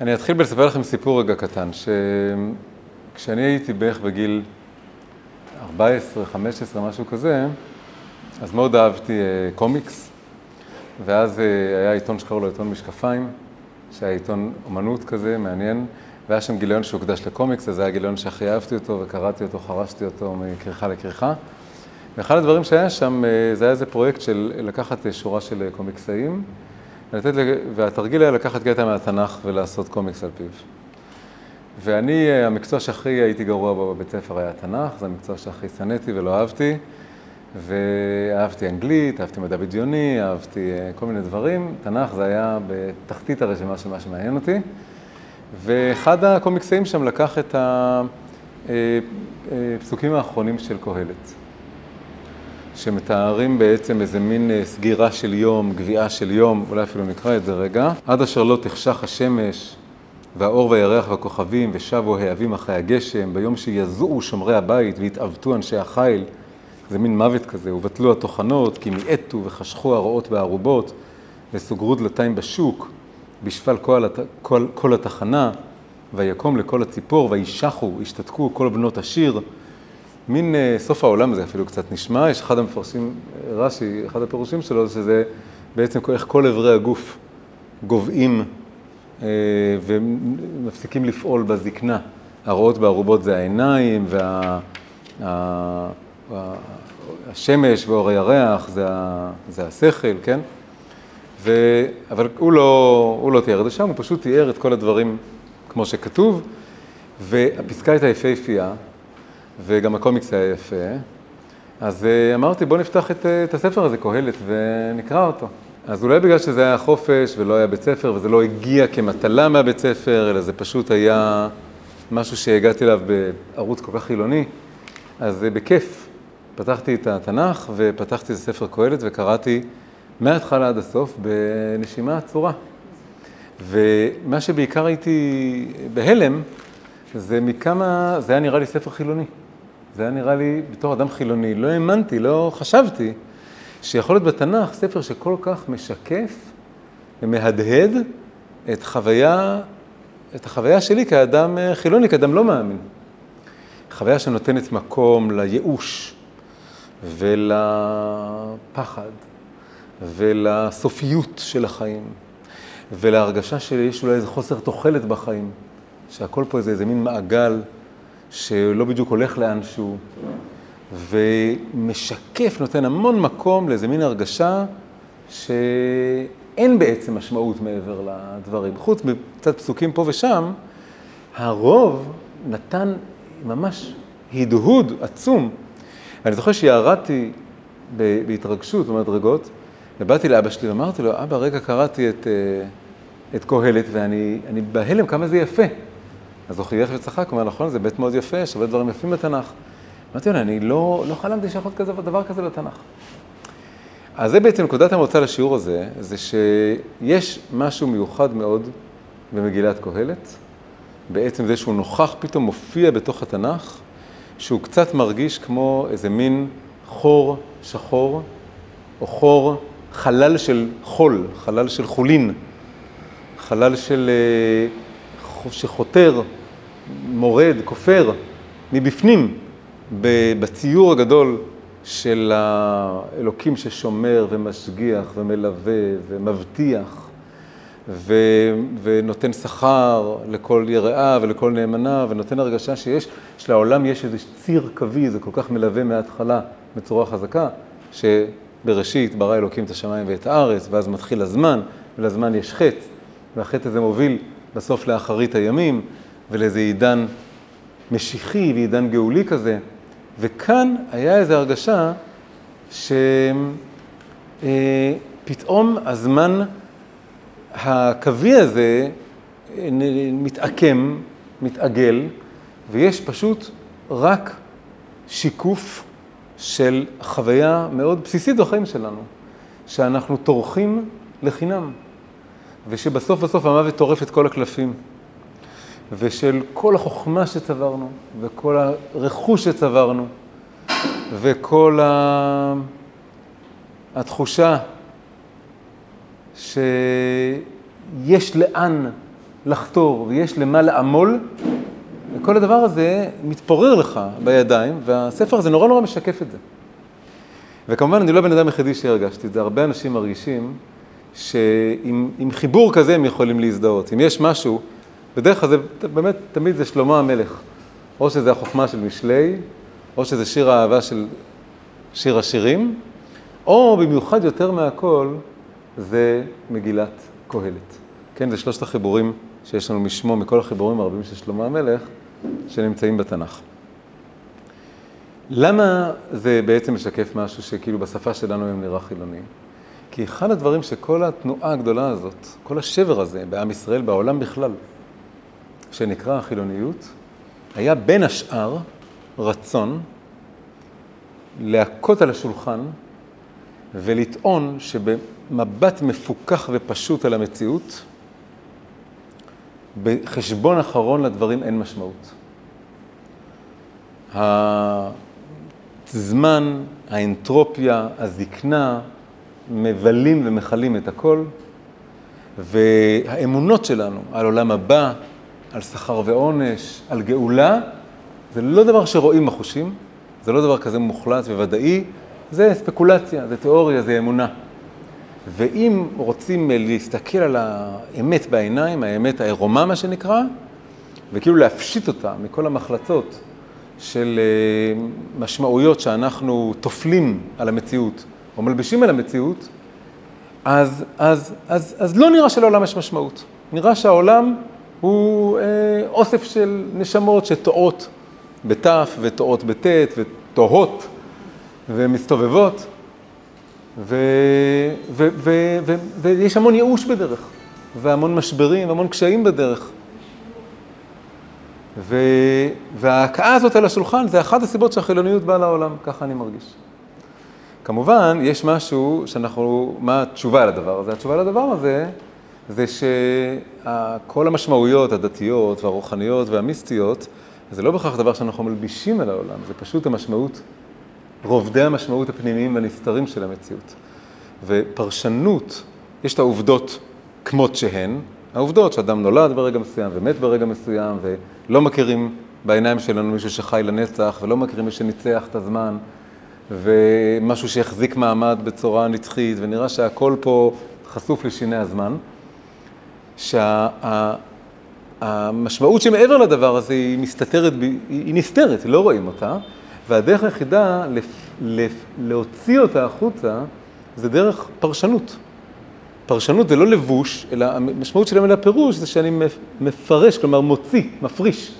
אני אתחיל בלספר לכם סיפור רגע קטן, שכשאני הייתי בערך בגיל 14, 15, משהו כזה, אז מאוד אהבתי קומיקס, ואז היה עיתון שקראו לו עיתון משקפיים, שהיה עיתון אומנות כזה, מעניין, והיה שם גיליון שהוקדש לקומיקס, אז זה היה גיליון שהכי אהבתי אותו וקראתי אותו, חרשתי אותו מכריכה לכריכה. ואחד הדברים שהיה שם, זה היה איזה פרויקט של לקחת שורה של קומיקסאים, והתרגיל היה לקחת קטע מהתנ"ך ולעשות קומיקס על פיו. ואני, המקצוע שהכי הייתי גרוע בו בבית ספר היה התנ"ך, זה המקצוע שהכי שנאתי ולא אהבתי, ואהבתי אנגלית, אהבתי מדע בדיוני, אהבתי כל מיני דברים. תנ"ך זה היה בתחתית הרשימה של מה שמעניין אותי, ואחד הקומיקסאים שם לקח את הפסוקים האחרונים של קהלת. שמתארים בעצם איזה מין סגירה של יום, גביעה של יום, אולי אפילו נקרא את זה רגע. עד אשר לא תחשך השמש, והאור והירח והכוכבים, ושבו ההבים אחרי הגשם, ביום שיזועו שומרי הבית והתעוותו אנשי החיל, זה מין מוות כזה, ובטלו הטוחנות, כי מיעטו וחשכו הרועות בערובות, וסוגרו דלתיים בשוק, בשפל כל, כל, כל התחנה, ויקום לכל הציפור, וישחו, השתתקו כל בנות השיר. מין סוף העולם הזה אפילו קצת נשמע, יש אחד המפרשים, רש"י, אחד הפירושים שלו, שזה בעצם איך כל אברי הגוף גוועים ומפסיקים לפעול בזקנה. הרואות בערובות זה העיניים, והשמש ואור הירח זה, זה השכל, כן? ו... אבל הוא לא, הוא לא תיאר את זה שם, הוא פשוט תיאר את כל הדברים כמו שכתוב, והפסקה הייתה יפהפייה. וגם הקומיקס היה יפה, אז אמרתי בוא נפתח את, את הספר הזה, קהלת, ונקרא אותו. אז אולי בגלל שזה היה חופש ולא היה בית ספר וזה לא הגיע כמטלה מהבית ספר, אלא זה פשוט היה משהו שהגעתי אליו בערוץ כל כך חילוני, אז בכיף פתחתי את התנ"ך ופתחתי את הספר קהלת וקראתי מההתחלה עד הסוף בנשימה עצורה. ומה שבעיקר הייתי בהלם, זה מכמה, זה היה נראה לי ספר חילוני. זה היה נראה לי, בתור אדם חילוני, לא האמנתי, לא חשבתי, שיכול להיות בתנ"ך ספר שכל כך משקף ומהדהד את חוויה, את החוויה שלי כאדם חילוני, כאדם לא מאמין. חוויה שנותנת מקום לייאוש ולפחד ולסופיות של החיים ולהרגשה שיש אולי איזה חוסר תוחלת בחיים. שהכל פה זה איזה מין מעגל שלא בדיוק הולך לאנשהו, ומשקף, נותן המון מקום לאיזה מין הרגשה שאין בעצם משמעות מעבר לדברים. חוץ מקצת פסוקים פה ושם, הרוב נתן ממש הדהוד עצום. ואני זוכר שירדתי בהתרגשות במדרגות, ובאתי לאבא שלי ואמרתי לו, אבא, רגע קראתי את, את קהלת ואני בהלם כמה זה יפה. אז הוא חייך וצחק, הוא אומר, נכון, זה בית מאוד יפה, יש הרבה דברים יפים בתנ"ך. אמרתי לו, אני לא, לא חלמתי שיכול להיות דבר כזה בתנ"ך. אז זה בעצם נקודת המוצא לשיעור הזה, זה שיש משהו מיוחד מאוד במגילת קהלת, בעצם זה שהוא נוכח, פתאום מופיע בתוך התנ"ך, שהוא קצת מרגיש כמו איזה מין חור שחור, או חור, חלל של חול, חלל של חולין, חלל של, שחותר מורד, כופר, מבפנים, בציור הגדול של האלוקים ששומר ומשגיח ומלווה ומבטיח ו, ונותן שכר לכל יראה ולכל נאמנה ונותן הרגשה שיש, שלעולם יש איזה ציר קווי, זה כל כך מלווה מההתחלה בצורה חזקה, שבראשית ברא אלוקים את השמיים ואת הארץ ואז מתחיל הזמן ולזמן יש חטא והחטא הזה מוביל בסוף לאחרית הימים ולאיזה עידן משיחי ועידן גאולי כזה. וכאן היה איזו הרגשה שפתאום הזמן הקווי הזה מתעקם, מתעגל, ויש פשוט רק שיקוף של חוויה מאוד בסיסית בחיים שלנו, שאנחנו טורחים לחינם, ושבסוף בסוף המוות טורף את כל הקלפים. ושל כל החוכמה שצברנו, וכל הרכוש שצברנו, וכל ה... התחושה שיש לאן לחתור ויש למה לעמול, וכל הדבר הזה מתפורר לך בידיים, והספר הזה נורא נורא משקף את זה. וכמובן, אני לא בן אדם היחידי שהרגשתי את זה, הרבה אנשים מרגישים שעם חיבור כזה הם יכולים להזדהות. אם יש משהו, בדרך כלל זה באמת, תמיד זה שלמה המלך. או שזה החוכמה של משלי, או שזה שיר האהבה של שיר השירים, או במיוחד יותר מהכל, זה מגילת קהלת. כן, זה שלושת החיבורים שיש לנו משמו, מכל החיבורים הרבים של שלמה המלך, שנמצאים בתנ"ך. למה זה בעצם משקף משהו שכאילו בשפה שלנו היום נראה חילוני? כי אחד הדברים שכל התנועה הגדולה הזאת, כל השבר הזה בעם ישראל, בעולם בכלל, שנקרא החילוניות, היה בין השאר רצון להכות על השולחן ולטעון שבמבט מפוכח ופשוט על המציאות, בחשבון אחרון לדברים אין משמעות. הזמן, האנטרופיה, הזקנה, מבלים ומכלים את הכל, והאמונות שלנו על עולם הבא, על שכר ועונש, על גאולה, זה לא דבר שרואים בחושים, זה לא דבר כזה מוחלט וודאי, זה ספקולציה, זה תיאוריה, זה אמונה. ואם רוצים להסתכל על האמת בעיניים, האמת העירומה מה שנקרא, וכאילו להפשיט אותה מכל המחלצות של אה, משמעויות שאנחנו טופלים על המציאות, או מלבישים על המציאות, אז, אז, אז, אז לא נראה שלעולם יש משמעות. נראה שהעולם הוא אה, אוסף של נשמות שטועות בתף וטועות בטית ותוהות ומסתובבות, ויש המון ייאוש בדרך, והמון משברים והמון קשיים בדרך. ו, וההכאה הזאת על השולחן זה אחת הסיבות שהחילוניות באה לעולם, ככה אני מרגיש. כמובן, יש משהו שאנחנו, מה התשובה לדבר הזה? התשובה לדבר הזה זה שכל המשמעויות הדתיות והרוחניות והמיסטיות, זה לא בהכרח דבר שאנחנו מלבישים על העולם, זה פשוט המשמעות, רובדי המשמעות הפנימיים והנסתרים של המציאות. ופרשנות, יש את העובדות כמות שהן, העובדות שאדם נולד ברגע מסוים ומת ברגע מסוים, ולא מכירים בעיניים שלנו מישהו שחי לנצח, ולא מכירים מי שניצח את הזמן, ומשהו שהחזיק מעמד בצורה נצחית, ונראה שהכל פה חשוף לשיני הזמן. שהמשמעות שה, שמעבר לדבר הזה היא מסתתרת, היא נסתרת, לא רואים אותה, והדרך היחידה לפ, לפ, להוציא אותה החוצה זה דרך פרשנות. פרשנות זה לא לבוש, אלא המשמעות של המילה פירוש זה שאני מפרש, כלומר מוציא, מפריש,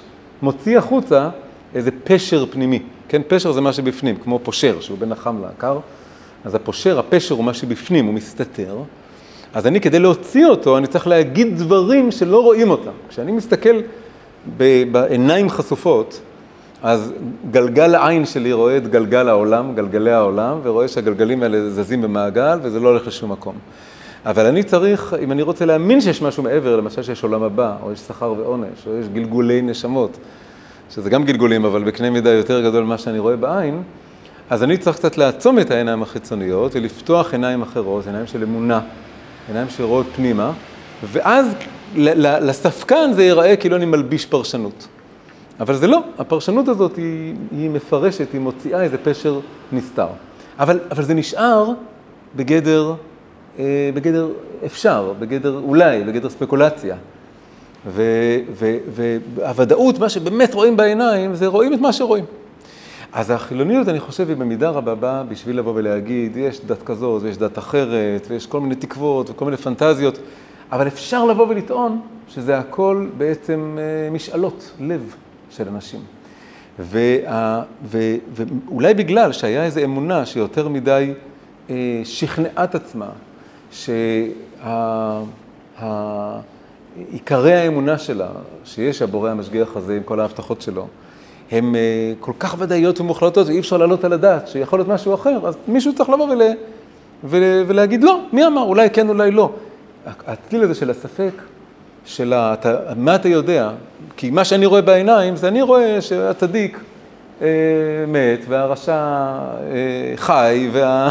מוציא החוצה איזה פשר פנימי. כן, פשר זה מה שבפנים, כמו פושר, שהוא בין החם לעקר. אז הפושר, הפשר הוא מה שבפנים, הוא מסתתר. אז אני, כדי להוציא אותו, אני צריך להגיד דברים שלא רואים אותם. כשאני מסתכל בעיניים חשופות, אז גלגל העין שלי רואה את גלגל העולם, גלגלי העולם, ורואה שהגלגלים האלה זזים במעגל וזה לא הולך לשום מקום. אבל אני צריך, אם אני רוצה להאמין שיש משהו מעבר, למשל שיש עולם הבא, או יש שכר ועונש, או יש גלגולי נשמות, שזה גם גלגולים, אבל בקנה מידה יותר גדול ממה שאני רואה בעין, אז אני צריך קצת לעצום את העיניים החיצוניות ולפתוח עיניים אחרות, עיניים של אמונה, עיניים שרואות פנימה, ואז לספקן זה ייראה כאילו אני מלביש פרשנות. אבל זה לא, הפרשנות הזאת היא, היא מפרשת, היא מוציאה איזה פשר נסתר. אבל, אבל זה נשאר בגדר, אה, בגדר אפשר, בגדר אולי, בגדר ספקולציה. והוודאות, מה שבאמת רואים בעיניים, זה רואים את מה שרואים. אז החילוניות, אני חושב, היא במידה רבה באה בשביל לבוא ולהגיד, יש דת כזאת ויש דת אחרת, ויש כל מיני תקוות וכל מיני פנטזיות, אבל אפשר לבוא ולטעון שזה הכל בעצם אה, משאלות לב של אנשים. וה, ו, ואולי בגלל שהיה איזו אמונה שיותר מדי אה, שכנעה את עצמה, שה... עיקרי האמונה שלה, שיש הבורא המשגיח הזה עם כל ההבטחות שלו, הן אה, כל כך ודאיות ומוחלטות, ואי אפשר להעלות על הדעת שיכול להיות משהו אחר, אז מישהו צריך לבוא ול... ול... ולהגיד לא, מי אמר? אולי כן, אולי לא. הצליל הזה של הספק, של אתה, מה אתה יודע? כי מה שאני רואה בעיניים, זה אני רואה שהצדיק אה, מת, והרשע אה, חי, וה,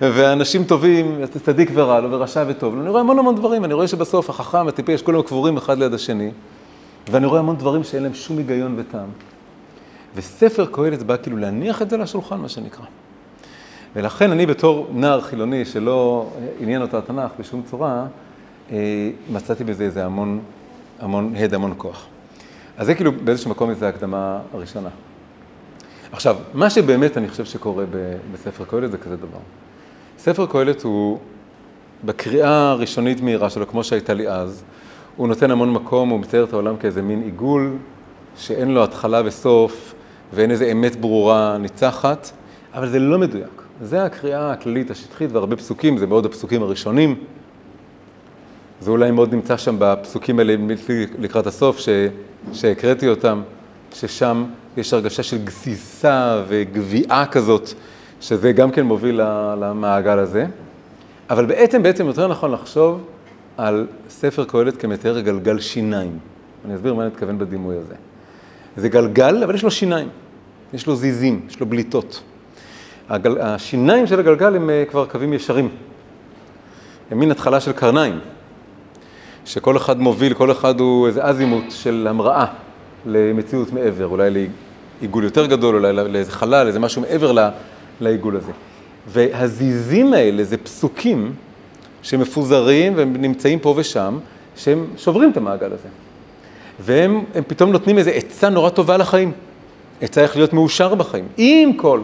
ואנשים טובים, צדיק ורע לו, ורשע וטוב לו. אני רואה המון המון דברים, אני רואה שבסוף החכם, הטיפש, כולם קבורים אחד ליד השני, ואני רואה המון דברים שאין להם שום היגיון וטעם. וספר קהלת בא כאילו להניח את זה לשולחן, מה שנקרא. ולכן אני בתור נער חילוני שלא עניין אותו התנ"ך בשום צורה, אה, מצאתי בזה איזה המון, המון הד, המון כוח. אז זה כאילו באיזשהו מקום איזו הקדמה הראשונה. עכשיו, מה שבאמת אני חושב שקורה בספר קהלת זה כזה דבר. ספר קהלת הוא, בקריאה הראשונית מהירה שלו, כמו שהייתה לי אז, הוא נותן המון מקום, הוא מתאר את העולם כאיזה מין עיגול, שאין לו התחלה וסוף, ואין איזה אמת ברורה ניצחת, אבל זה לא מדויק. זה הקריאה הכללית השטחית, והרבה פסוקים, זה מאוד הפסוקים הראשונים. זה אולי מאוד נמצא שם בפסוקים האלה לקראת הסוף, שהקראתי אותם, ששם יש הרגשה של גסיסה וגביעה כזאת, שזה גם כן מוביל למעגל הזה. אבל בעצם, בעצם יותר נכון לחשוב על ספר קהלת כמתאר גלגל שיניים. אני אסביר מה אני מתכוון בדימוי הזה. זה גלגל, אבל יש לו שיניים. יש לו זיזים, יש לו בליטות. הגל... השיניים של הגלגל הם אה, כבר קווים ישרים. הם מין התחלה של קרניים, שכל אחד מוביל, כל אחד הוא איזה אזימוט של המראה למציאות מעבר, אולי לעיגול יותר גדול, אולי לאיזה חלל, איזה משהו מעבר לעיגול הזה. והזיזים האלה זה פסוקים שמפוזרים והם נמצאים פה ושם, שהם שוברים את המעגל הזה. והם פתאום נותנים איזו עצה נורא טובה לחיים. עצה איך להיות מאושר בחיים. עם כל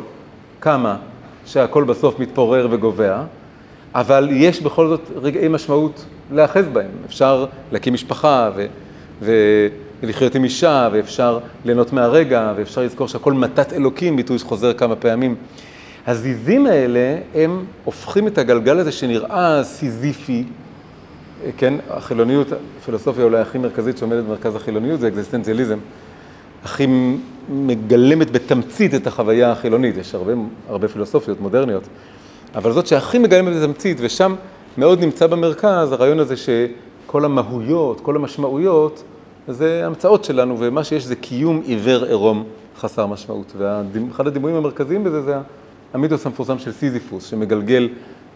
כמה שהכל בסוף מתפורר וגובע, אבל יש בכל זאת רגעי משמעות להאחז בהם. אפשר להקים משפחה ו... ו... ולחיות עם אישה, ואפשר ליהנות מהרגע, ואפשר לזכור שהכל מתת אלוקים, ביטוי שחוזר כמה פעמים. הזיזים האלה, הם הופכים את הגלגל הזה שנראה סיזיפי, כן, החילוניות, הפילוסופיה אולי הכי מרכזית שעומדת במרכז החילוניות זה אקזיסטנציאליזם. הכי מגלמת בתמצית את החוויה החילונית, יש הרבה, הרבה פילוסופיות מודרניות, אבל זאת שהכי מגלמת בתמצית, ושם מאוד נמצא במרכז הרעיון הזה שכל המהויות, כל המשמעויות, זה המצאות שלנו, ומה שיש זה קיום עיוור עירום חסר משמעות. ואחד הדימויים המרכזיים בזה זה המיתוס המפורסם של סיזיפוס, שמגלגל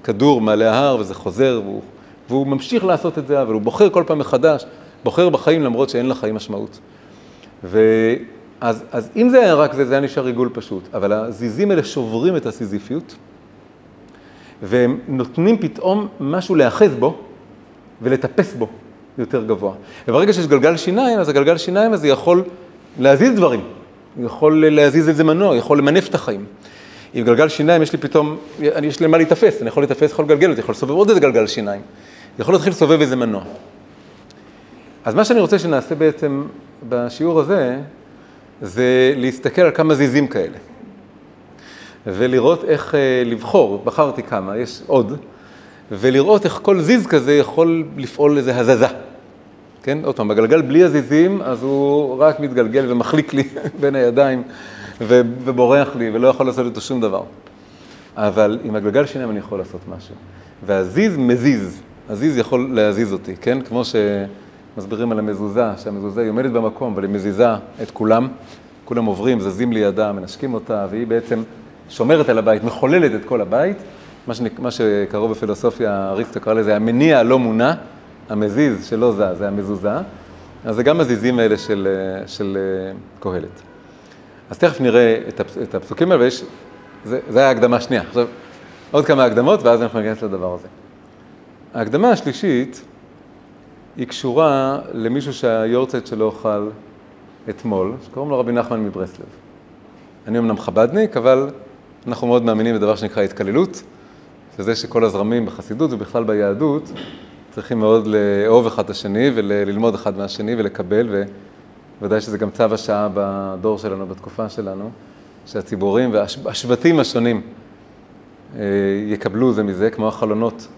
כדור מעלה ההר וזה חוזר, והוא, והוא ממשיך לעשות את זה, אבל הוא בוחר כל פעם מחדש, בוחר בחיים למרות שאין לחיים משמעות. ואז אז אם זה היה רק זה, זה היה נשאר עיגול פשוט, אבל הזיזים האלה שוברים את הסיזיפיות, והם נותנים פתאום משהו להאחז בו ולטפס בו יותר גבוה. וברגע שיש גלגל שיניים, אז הגלגל שיניים הזה יכול להזיז דברים, הוא יכול להזיז איזה מנוע, יכול למנף את החיים. עם גלגל שיניים יש לי פתאום, יש לי מה להיתפס, אני יכול להיתפס, יכול לגלגל אותי, יכול לסובב עוד איזה גלגל שיניים. יכול להתחיל לסובב איזה מנוע. אז מה שאני רוצה שנעשה בעצם בשיעור הזה, זה להסתכל על כמה זיזים כאלה. ולראות איך אה, לבחור, בחרתי כמה, יש עוד, ולראות איך כל זיז כזה יכול לפעול איזה הזזה. כן, עוד פעם, בגלגל בלי הזיזים, אז הוא רק מתגלגל ומחליק לי בין הידיים ובורח לי ולא יכול לעשות איתו שום דבר. אבל עם הגלגל שיניים אני יכול לעשות משהו. והזיז מזיז, הזיז יכול להזיז אותי, כן? כמו שמסבירים על המזוזה, שהמזוזה היא עומדת במקום, אבל היא מזיזה את כולם. כולם עוברים, זזים לידה, מנשקים אותה, והיא בעצם שומרת על הבית, מחוללת את כל הבית. מה, שנק... מה שקראו בפילוסופיה, אריסטו קרא לזה המניע הלא מונע, המזיז שלא זז, זה המזוזה. אז זה גם הזיזים האלה של, של קהלת. אז תכף נראה את, הפס... את הפסוקים האלה, ויש, זה, זה היה הקדמה שנייה. עכשיו, עוד כמה הקדמות, ואז אנחנו ניכנס לדבר הזה. ההקדמה השלישית היא קשורה למישהו שהיורצייט שלו חל אתמול, שקוראים לו רבי נחמן מברסלב. אני אמנם חבדניק, אבל אנחנו מאוד מאמינים בדבר שנקרא התקללות, שזה שכל הזרמים בחסידות ובכלל ביהדות צריכים מאוד לאהוב אחד את השני וללמוד אחד מהשני ולקבל, וודאי שזה גם צו השעה בדור שלנו, בתקופה שלנו, שהציבורים והשבטים השונים אה, יקבלו זה מזה, כמו החלונות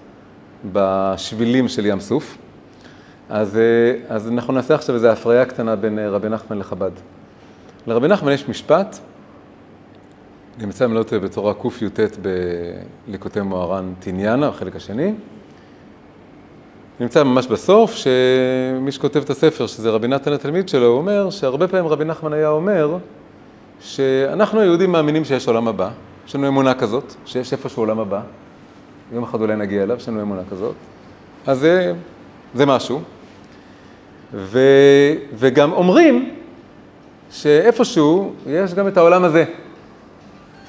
בשבילים של ים סוף. אז, אה, אז אנחנו נעשה עכשיו איזו הפריה קטנה בין אה, רבי נחמן לחב"ד. לרבי נחמן יש משפט, נמצא, אם לא טועה, בתורה קי"ט בליקוטי מוהר"ן תניאנה, החלק השני. נמצא ממש בסוף, שמי שכותב את הספר, שזה רבי נתן התלמיד שלו, הוא אומר שהרבה פעמים רבי נחמן היה אומר שאנחנו היהודים מאמינים שיש עולם הבא, יש לנו אמונה כזאת, שיש איפשהו עולם הבא, יום אחד אולי נגיע אליו, יש לנו אמונה כזאת, אז זה, זה משהו. ו, וגם אומרים שאיפשהו יש גם את העולם הזה.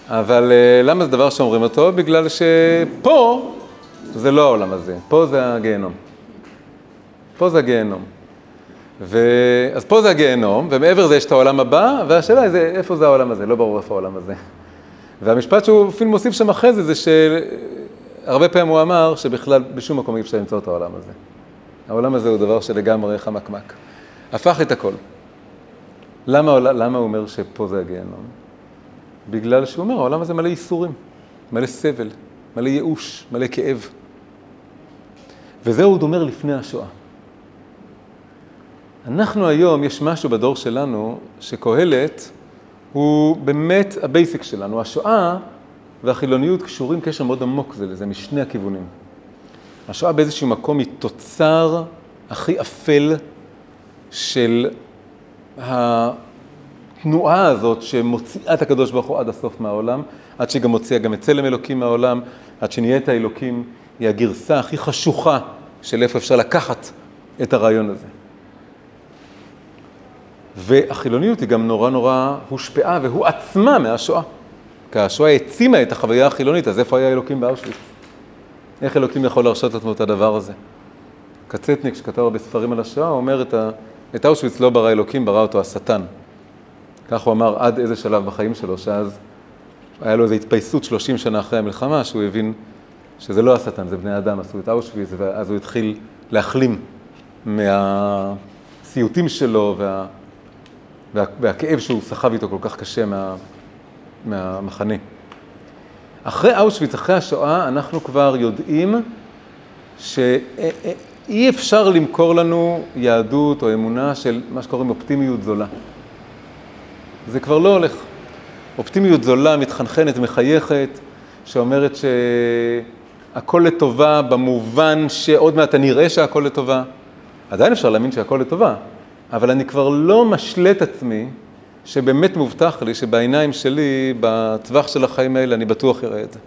אבל אה, למה זה דבר שאומרים אותו? בגלל שפה זה לא העולם הזה, פה זה הגיהנום. פה זה הגיהנום. ו... אז פה זה הגיהנום, ומעבר לזה יש את העולם הבא, והשאלה היא איפה זה העולם הזה, לא ברור איפה העולם הזה. והמשפט שהוא אפילו מוסיף שם אחרי זה, זה שהרבה פעמים הוא אמר שבכלל בשום מקום אי אפשר למצוא את העולם הזה. העולם הזה הוא דבר שלגמרי חמקמק. הפך את הכל. למה, למה הוא אומר שפה זה הגיהנום? בגלל שהוא אומר, העולם הזה מלא ייסורים, מלא סבל, מלא ייאוש, מלא כאב. וזה עוד אומר לפני השואה. אנחנו היום, יש משהו בדור שלנו, שקהלת הוא באמת ה basic שלנו. השואה והחילוניות קשורים קשר מאוד עמוק זה לזה, משני הכיוונים. השואה באיזשהו מקום היא תוצר הכי אפל של התנועה הזאת שמוציאה את הקדוש ברוך הוא עד הסוף מהעולם, עד שהיא גם מוציאה גם את צלם אלוקים מהעולם, עד שנהיית האלוקים, היא הגרסה הכי חשוכה של איפה אפשר לקחת את הרעיון הזה. והחילוניות היא גם נורא נורא הושפעה והועצמה מהשואה. כי השואה העצימה את החוויה החילונית, אז איפה היה אלוקים באושוויץ? איך אלוקים יכול להרשות לעצמו את הדבר הזה? קצטניק, שכתב הרבה ספרים על השואה, אומר את, ה... את אושוויץ לא ברא אלוקים, ברא אותו השטן. כך הוא אמר עד איזה שלב בחיים שלו, שאז היה לו איזו התפייסות 30 שנה אחרי המלחמה, שהוא הבין שזה לא השטן, זה בני אדם עשו את אושוויץ, ואז הוא התחיל להחלים מהסיוטים שלו וה... וה... והכאב שהוא סחב איתו כל כך קשה מה... מהמחנה. אחרי אושוויץ, אחרי השואה, אנחנו כבר יודעים שאי אפשר למכור לנו יהדות או אמונה של מה שקוראים אופטימיות זולה. זה כבר לא הולך. אופטימיות זולה, מתחנחנת, מחייכת, שאומרת שהכל לטובה במובן שעוד מעט אני אראה שהכל לטובה. עדיין אפשר להאמין שהכל לטובה, אבל אני כבר לא משלה את עצמי שבאמת מובטח לי שבעיניים שלי, בטווח של החיים האלה, אני בטוח אראה את זה.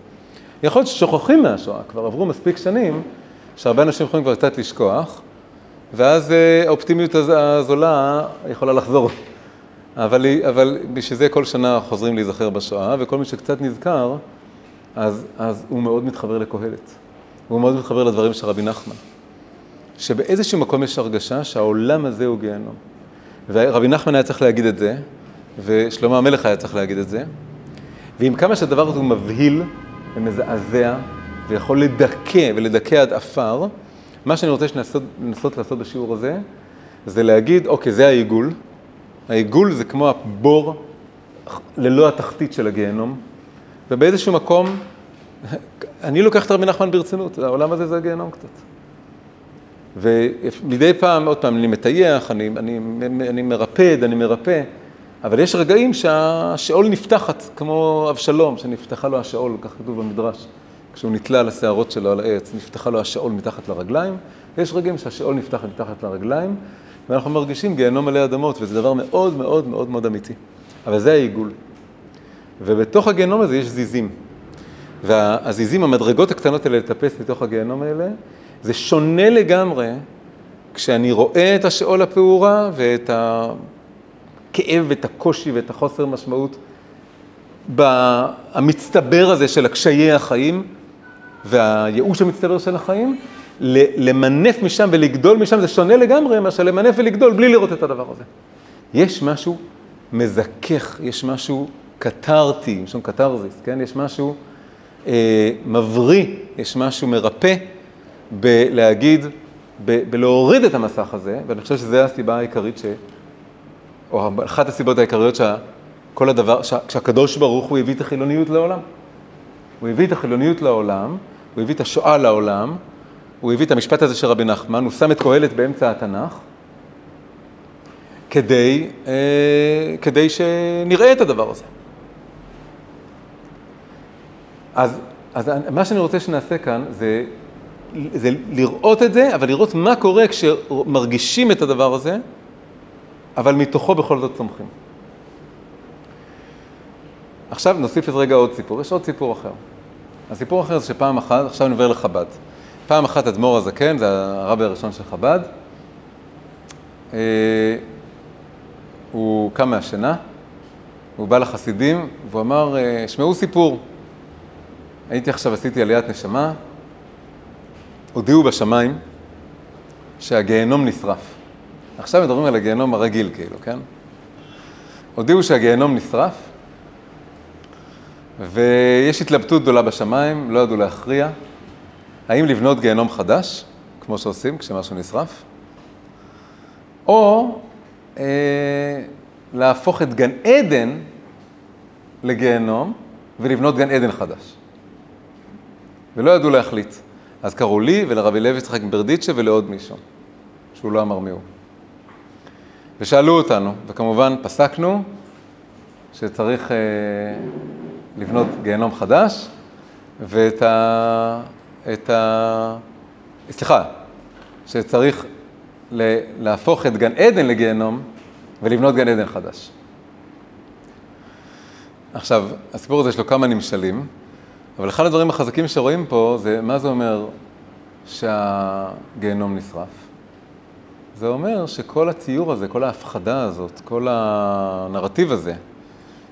יכול להיות ששוכחים מהשואה, כבר עברו מספיק שנים, שהרבה אנשים יכולים כבר קצת לשכוח, ואז אה, האופטימיות הזולה יכולה לחזור. אבל, אבל בשביל זה כל שנה חוזרים להיזכר בשואה, וכל מי שקצת נזכר, אז, אז הוא מאוד מתחבר לקהלת. הוא מאוד מתחבר לדברים של רבי נחמן. שבאיזשהו מקום יש הרגשה שהעולם הזה הוא גיהנום. ורבי נחמן היה צריך להגיד את זה, ושלמה המלך היה צריך להגיד את זה. ועם כמה שהדבר הזה הוא מבהיל ומזעזע, ויכול לדכא ולדכא עד עפר, מה שאני רוצה לנסות לעשות בשיעור הזה, זה להגיד, אוקיי, זה העיגול. העיגול זה כמו הבור ללא התחתית של הגיהנום, ובאיזשהו מקום, אני לוקח את רבי נחמן ברצינות, העולם הזה זה הגיהנום קצת. ומדי פעם, עוד פעם, אני מטייח, אני, אני, אני מרפד, אני מרפא, אבל יש רגעים שהשאול נפתחת, כמו אבשלום, שנפתחה לו השאול, כך כתוב במדרש. כשהוא נתלה על השערות שלו על העץ, נפתחה לו השאול מתחת לרגליים, ויש רגעים שהשאול נפתח מתחת לרגליים, ואנחנו מרגישים גיהנום מלא אדמות, וזה דבר מאוד מאוד מאוד מאוד אמיתי. אבל זה העיגול. ובתוך הגיהנום הזה יש זיזים. והזיזים, המדרגות הקטנות האלה לטפס מתוך הגיהנום האלה, זה שונה לגמרי כשאני רואה את השאול הפעורה ואת הכאב ואת הקושי ואת החוסר משמעות המצטבר הזה של הקשיי החיים והייאוש המצטבר של החיים, למנף משם ולגדול משם זה שונה לגמרי מאשר למנף ולגדול בלי לראות את הדבר הזה. יש משהו מזכך, יש משהו קתרתי, משום קתרזיס, כן? יש משהו אה, מבריא, יש משהו מרפא בלהגיד, בלהוריד את המסך הזה, ואני חושב שזו הסיבה העיקרית, ש... או אחת הסיבות העיקריות שכל הדבר, שהקדוש ברוך הוא הביא את החילוניות לעולם. הוא הביא את החילוניות לעולם, הוא הביא את השואה לעולם, הוא הביא את המשפט הזה של רבי נחמן, הוא שם את קהלת באמצע התנ"ך, כדי, אה, כדי שנראה את הדבר הזה. אז, אז מה שאני רוצה שנעשה כאן זה, זה לראות את זה, אבל לראות מה קורה כשמרגישים את הדבר הזה, אבל מתוכו בכל זאת צומחים. עכשיו נוסיף את רגע עוד סיפור, יש עוד סיפור אחר. הסיפור האחר זה שפעם אחת, עכשיו אני עובר לחב"ד. פעם אחת אדמו"ר הזקן, זה הרבי הראשון של חב"ד, אה, הוא קם מהשינה, הוא בא לחסידים, והוא אמר, אה, שמעו סיפור. הייתי עכשיו, עשיתי עליית נשמה, הודיעו בשמיים שהגיהנום נשרף. עכשיו מדברים על הגיהנום הרגיל, כאילו, כן? הודיעו שהגיהנום נשרף, ויש התלבטות גדולה בשמיים, לא ידעו להכריע. האם לבנות גיהנום חדש, כמו שעושים כשמשהו נשרף, או אה, להפוך את גן עדן לגיהנום ולבנות גן עדן חדש. ולא ידעו להחליט. אז קראו לי ולרבי לוי יצחק ברדיצ'ה ולעוד מישהו, שהוא לא אמר מי הוא. ושאלו אותנו, וכמובן פסקנו שצריך אה, לבנות גיהנום חדש, ואת ה... את ה... סליחה, שצריך ל... להפוך את גן עדן לגיהנום ולבנות גן עדן חדש. עכשיו, הסיפור הזה יש לו כמה נמשלים, אבל אחד הדברים החזקים שרואים פה זה מה זה אומר שהגיהנום נשרף. זה אומר שכל הציור הזה, כל ההפחדה הזאת, כל הנרטיב הזה,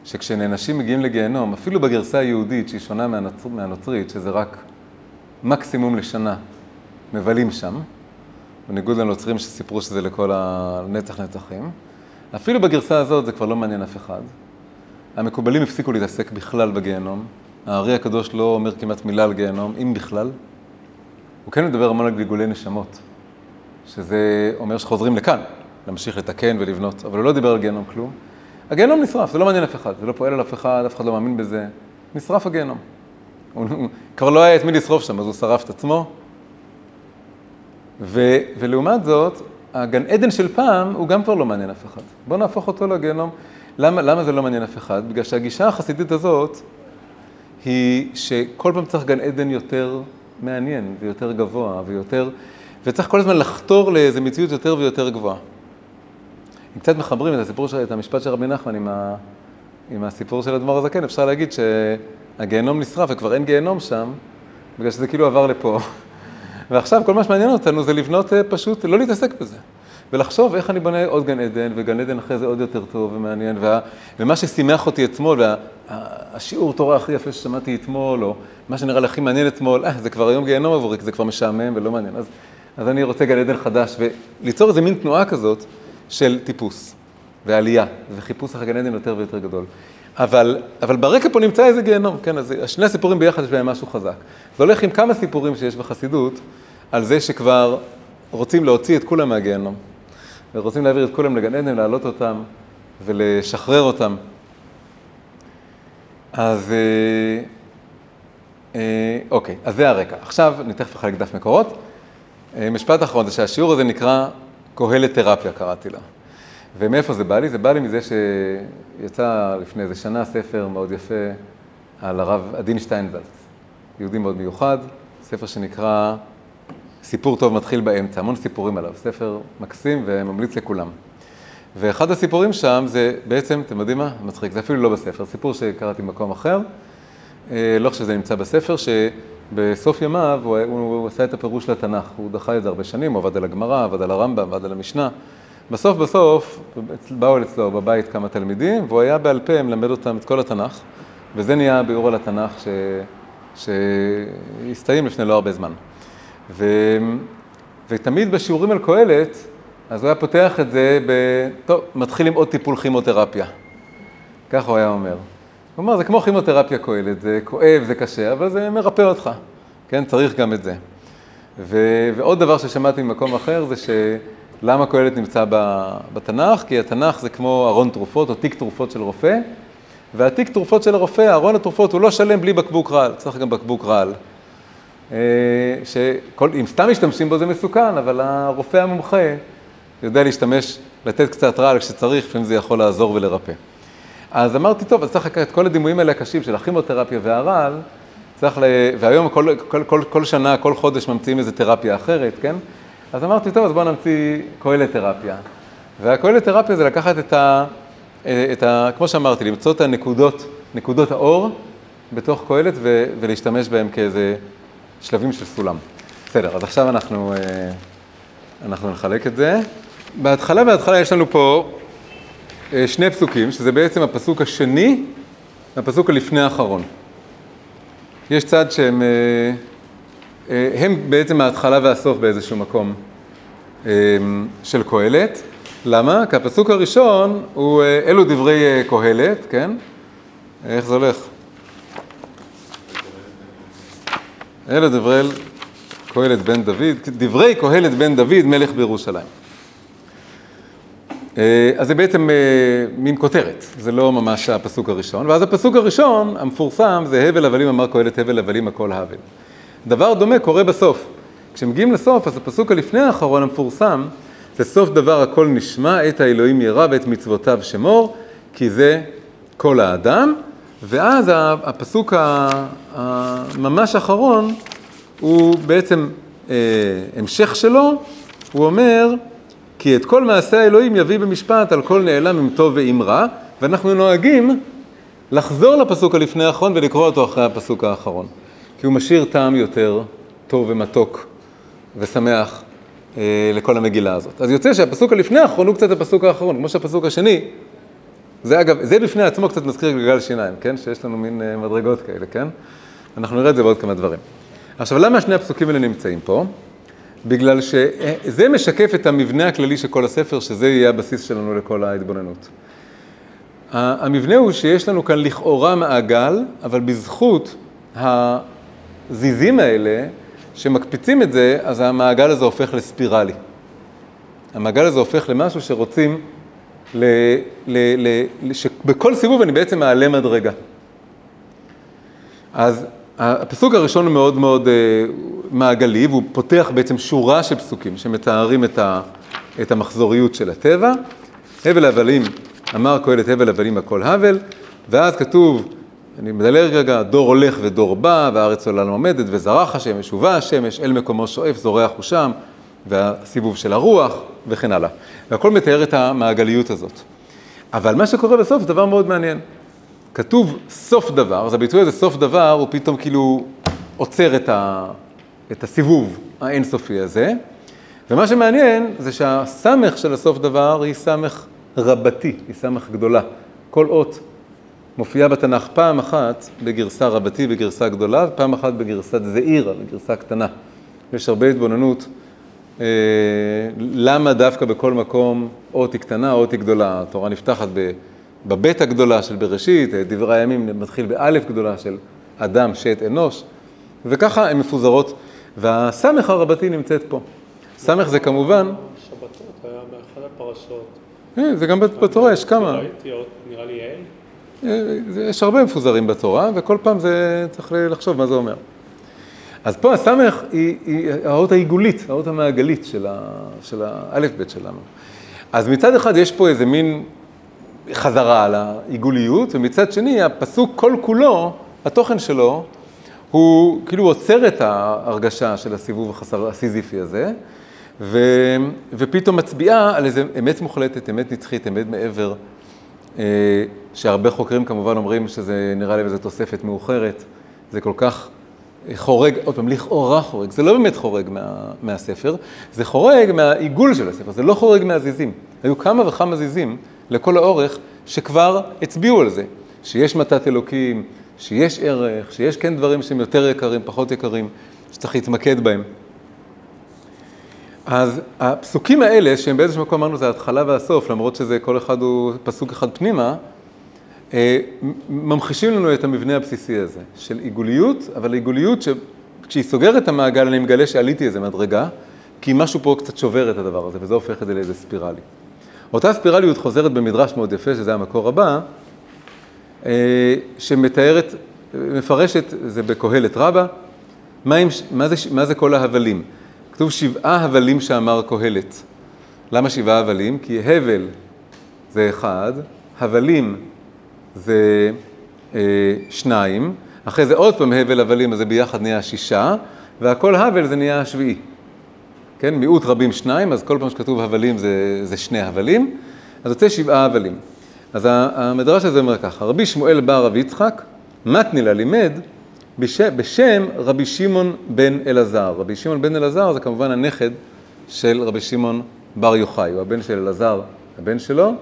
שכשנענשים מגיעים לגיהנום, אפילו בגרסה היהודית שהיא שונה מהנוצר, מהנוצרית, שזה רק מקסימום לשנה, מבלים שם, בניגוד לנוצרים שסיפרו שזה לכל הנצח נצחים, אפילו בגרסה הזאת זה כבר לא מעניין אף אחד. המקובלים הפסיקו להתעסק בכלל בגיהנום. הארי הקדוש לא אומר כמעט מילה על גיהנום, אם בכלל. הוא כן מדבר המון על גלגולי נשמות, שזה אומר שחוזרים לכאן, להמשיך לתקן ולבנות, אבל הוא לא דיבר על גיהנום כלום. הגיהנום נשרף, זה לא מעניין אף אחד, זה לא פועל על אף אחד, אף אחד לא מאמין בזה. נשרף הגיהנום. הוא כבר לא היה את מי לשרוף שם, אז הוא שרף את עצמו. ו, ולעומת זאת, הגן עדן של פעם הוא גם כבר לא מעניין אף אחד. בואו נהפוך אותו לגיהנום. למה, למה זה לא מעניין אף אחד? בגלל שהגישה החסידית הזאת היא שכל פעם צריך גן עדן יותר מעניין ויותר גבוה ויותר, וצריך כל הזמן לחתור לאיזו מציאות יותר ויותר גבוהה. אם קצת מחברים את הסיפור, של, את המשפט של רבי נחמן עם, ה, עם הסיפור של אדמו"ר הזקן, אפשר להגיד שהגיהנום נשרף וכבר אין גיהנום שם, בגלל שזה כאילו עבר לפה. ועכשיו כל מה שמעניין אותנו זה לבנות אה, פשוט, לא להתעסק בזה. ולחשוב איך אני בונה עוד גן עדן, וגן עדן אחרי זה עוד יותר טוב ומעניין, וה, ומה ששימח אותי אתמול, וה, תורה הכי יפה ששמעתי אתמול, או מה שנראה לי הכי מעניין אתמול, אה, זה כבר היום גיהנום עבורי, כי זה כבר משעמם ולא מעניין. אז, אז אני רוצה גן עדן חדש, וליצור איזה מין תנועה כזאת של טיפוס, ועלייה, וחיפוש אחרי גן עדן יותר ויותר גדול. אבל, אבל ברקע פה נמצא איזה גיהנום, כן, אז שני הסיפורים ביחד יש בהם משהו חזק. זה הולך עם כמה סיפורים שיש בחסידות, על זה שכבר רוצים להוציא את כולם מהגיהנום. ורוצים להעביר את כולם לגן עדן, להעלות אותם ולשחרר אותם. אז אה, אה, אוקיי, אז זה הרקע. עכשיו אני תכף אחלק דף מקורות. אה, משפט אחרון זה שהשיעור הזה נקרא קהלת תרפיה, קראתי לה. ומאיפה זה בא לי? זה בא לי מזה שיצא לפני איזה שנה ספר מאוד יפה על הרב עדין שטיינזלץ, יהודי מאוד מיוחד, ספר שנקרא סיפור טוב מתחיל באמצע, המון סיפורים עליו, ספר מקסים וממליץ לכולם. ואחד הסיפורים שם זה בעצם, אתם יודעים מה? מצחיק, זה אפילו לא בספר, סיפור שקראתי במקום אחר, אה, לא חושב שזה נמצא בספר, שבסוף ימיו הוא, הוא, הוא עשה את הפירוש לתנ"ך, הוא דחה את זה הרבה שנים, הוא עבד על הגמרא, עבד על הרמב"ם, עבד על המשנה. בסוף בסוף באו אצלו בבית כמה תלמידים, והוא היה בעל פה מלמד אותם את כל התנ"ך, וזה נהיה ביאור על התנ"ך ש... שהסתיים לפני לא הרבה זמן. ו... ותמיד בשיעורים על קהלת, אז הוא היה פותח את זה ב... טוב, מתחיל עם עוד טיפול כימותרפיה. ככה הוא היה אומר. אומר, זה כמו כימותרפיה קהלת, זה כואב, זה קשה, אבל זה מרפא אותך. כן, צריך גם את זה. ו... ועוד דבר ששמעתי ממקום אחר זה שלמה קהלת נמצא בתנ"ך? כי התנ"ך זה כמו ארון תרופות או תיק תרופות של רופא, והתיק תרופות של הרופא, ארון התרופות הוא לא שלם בלי בקבוק רעל, צריך גם בקבוק רעל. אה, שאם סתם משתמשים בו זה מסוכן, אבל הרופא המומחה יודע להשתמש, לתת קצת רעל כשצריך, לפעמים זה יכול לעזור ולרפא. אז אמרתי, טוב, אז צריך לקחת את כל הדימויים האלה הקשים של הכימותרפיה והרעל, צריך ל... והיום כל, כל, כל, כל שנה, כל חודש ממציאים איזה תרפיה אחרת, כן? אז אמרתי, טוב, אז בואו נמציא כהלת תרפיה. והכהלת תרפיה זה לקחת את ה... את ה... כמו שאמרתי, למצוא את הנקודות נקודות האור בתוך קהלת ו- ולהשתמש בהם כאיזה שלבים של סולם. בסדר, אז עכשיו אנחנו, אנחנו נחלק את זה. בהתחלה, בהתחלה יש לנו פה שני פסוקים, שזה בעצם הפסוק השני והפסוק הלפני האחרון. יש צד שהם הם בעצם ההתחלה והסוף באיזשהו מקום של קהלת. למה? כי הפסוק הראשון הוא אלו דברי קהלת, כן? איך זה הולך? אלו דברי קהלת בן דוד, דברי קהלת בן דוד, מלך בירושלים. אז זה בעצם מין כותרת, זה לא ממש הפסוק הראשון. ואז הפסוק הראשון, המפורסם, זה הבל הבלים אמר קהלת הבל הבלים הכל הבל. דבר דומה קורה בסוף. כשמגיעים לסוף, אז הפסוק הלפני האחרון המפורסם, זה סוף דבר הכל נשמע, את האלוהים ירא ואת מצוותיו שמור, כי זה כל האדם. ואז הפסוק הממש האחרון, הוא בעצם אה, המשך שלו, הוא אומר, כי את כל מעשי האלוהים יביא במשפט על כל נעלם עם טוב ועם רע, ואנחנו נוהגים לחזור לפסוק הלפני האחרון ולקרוא אותו אחרי הפסוק האחרון. כי הוא משאיר טעם יותר טוב ומתוק ושמח אה, לכל המגילה הזאת. אז יוצא שהפסוק הלפני האחרון הוא קצת הפסוק האחרון, כמו שהפסוק השני, זה אגב, זה בפני עצמו קצת מזכיר גלגל שיניים, כן? שיש לנו מין אה, מדרגות כאלה, כן? אנחנו נראה את זה בעוד כמה דברים. עכשיו, למה שני הפסוקים האלה נמצאים פה? בגלל שזה משקף את המבנה הכללי של כל הספר, שזה יהיה הבסיס שלנו לכל ההתבוננות. המבנה הוא שיש לנו כאן לכאורה מעגל, אבל בזכות הזיזים האלה, שמקפיצים את זה, אז המעגל הזה הופך לספירלי. המעגל הזה הופך למשהו שרוצים, ל, ל, ל, שבכל סיבוב אני בעצם מעלה מדרגה. אז הפסוק הראשון הוא מאוד מאוד מעגלי, והוא פותח בעצם שורה של פסוקים שמתארים את, ה, את המחזוריות של הטבע. הבל הבלים, אמר קהלת הבל הבלים הכל הבל, ואז כתוב, אני מדלג רגע, דור הולך ודור בא, והארץ עולה עומדת, וזרח השמש ובא השמש, אל מקומו שואף, זורח הוא שם, והסיבוב של הרוח, וכן הלאה. והכל מתאר את המעגליות הזאת. אבל מה שקורה בסוף זה דבר מאוד מעניין. כתוב סוף דבר, אז הביטוי הזה סוף דבר, הוא פתאום כאילו עוצר את, ה, את הסיבוב האינסופי הזה. ומה שמעניין זה שהסמך של הסוף דבר היא סמך רבתי, היא סמך גדולה. כל אות מופיעה בתנ"ך פעם אחת בגרסה רבתי, בגרסה גדולה, ופעם אחת בגרסת זעירה, בגרסה קטנה. יש הרבה התבוננות אה, למה דווקא בכל מקום אות היא קטנה, אות היא גדולה. התורה נפתחת בבית הגדולה של בראשית, דברי הימים מתחיל באלף גדולה של אדם, שת, אנוש, וככה הן מפוזרות, והסמך הרבתי נמצאת פה. סמך זה כמובן... שבתות היה באחד הפרשות. כן, זה גם בתורה, יש כמה. נראה לי יעל. אה, יש הרבה מפוזרים בתורה, וכל פעם זה צריך לחשוב מה זה אומר. אז פה הסמך היא, היא האות העיגולית, האות המעגלית של האלף-בית שלנו. אז מצד אחד יש פה איזה מין חזרה על העיגוליות, ומצד שני הפסוק כל כולו, התוכן שלו, הוא כאילו עוצר את ההרגשה של הסיבוב החסר, הסיזיפי הזה, ו, ופתאום מצביעה על איזה אמת מוחלטת, אמת נצחית, אמת מעבר, אה, שהרבה חוקרים כמובן אומרים שזה נראה להם איזו תוספת מאוחרת, זה כל כך חורג, עוד פעם, לכאורה חורג, זה לא באמת חורג מה, מהספר, זה חורג מהעיגול של הספר, זה לא חורג מהזיזים. היו כמה וכמה זיזים לכל האורך שכבר הצביעו על זה, שיש מתת אלוקים, שיש ערך, שיש כן דברים שהם יותר יקרים, פחות יקרים, שצריך להתמקד בהם. אז הפסוקים האלה, שהם באיזשהו מקום אמרנו זה ההתחלה והסוף, למרות שזה כל אחד הוא פסוק אחד פנימה, אה, ממחישים לנו את המבנה הבסיסי הזה של עיגוליות, אבל עיגוליות שכשהיא סוגרת את המעגל אני מגלה שעליתי איזה מדרגה, כי משהו פה קצת שובר את הדבר הזה, וזה הופך את זה לאיזה ספירלי. אותה ספירליות חוזרת במדרש מאוד יפה, שזה המקור הבא, שמתארת, מפרשת, זה בקהלת רבה, מה, מה, זה, מה זה כל ההבלים? כתוב שבעה הבלים שאמר קהלת. למה שבעה הבלים? כי הבל זה אחד, הבלים זה אה, שניים, אחרי זה עוד פעם הבל הבלים, אז זה ביחד נהיה שישה, והכל הבל זה נהיה השביעי. כן, מיעוט רבים שניים, אז כל פעם שכתוב הבלים זה, זה שני הבלים, אז יוצא שבעה הבלים. אז המדרש הזה אומר ככה, רבי שמואל בר רבי יצחק, מתנילה לימד בש, בשם רבי שמעון בן אלעזר. רבי שמעון בן אלעזר זה כמובן הנכד של רבי שמעון בר יוחאי, הוא הבן של אלעזר, הבן שלו,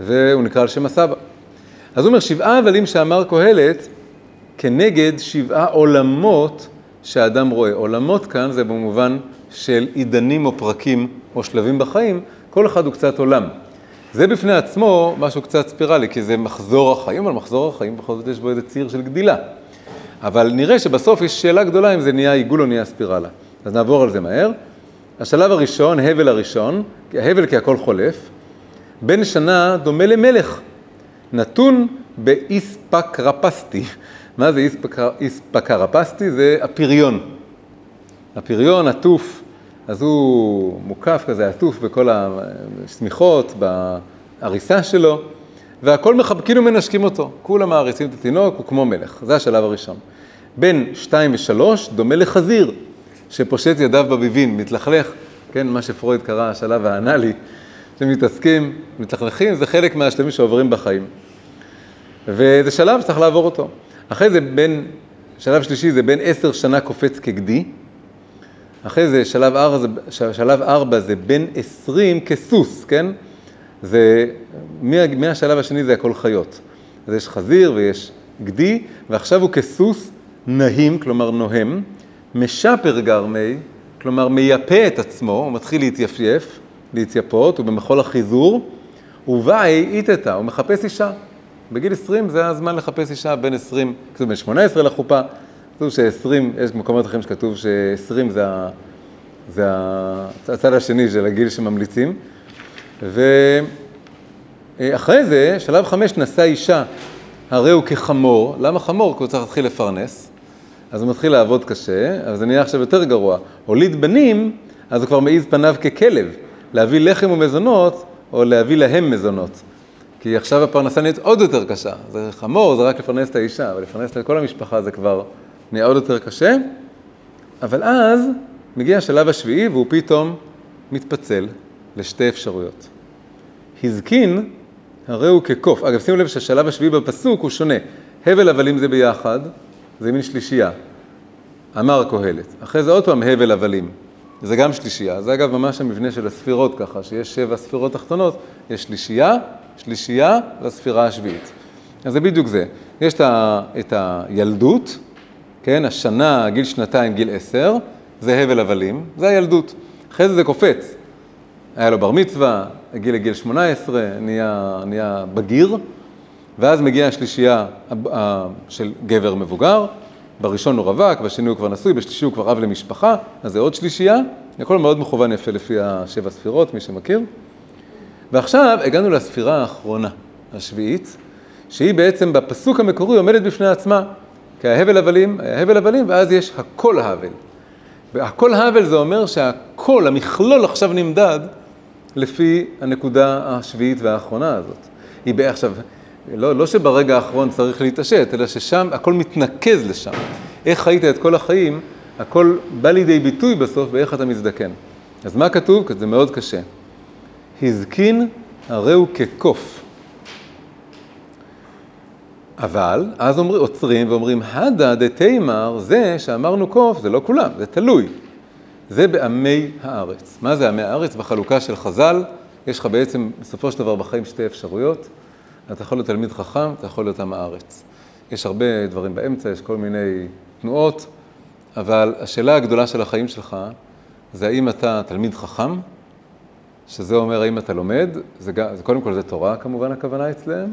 והוא נקרא על שם הסבא. אז הוא אומר, שבעה הבלים שאמר קהלת, כנגד שבעה עולמות שהאדם רואה. עולמות כאן זה במובן של עידנים או פרקים או שלבים בחיים, כל אחד הוא קצת עולם. זה בפני עצמו משהו קצת ספירלי, כי זה מחזור החיים, אבל מחזור החיים בכל זאת יש בו איזה ציר של גדילה. אבל נראה שבסוף יש שאלה גדולה אם זה נהיה עיגול או נהיה ספירלה. אז נעבור על זה מהר. השלב הראשון, הבל הראשון, הבל כי הכל חולף, בן שנה דומה למלך, נתון באיספקרפסטי. מה זה איספקרפסטי? זה הפריון. הפריון עטוף, אז הוא מוקף כזה, עטוף בכל השמיכות, בעריסה שלו, והכל מחבקים ומנשקים אותו. כולם מעריצים את התינוק, הוא כמו מלך. זה השלב הראשון. בין שתיים ושלוש דומה לחזיר, שפושט ידיו בביבין, מתלכלך, כן, מה שפרויד קרא השלב האנאלי, שמתעסקים, מתלכלכים, זה חלק מהשלמים שעוברים בחיים. וזה שלב שצריך לעבור אותו. אחרי זה בין, שלב שלישי זה בין עשר שנה קופץ כגדי, אחרי זה שלב ארבע, שלב ארבע זה בין עשרים כסוס, כן? זה, מה, מהשלב השני זה הכל חיות. אז יש חזיר ויש גדי, ועכשיו הוא כסוס נהים, כלומר נוהם, משפר גרמי, כלומר מייפה את עצמו, הוא מתחיל להתייפייף, להתייפות, הוא במחול החיזור, ובאי איתתה, הוא מחפש אישה. בגיל 20 זה הזמן לחפש אישה, בין 20, כתוב בין 18 לחופה, כתוב ש-20, יש מקומות אחרים שכתוב ש-20 זה, זה הצד השני של הגיל שממליצים. ואחרי זה, שלב חמש, נשא אישה, הרי הוא כחמור. למה חמור? כי הוא צריך להתחיל לפרנס. אז הוא מתחיל לעבוד קשה, אבל זה נהיה עכשיו יותר גרוע. הוליד בנים, אז הוא כבר מעיז פניו ככלב. להביא לחם ומזונות, או להביא להם מזונות. כי עכשיו הפרנסה נהיית עוד יותר קשה. זה חמור, זה רק לפרנס את האישה, אבל לפרנס את כל המשפחה זה כבר נהיה עוד יותר קשה. אבל אז מגיע השלב השביעי והוא פתאום מתפצל לשתי אפשרויות. הזקין, הרי הוא כקוף. אגב, שימו לב שהשלב השביעי בפסוק הוא שונה. הבל הבלים זה ביחד, זה מין שלישייה. אמר קהלת. אחרי זה עוד פעם הבל הבלים. זה גם שלישייה. זה אגב ממש המבנה של הספירות ככה, שיש שבע ספירות תחתונות, יש שלישייה, שלישייה לספירה השביעית. אז זה בדיוק זה. יש את הילדות, כן, השנה, גיל שנתיים, גיל עשר, זה הבל הבלים, זה הילדות. אחרי זה זה קופץ. היה לו בר מצווה, הגיע לגיל 18, נהיה, נהיה בגיר, ואז מגיעה השלישייה של גבר מבוגר, בראשון הוא רווק, בשני הוא כבר נשוי, בשלישי הוא כבר אב למשפחה, אז זה עוד שלישייה, הכל מאוד מכוון יפה לפי השבע ספירות, מי שמכיר. ועכשיו הגענו לספירה האחרונה, השביעית, שהיא בעצם בפסוק המקורי עומדת בפני עצמה, כי ההבל הבלים, ההבל הבלים, ואז יש הכל האבל. והכל האבל זה אומר שהכל, המכלול עכשיו נמדד לפי הנקודה השביעית והאחרונה הזאת. היא עכשיו, לא, לא שברגע האחרון צריך להתעשת, אלא ששם הכל מתנקז לשם. איך חיית את כל החיים, הכל בא לידי ביטוי בסוף באיך אתה מזדקן. אז מה כתוב? זה מאוד קשה. הזקין הרי הוא כקוף. אבל אז אומר, עוצרים ואומרים, הדא דתימר, זה שאמרנו קוף, זה לא כולם, זה תלוי. זה בעמי הארץ. מה זה עמי הארץ? בחלוקה של חז"ל, יש לך בעצם בסופו של דבר בחיים שתי אפשרויות. אתה יכול להיות תלמיד חכם, אתה יכול להיות עם הארץ. יש הרבה דברים באמצע, יש כל מיני תנועות, אבל השאלה הגדולה של החיים שלך זה האם אתה תלמיד חכם, שזה אומר האם אתה לומד, זה, זה קודם כל זה תורה כמובן הכוונה אצלם,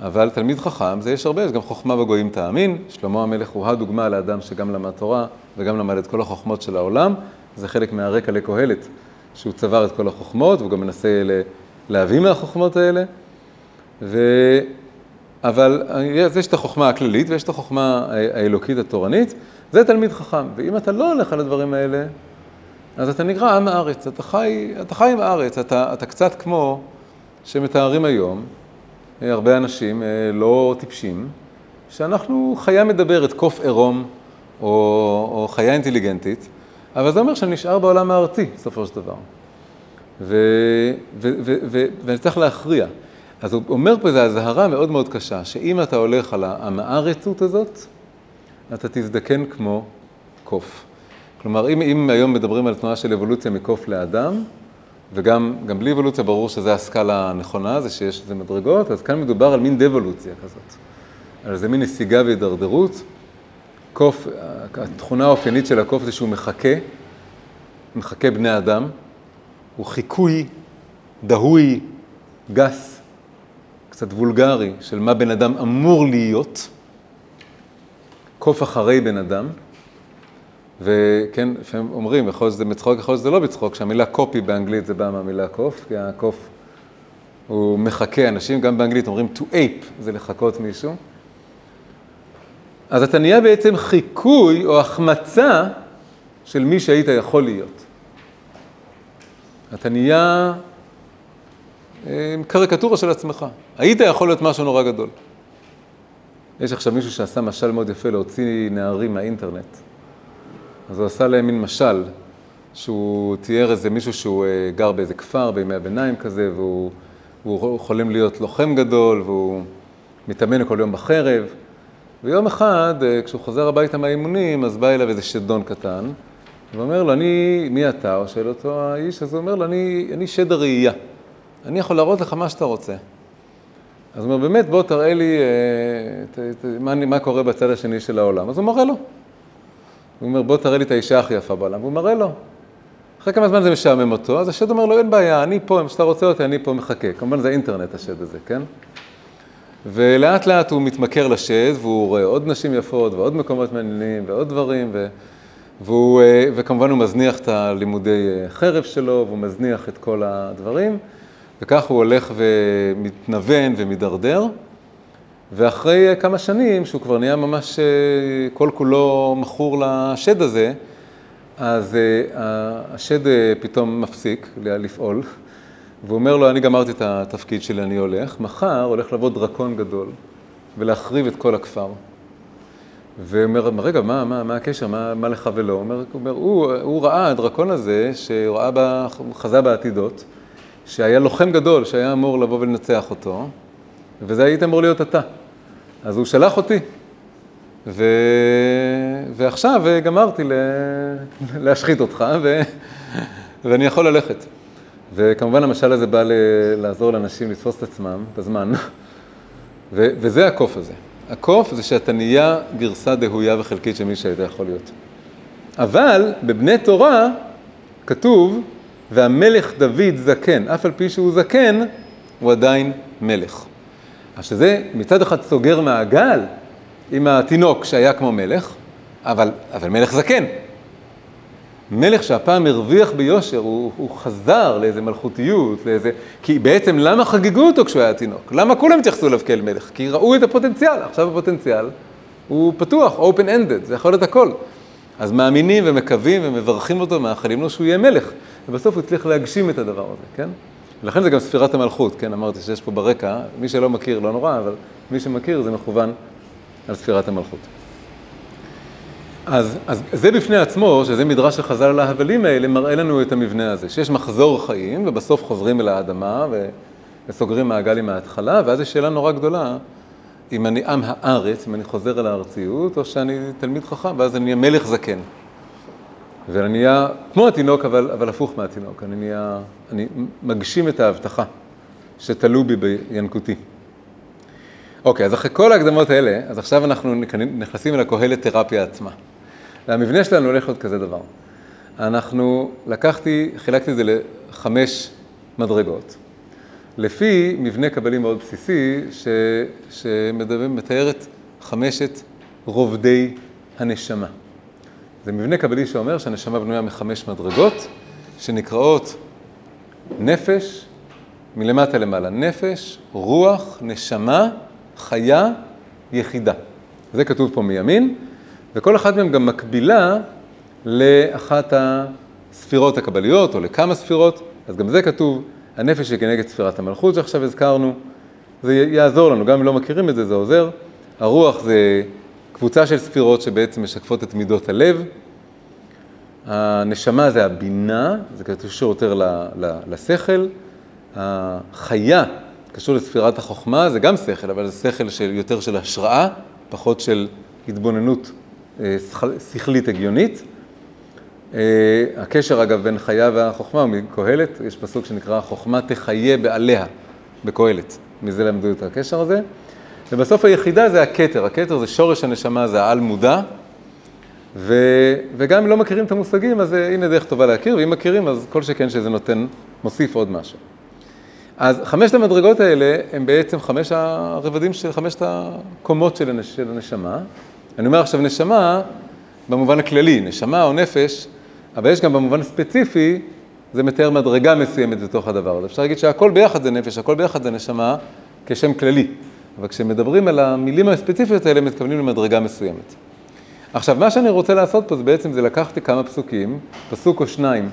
אבל תלמיד חכם זה יש הרבה, יש גם חוכמה בגויים תאמין, שלמה המלך הוא הדוגמה לאדם שגם למד תורה וגם למד את כל החוכמות של העולם, זה חלק מהרקע לקהלת, שהוא צבר את כל החוכמות והוא גם מנסה להביא מהחוכמות האלה. ו... אבל יש את החוכמה הכללית ויש את החוכמה האלוקית התורנית, זה תלמיד חכם. ואם אתה לא הולך על הדברים האלה, אז אתה נקרא עם הארץ, אתה חי, אתה חי עם הארץ, אתה, אתה קצת כמו שמתארים היום, הרבה אנשים לא טיפשים, שאנחנו חיה מדברת, קוף עירום או, או חיה אינטליגנטית, אבל זה אומר שאני נשאר בעולם הארצי בסופו של דבר. ואני צריך להכריע. אז הוא אומר פה איזו אזהרה מאוד מאוד קשה, שאם אתה הולך על המארצות הזאת, אתה תזדקן כמו קוף. כלומר, אם, אם היום מדברים על תנועה של אבולוציה מקוף לאדם, וגם בלי אבולוציה ברור שזו הסקאלה הנכונה, זה שיש איזה מדרגות, אז כאן מדובר על מין דבולוציה כזאת. על איזה מין נסיגה והידרדרות. קוף, התכונה האופיינית של הקוף זה שהוא מחכה, מחכה בני אדם. הוא חיקוי דהוי, גס, קצת וולגרי, של מה בן אדם אמור להיות. קוף אחרי בן אדם. וכן, לפעמים אומרים, יכול להיות שזה מצחוק, יכול להיות שזה לא בצחוק, שהמילה קופי באנגלית זה בא מהמילה קוף, כי הקוף הוא מחכה אנשים, גם באנגלית אומרים to ape, זה לחכות מישהו. אז אתה נהיה בעצם חיקוי או החמצה של מי שהיית יכול להיות. אתה נהיה אה, קריקטורה של עצמך. היית יכול להיות משהו נורא גדול. יש עכשיו מישהו שעשה משל מאוד יפה להוציא נערים מהאינטרנט. אז הוא עשה להם מין משל, שהוא תיאר איזה מישהו שהוא אה, גר באיזה כפר בימי הביניים כזה, והוא, חולם להיות לוחם גדול, והוא מתאמן כל יום בחרב. ויום אחד, אה, כשהוא חוזר הביתה מהאימונים, אז בא אליו איזה שדון קטן, ואומר לו, אני, מי אתה? או שואל אותו האיש, אז הוא אומר לו, אני, אני שד הראייה. אני יכול להראות לך מה שאתה רוצה. אז הוא אומר, באמת, בוא תראה לי אה, ת, ת, מה, מה קורה בצד השני של העולם. אז הוא מראה לו. הוא אומר, בוא תראה לי את האישה הכי יפה בעולם, והוא מראה לו. אחרי כמה זמן זה משעמם אותו, אז השד אומר לו, אין בעיה, אני פה, אם שאתה רוצה אותי, אני פה מחכה. כמובן זה אינטרנט השד הזה, כן? ולאט לאט הוא מתמכר לשד, והוא רואה עוד נשים יפות, ועוד מקומות מעניינים, ועוד דברים, ו... והוא, אה, וכמובן הוא מזניח את הלימודי אה, חרב שלו, והוא מזניח את כל הדברים, וכך הוא הולך ומתנוון ומידרדר. ואחרי אה, כמה שנים, שהוא כבר נהיה ממש כל כולו מכור לשד הזה, אז השד פתאום מפסיק לפעול, והוא אומר לו, אני גמרתי את התפקיד שלי, אני הולך, מחר הולך לבוא דרקון גדול ולהחריב את כל הכפר. והוא אומר, רגע, מה, מה, מה הקשר, מה, מה לך ולא? הוא אומר, אומר, הוא, הוא ראה, הדרקון הזה, שהוא ראה, בה, חזה בעתידות, שהיה לוחם גדול, שהיה אמור לבוא ולנצח אותו, וזה היית אמור להיות אתה. אז הוא שלח אותי. ו... ועכשיו גמרתי ל... להשחית אותך, ו... ואני יכול ללכת. וכמובן המשל הזה בא ל... לעזור לאנשים לתפוס את עצמם בזמן, ו... וזה הקוף הזה. הקוף זה שאתה נהיה גרסה דהויה וחלקית של מי שהיית יכול להיות. אבל בבני תורה כתוב, והמלך דוד זקן, אף על פי שהוא זקן, הוא עדיין מלך. אז שזה מצד אחד סוגר מעגל עם התינוק שהיה כמו מלך, אבל, אבל מלך זקן. מלך שהפעם הרוויח ביושר, הוא, הוא חזר לאיזה מלכותיות, לאיזה... כי בעצם למה חגגו אותו כשהוא היה תינוק? למה כולם התייחסו אליו כאל מלך? כי ראו את הפוטנציאל, עכשיו הפוטנציאל הוא פתוח, open-ended, זה יכול להיות הכל. אז מאמינים ומקווים ומברכים אותו, מאחלים לו שהוא יהיה מלך. ובסוף הוא הצליח להגשים את הדבר הזה, כן? ולכן זה גם ספירת המלכות, כן? אמרתי שיש פה ברקע, מי שלא מכיר לא נורא, אבל מי שמכיר זה מכוון על ספירת המלכות. אז, אז זה בפני עצמו, שזה מדרש שחז"ל על ההבלים האלה, מראה לנו את המבנה הזה, שיש מחזור חיים, ובסוף חוזרים אל האדמה וסוגרים מעגל עם ההתחלה, ואז יש שאלה נורא גדולה, אם אני עם הארץ, אם אני חוזר אל הארציות, או שאני תלמיד חכם, ואז אני מלך זקן. ואני נהיה כמו התינוק, אבל, אבל הפוך מהתינוק, אני נהיה, אני מגשים את ההבטחה שתלו בי בינקותי. אוקיי, אז אחרי כל ההקדמות האלה, אז עכשיו אנחנו נכנסים אל הקהלת תרפיה עצמה. והמבנה שלנו הולך להיות כזה דבר. אנחנו, לקחתי, חילקתי את זה לחמש מדרגות. לפי מבנה קבלי מאוד בסיסי, ש, שמתאר את חמשת רובדי הנשמה. זה מבנה קבלי שאומר שהנשמה בנויה מחמש מדרגות, שנקראות נפש, מלמטה למעלה, נפש, רוח, נשמה, חיה, יחידה. זה כתוב פה מימין. וכל אחת מהן גם מקבילה לאחת הספירות הקבליות, או לכמה ספירות, אז גם זה כתוב, הנפש היא כנגד ספירת המלכות שעכשיו הזכרנו, זה יעזור לנו, גם אם לא מכירים את זה, זה עוזר. הרוח זה קבוצה של ספירות שבעצם משקפות את מידות הלב. הנשמה זה הבינה, זה קשור יותר לשכל. החיה קשור לספירת החוכמה, זה גם שכל, אבל זה שכל של, יותר של השראה, פחות של התבוננות אה, שכלית הגיונית. אה, הקשר אגב בין חיה והחוכמה הוא מקהלת, יש פסוק שנקרא חוכמה תחיה בעליה בקהלת, מזה למדו את הקשר הזה. ובסוף היחידה זה הכתר, הכתר זה שורש הנשמה, זה העל מודע, ו, וגם אם לא מכירים את המושגים, אז הנה דרך טובה להכיר, ואם מכירים, אז כל שכן שזה נותן, מוסיף עוד משהו. אז חמשת המדרגות האלה הם בעצם חמש הרבדים של חמשת הקומות של, הנש, של הנשמה. אני אומר עכשיו נשמה במובן הכללי, נשמה או נפש, אבל יש גם במובן הספציפי, זה מתאר מדרגה מסוימת בתוך הדבר הזה. אפשר להגיד שהכל ביחד זה נפש, הכל ביחד זה נשמה כשם כללי. אבל כשמדברים על המילים הספציפיות האלה, מתכוונים למדרגה מסוימת. עכשיו, מה שאני רוצה לעשות פה זה בעצם, זה לקחתי כמה פסוקים, פסוק או שניים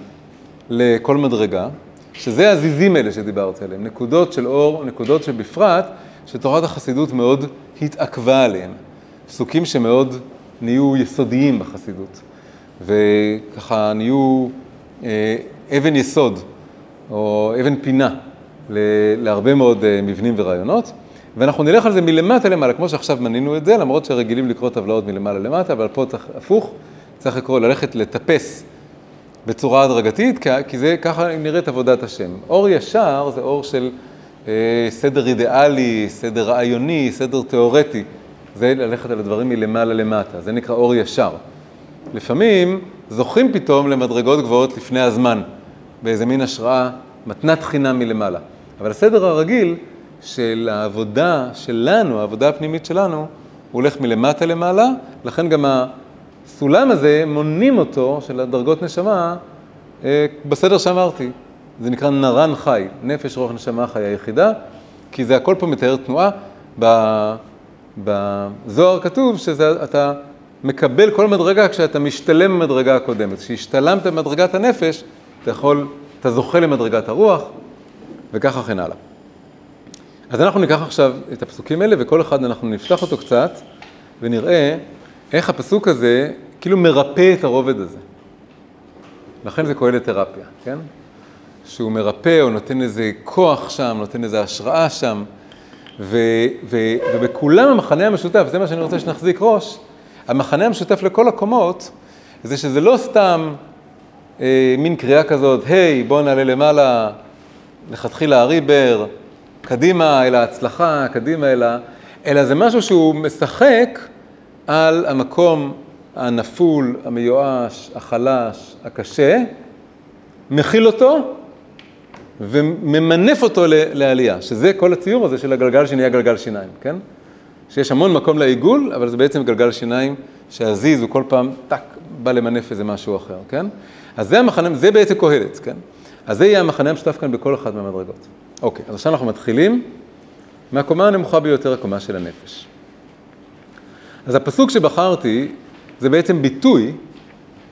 לכל מדרגה, שזה הזיזים האלה שדיברתי עליהם, נקודות של אור, נקודות שבפרט, שתורת החסידות מאוד התעכבה עליהן. פסוקים שמאוד נהיו יסודיים בחסידות, וככה נהיו אה, אבן יסוד, או אבן פינה, להרבה מאוד אה, מבנים ורעיונות. ואנחנו נלך על זה מלמטה למעלה, כמו שעכשיו מנינו את זה, למרות שרגילים לקרוא טבלאות מלמעלה למטה, אבל פה צריך הפוך, צריך לקרוא, ללכת לטפס בצורה הדרגתית, כי זה ככה נראית עבודת השם. אור ישר זה אור של אה, סדר אידיאלי, סדר רעיוני, סדר תיאורטי. זה ללכת על הדברים מלמעלה למטה, זה נקרא אור ישר. לפעמים זוכים פתאום למדרגות גבוהות לפני הזמן, באיזה מין השראה, מתנת חינם מלמעלה. אבל הסדר הרגיל של העבודה שלנו, העבודה הפנימית שלנו, הוא הולך מלמטה למעלה, לכן גם הסולם הזה, מונים אותו, של הדרגות נשמה, אה, בסדר שאמרתי. זה נקרא נרן חי, נפש, רוח, נשמה, חי היחידה, כי זה הכל פה מתאר תנועה. בזוהר כתוב שאתה מקבל כל מדרגה כשאתה משתלם במדרגה הקודמת. כשהשתלמת במדרגת הנפש, אתה יכול, אתה זוכה למדרגת הרוח, וככה כן הלאה. אז אנחנו ניקח עכשיו את הפסוקים האלה, וכל אחד אנחנו נפתח אותו קצת, ונראה איך הפסוק הזה כאילו מרפא את הרובד הזה. לכן זה קורא לתרפיה, כן? שהוא מרפא, או נותן איזה כוח שם, נותן איזה השראה שם, ו, ו, ובכולם המחנה המשותף, זה מה שאני רוצה שנחזיק ראש, המחנה המשותף לכל הקומות, זה שזה לא סתם אה, מין קריאה כזאת, היי, בוא נעלה למעלה, לכתחילה הריבר, קדימה אל ההצלחה, קדימה אל ה... אלא זה משהו שהוא משחק על המקום הנפול, המיואש, החלש, הקשה, מכיל אותו וממנף אותו לעלייה, שזה כל הציור הזה של הגלגל שנהיה גלגל שיניים, כן? שיש המון מקום לעיגול, אבל זה בעצם גלגל שיניים שהזיז הוא כל פעם, טאק, בא למנף איזה משהו אחר, כן? אז זה המחנה, זה בעצם קהלת, כן? אז זה יהיה המחנה המשותף כאן בכל אחת מהמדרגות. אוקיי, אז עכשיו אנחנו מתחילים מהקומה הנמוכה ביותר, הקומה של הנפש. אז הפסוק שבחרתי זה בעצם ביטוי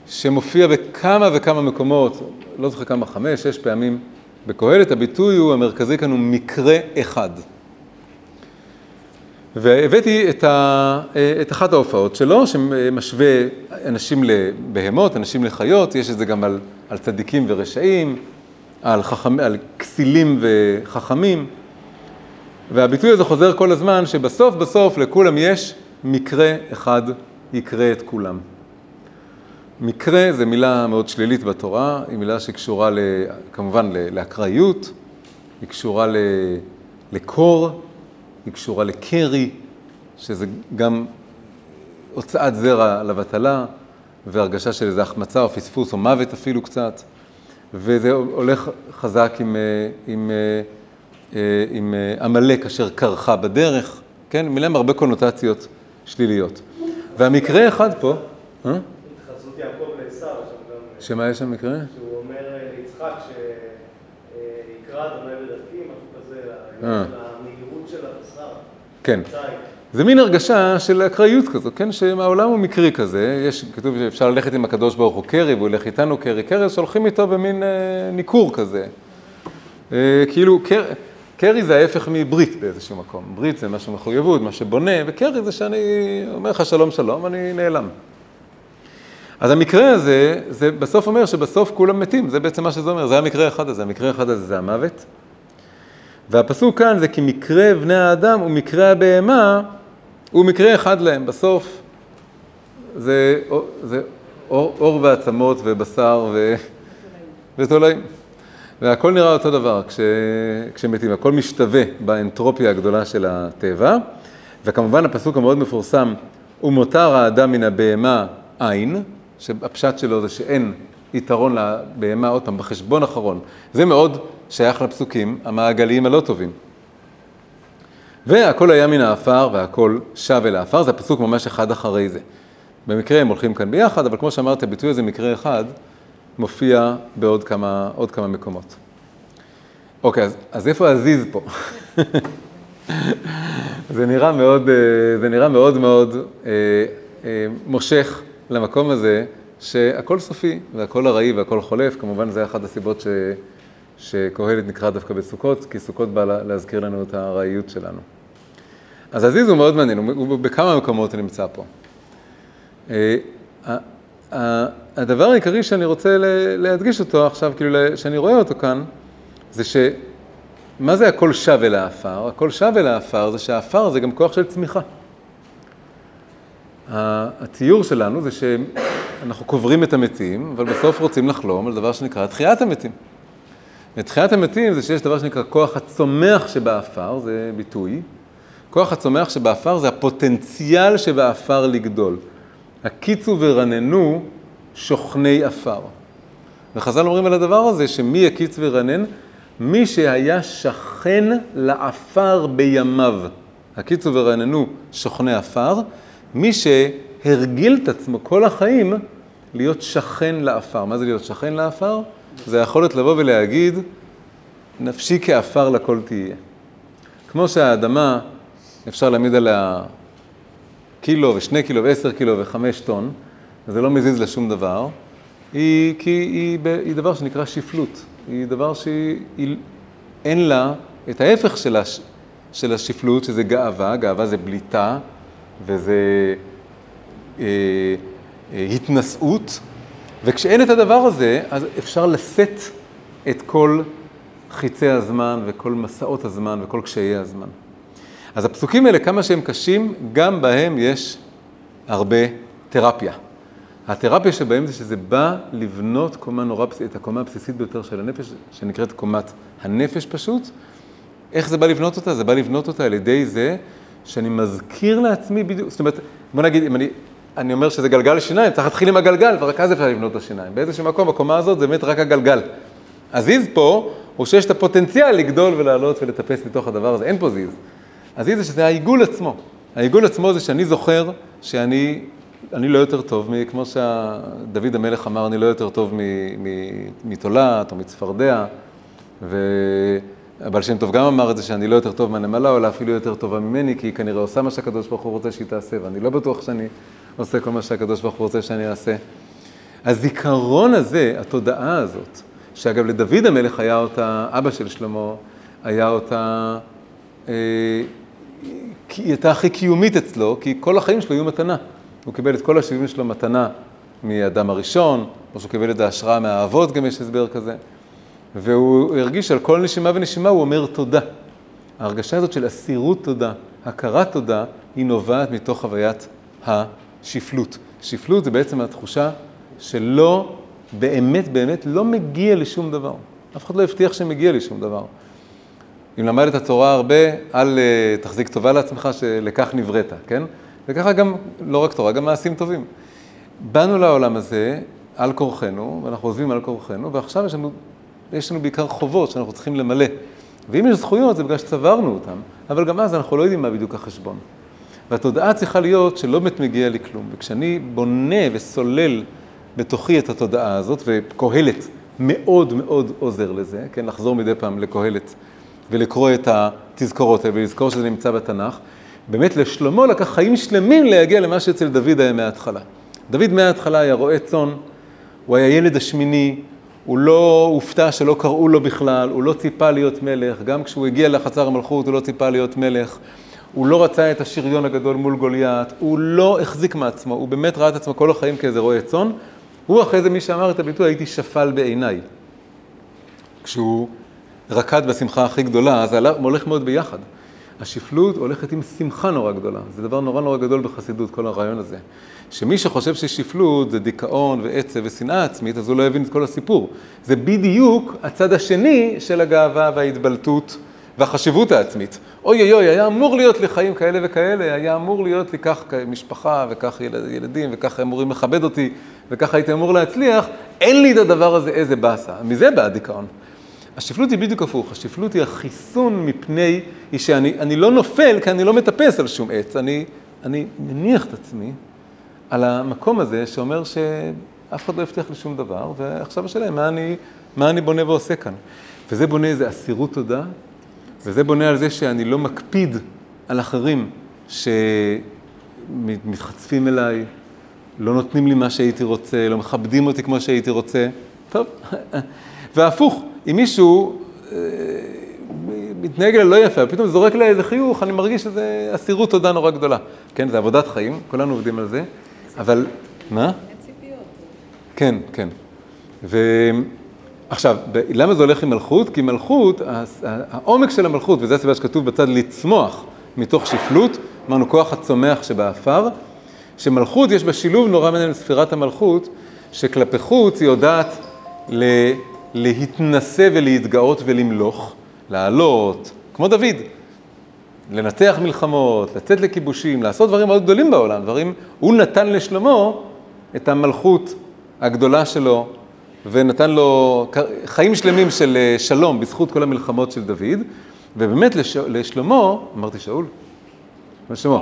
שמופיע בכמה וכמה מקומות, לא זוכר כמה, חמש, שש פעמים בקהלת, הביטוי הוא, המרכזי כאן הוא מקרה אחד. והבאתי את, ה, את אחת ההופעות שלו, שמשווה אנשים לבהמות, אנשים לחיות, יש את זה גם על, על צדיקים ורשעים, על, חכמ, על כסילים וחכמים, והביטוי הזה חוזר כל הזמן, שבסוף בסוף לכולם יש מקרה אחד יקרה את כולם. מקרה זה מילה מאוד שלילית בתורה, היא מילה שקשורה ל, כמובן לאקראיות, היא קשורה ל, לקור, היא קשורה לקרי, שזה גם הוצאת זרע לבטלה, והרגשה של איזו החמצה או פספוס או מוות אפילו קצת. וזה הולך חזק עם, אה, עם, אה, אה, עם עמלק אשר קרחה בדרך, כן? מילה עם הרבה קונוטציות שליליות. והמקרה אחד פה... התחזות יעקב לעשו, שמה יש שם מקרה? שהוא אומר ליצחק שיקרא אדוני בדרכי, משהו כזה, המהירות של הבשר. כן. זה מין הרגשה של אקראיות כזו, כן? שהעולם הוא מקרי כזה, יש, כתוב שאפשר ללכת עם הקדוש ברוך הוא קרי, והוא ילך איתנו קרי, קרי שהולכים איתו במין אה, ניכור כזה. אה, כאילו, קר, קרי זה ההפך מברית באיזשהו מקום. ברית זה משהו מחויבות, מה שבונה, וקרי זה שאני אומר לך שלום שלום, אני נעלם. אז המקרה הזה, זה בסוף אומר שבסוף כולם מתים, זה בעצם מה שזה אומר, זה המקרה האחד הזה, המקרה האחד הזה זה המוות. והפסוק כאן זה כי מקרה בני האדם ומקרה הבהמה הוא מקרה אחד להם. בסוף זה, זה אור, אור ועצמות ובשר ו... ותולעים. והכל נראה אותו דבר כש, כשמתים, הכל משתווה באנטרופיה הגדולה של הטבע. וכמובן הפסוק המאוד מפורסם, ומותר האדם מן הבהמה אין, שהפשט שלו זה שאין יתרון לבהמה, עוד פעם, בחשבון אחרון. זה מאוד שייך לפסוקים המעגליים הלא טובים. והכל היה מן העפר והכל שב אל העפר, זה הפסוק ממש אחד אחרי זה. במקרה הם הולכים כאן ביחד, אבל כמו שאמרתי, הביטוי הזה מקרה אחד מופיע בעוד כמה, כמה מקומות. אוקיי, אז, אז איפה הזיז פה? זה נראה מאוד, אה, זה נראה מאוד מאוד אה, אה, מושך למקום הזה שהכל סופי והכל ארעי והכל חולף. כמובן, זה אחת הסיבות ש, שקהלת נקרא דווקא בסוכות, כי סוכות בא להזכיר לנו את הארעיות שלנו. אז הזיז הוא מאוד מעניין, הוא בכמה מקומות נמצא פה. הדבר העיקרי שאני רוצה להדגיש אותו עכשיו, כאילו שאני רואה אותו כאן, זה ש... מה זה הכל שב אל העפר? הכל שב אל העפר זה שהעפר זה גם כוח של צמיחה. הציור שלנו זה שאנחנו קוברים את המתים, אבל בסוף רוצים לחלום על דבר שנקרא תחיית המתים. ותחיית המתים זה שיש דבר שנקרא כוח הצומח שבעפר, זה ביטוי. כוח הצומח שבעפר זה הפוטנציאל שבעפר לגדול. הקיצו ורננו שוכני עפר. וחז"ל אומרים על הדבר הזה שמי יקיץ ורנן? מי שהיה שכן לעפר בימיו. הקיצו ורננו שוכני עפר, מי שהרגיל את עצמו כל החיים להיות שכן לעפר. מה זה להיות שכן לעפר? זה היכולת לבוא ולהגיד, נפשי כעפר לכל תהיה. כמו שהאדמה, אפשר להעמיד עליה קילו ושני קילו ועשר קילו וחמש טון, וזה לא מזיז לשום דבר, היא, כי היא, היא דבר שנקרא שפלות. היא דבר שאין לה את ההפך של, הש, של השפלות, שזה גאווה, גאווה זה בליטה וזה אה, אה, התנשאות, וכשאין את הדבר הזה, אז אפשר לשאת את כל חיצי הזמן וכל מסעות הזמן וכל קשיי הזמן. אז הפסוקים האלה, כמה שהם קשים, גם בהם יש הרבה תרפיה. התרפיה שבהם זה שזה בא לבנות קומה נורא, את הקומה הבסיסית ביותר של הנפש, שנקראת קומת הנפש פשוט. איך זה בא לבנות אותה? זה בא לבנות אותה על ידי זה שאני מזכיר לעצמי בדיוק, זאת אומרת, בוא נגיד, אם אני, אני אומר שזה גלגל שיניים, צריך להתחיל עם הגלגל, ורק אז אפשר לבנות את השיניים. באיזשהו מקום, הקומה הזאת זה באמת רק הגלגל. הזיז פה, הוא שיש את הפוטנציאל לגדול ולעלות ולטפס מתוך הדבר הזה, אין פה זיז. הזיז זה שזה העיגול עצמו. העיגול עצמו זה שאני זוכר שאני אני לא יותר טוב, כמו שדוד המלך אמר, אני לא יותר טוב מתולעת או מצפרדע, ובעל שם טוב גם אמר את זה, שאני לא יותר טוב מהנמלה, אלא אפילו יותר טובה ממני, כי היא כנראה עושה מה שהקדוש ברוך הוא רוצה שהיא תעשה, ואני לא בטוח שאני עושה כל מה שהקדוש ברוך הוא רוצה שאני אעשה. הזיכרון הזה, התודעה הזאת, שאגב לדוד המלך היה אותה, אבא של שלמה, היה אותה, אה, היא הייתה הכי קיומית אצלו, כי כל החיים שלו היו מתנה. הוא קיבל את כל השבעים שלו מתנה מאדם הראשון, או שהוא קיבל את ההשראה מהאבות, גם יש הסבר כזה. והוא הרגיש שעל כל נשימה ונשימה הוא אומר תודה. ההרגשה הזאת של אסירות תודה, הכרת תודה, היא נובעת מתוך חוויית השפלות. שפלות זה בעצם התחושה שלא, באמת באמת לא מגיע לשום דבר. אף אחד לא הבטיח שמגיע לשום דבר. אם למד את התורה הרבה, אל אה, תחזיק טובה לעצמך שלכך נבראת, כן? וככה גם, לא רק תורה, גם מעשים טובים. באנו לעולם הזה על כורחנו, ואנחנו עוזבים על כורחנו, ועכשיו יש לנו, יש לנו בעיקר חובות שאנחנו צריכים למלא. ואם יש זכויות, זה בגלל שצברנו אותן, אבל גם אז אנחנו לא יודעים מה בדיוק החשבון. והתודעה צריכה להיות שלא באמת מגיע לי כלום. וכשאני בונה וסולל בתוכי את התודעה הזאת, וקהלת מאוד מאוד עוזר לזה, כן, לחזור מדי פעם לקהלת ולקרוא את התזכורות האלה ולזכור שזה נמצא בתנ"ך, באמת לשלמה לקח חיים שלמים להגיע למה שאצל דוד היה מההתחלה. דוד מההתחלה היה רועה צאן, הוא היה ילד השמיני, הוא לא הופתע שלא קראו לו בכלל, הוא לא ציפה להיות מלך, גם כשהוא הגיע לחצר המלכות הוא לא ציפה להיות מלך, הוא לא רצה את השריון הגדול מול גוליית, הוא לא החזיק מעצמו, הוא באמת ראה את עצמו כל החיים כאיזה רועה צאן. הוא אחרי זה מי שאמר את הביטוי, הייתי שפל בעיניי. כשהוא רקד בשמחה הכי גדולה, זה הלך- הולך מאוד ביחד. השפלות הולכת עם שמחה נורא גדולה. זה דבר נורא נורא גדול בחסידות, כל הרעיון הזה. שמי שחושב ששפלות זה דיכאון ועצב ושנאה עצמית, אז הוא לא יבין את כל הסיפור. זה בדיוק הצד השני של הגאווה וההתבלטות והחשיבות העצמית. אוי אוי אוי, היה אמור להיות לי חיים כאלה וכאלה, היה אמור להיות לי כך משפחה וכך ילד, ילדים וככה אמורים לכבד אותי וככה הייתי אמור להצליח, אין לי את הדבר הזה, איזה באסה. מזה בא הדיכאון. השפלות היא בדיוק הפוך, השפלות היא החיסון מפני, היא שאני אני לא נופל כי אני לא מטפס על שום עץ, אני, אני מניח את עצמי על המקום הזה שאומר שאף אחד לא הבטיח לי שום דבר, ועכשיו השאלה מה אני, מה אני בונה ועושה כאן. וזה בונה איזה אסירות תודה, וזה בונה על זה שאני לא מקפיד על אחרים שמתחצפים אליי, לא נותנים לי מה שהייתי רוצה, לא מכבדים אותי כמו שהייתי רוצה. טוב, והפוך, אם מישהו אה, מתנהג אליי לא יפה, פתאום זורק לי איזה חיוך, אני מרגיש שזה אסירות תודה נורא גדולה. כן, זה עבודת חיים, כולנו עובדים על זה, אבל... מה? כן, כן. ועכשיו, למה זה הולך עם מלכות? כי מלכות, העומק של המלכות, וזו הסיבה שכתוב בצד לצמוח מתוך שפלות, אמרנו כוח הצומח שבאפר, שמלכות יש בה שילוב נורא מעניין ספירת המלכות, שכלפי חוץ היא יודעת ל... להתנשא ולהתגאות ולמלוך, לעלות, כמו דוד, לנתח מלחמות, לצאת לכיבושים, לעשות דברים מאוד גדולים בעולם, דברים, הוא נתן לשלמה את המלכות הגדולה שלו, ונתן לו חיים שלמים של שלום בזכות כל המלחמות של דוד, ובאמת לש, לשלמה, אמרתי שאול? לשלמה.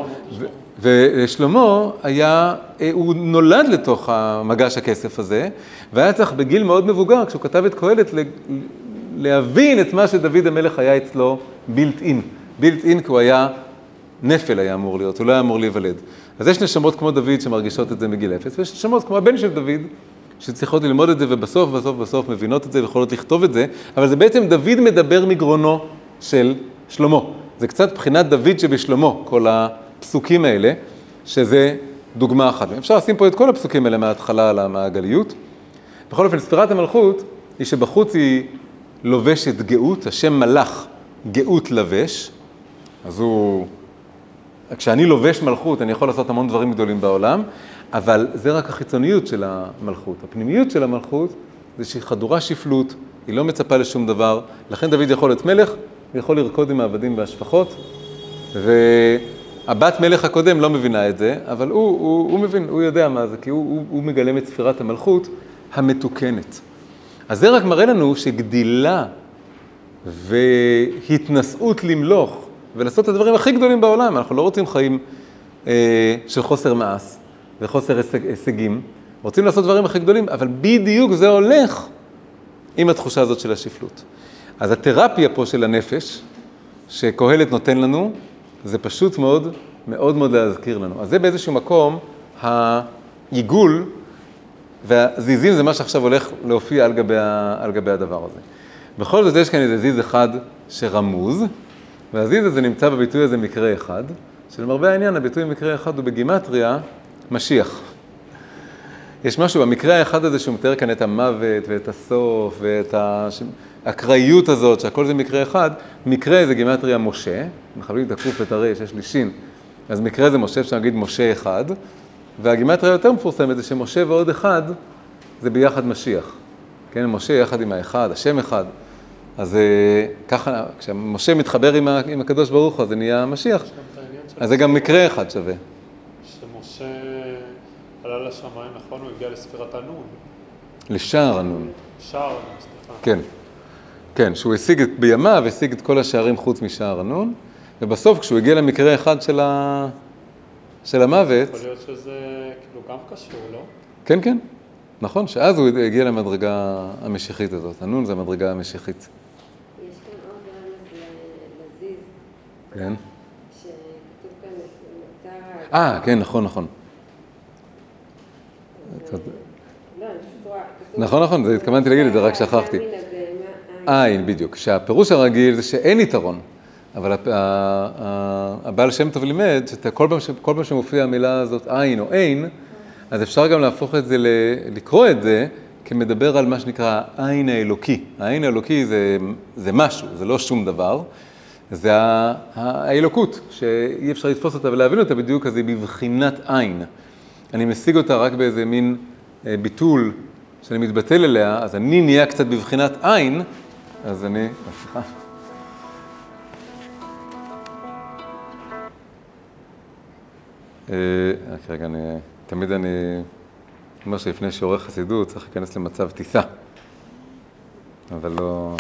ולשלמה היה, הוא נולד לתוך המגש הכסף הזה, והיה צריך בגיל מאוד מבוגר, כשהוא כתב את קהלת, להבין את מה שדוד המלך היה אצלו בילט אין. בילט אין כי הוא היה, נפל היה אמור להיות, הוא לא היה אמור להיוולד. אז יש נשמות כמו דוד שמרגישות את זה מגיל אפס, ויש נשמות כמו הבן של דוד, שצריכות ללמוד את זה, ובסוף, בסוף, בסוף מבינות את זה ויכולות לכתוב את זה, אבל זה בעצם דוד מדבר מגרונו של שלמה. זה קצת בחינת דוד שבשלמה, כל הפסוקים האלה, שזה דוגמה אחת. אפשר לשים פה את כל הפסוקים האלה מההתחלה על המעגליות. בכל אופן, ספירת המלכות היא שבחוץ היא לובשת גאות, השם מלאך גאות לבש, אז הוא... כשאני לובש מלכות, אני יכול לעשות המון דברים גדולים בעולם, אבל זה רק החיצוניות של המלכות. הפנימיות של המלכות זה שהיא חדורה שפלות, היא לא מצפה לשום דבר, לכן דוד יכול להיות מלך, הוא יכול לרקוד עם העבדים והשפחות, והבת מלך הקודם לא מבינה את זה, אבל הוא, הוא, הוא מבין, הוא יודע מה זה, כי הוא, הוא, הוא מגלם את ספירת המלכות המתוקנת. אז זה רק מראה לנו שגדילה והתנשאות למלוך ולעשות את הדברים הכי גדולים בעולם, אנחנו לא רוצים חיים אה, של חוסר מעש וחוסר הישג, הישגים, רוצים לעשות דברים הכי גדולים, אבל בדיוק זה הולך עם התחושה הזאת של השפלות. אז התרפיה פה של הנפש, שקהלת נותן לנו, זה פשוט מאוד, מאוד מאוד להזכיר לנו. אז זה באיזשהו מקום העיגול והזיזים זה מה שעכשיו הולך להופיע על גבי, על גבי הדבר הזה. בכל זאת יש כאן איזה זיז אחד שרמוז, והזיז הזה נמצא בביטוי הזה מקרה אחד, שלמרבה העניין הביטוי מקרה אחד הוא בגימטריה משיח. יש משהו במקרה האחד הזה שהוא מתאר כאן את המוות ואת הסוף ואת האקראיות הזאת, שהכל זה מקרה אחד, מקרה זה גימטריה משה, מחברים את הקוף ואת הרי שיש לי שין, אז מקרה זה משה, אפשר להגיד משה אחד, והגימטריה היותר מפורסמת זה שמשה ועוד אחד זה ביחד משיח. כן, משה יחד עם האחד, השם אחד. אז ככה, כשמשה מתחבר עם, ה, עם הקדוש ברוך הוא, זה נהיה משיח. אז זה גם מקרה אחד שווה. שמשה עלה לשמיים, נכון? הוא הגיע לספירת הנון. לשער הנון. שער הנון, סליחה. כן. כן, שהוא השיג את, בימיו, השיג את כל השערים חוץ משער הנון, ובסוף כשהוא הגיע למקרה אחד של, ה... של המוות... יכול להיות שזה כאילו גם קשור, לא? כן, כן. נכון, שאז הוא הגיע למדרגה המשיחית הזאת. הנון זה המדרגה המשיחית. יש כאן עוד רמז ל- לזיז, כן. שכתוב כאן נותר... אה, כן, נכון, נכון. לא. נכון, נכון, זה התכוונתי להגיד את זה, רק שכחתי. עין, בדיוק. שהפירוש הרגיל זה שאין יתרון. אבל הבעל שם טוב לימד שכל פעם, כל פעם שמופיעה המילה הזאת עין או אין, אז אפשר גם להפוך את זה, לקרוא את זה כמדבר על מה שנקרא העין האלוקי. העין האלוקי זה, זה משהו, זה לא שום דבר. זה האלוקות, שאי אפשר לתפוס אותה ולהבין אותה בדיוק, אז היא בבחינת עין. אני משיג אותה רק באיזה מין אה, ביטול שאני מתבטל אליה, אז אני נהיה קצת בבחינת עין, אז אני, סליחה. אה, רק רגע, אני, תמיד אני אומר שלפני שעורך חסידות צריך להיכנס למצב טיסה, אבל לא...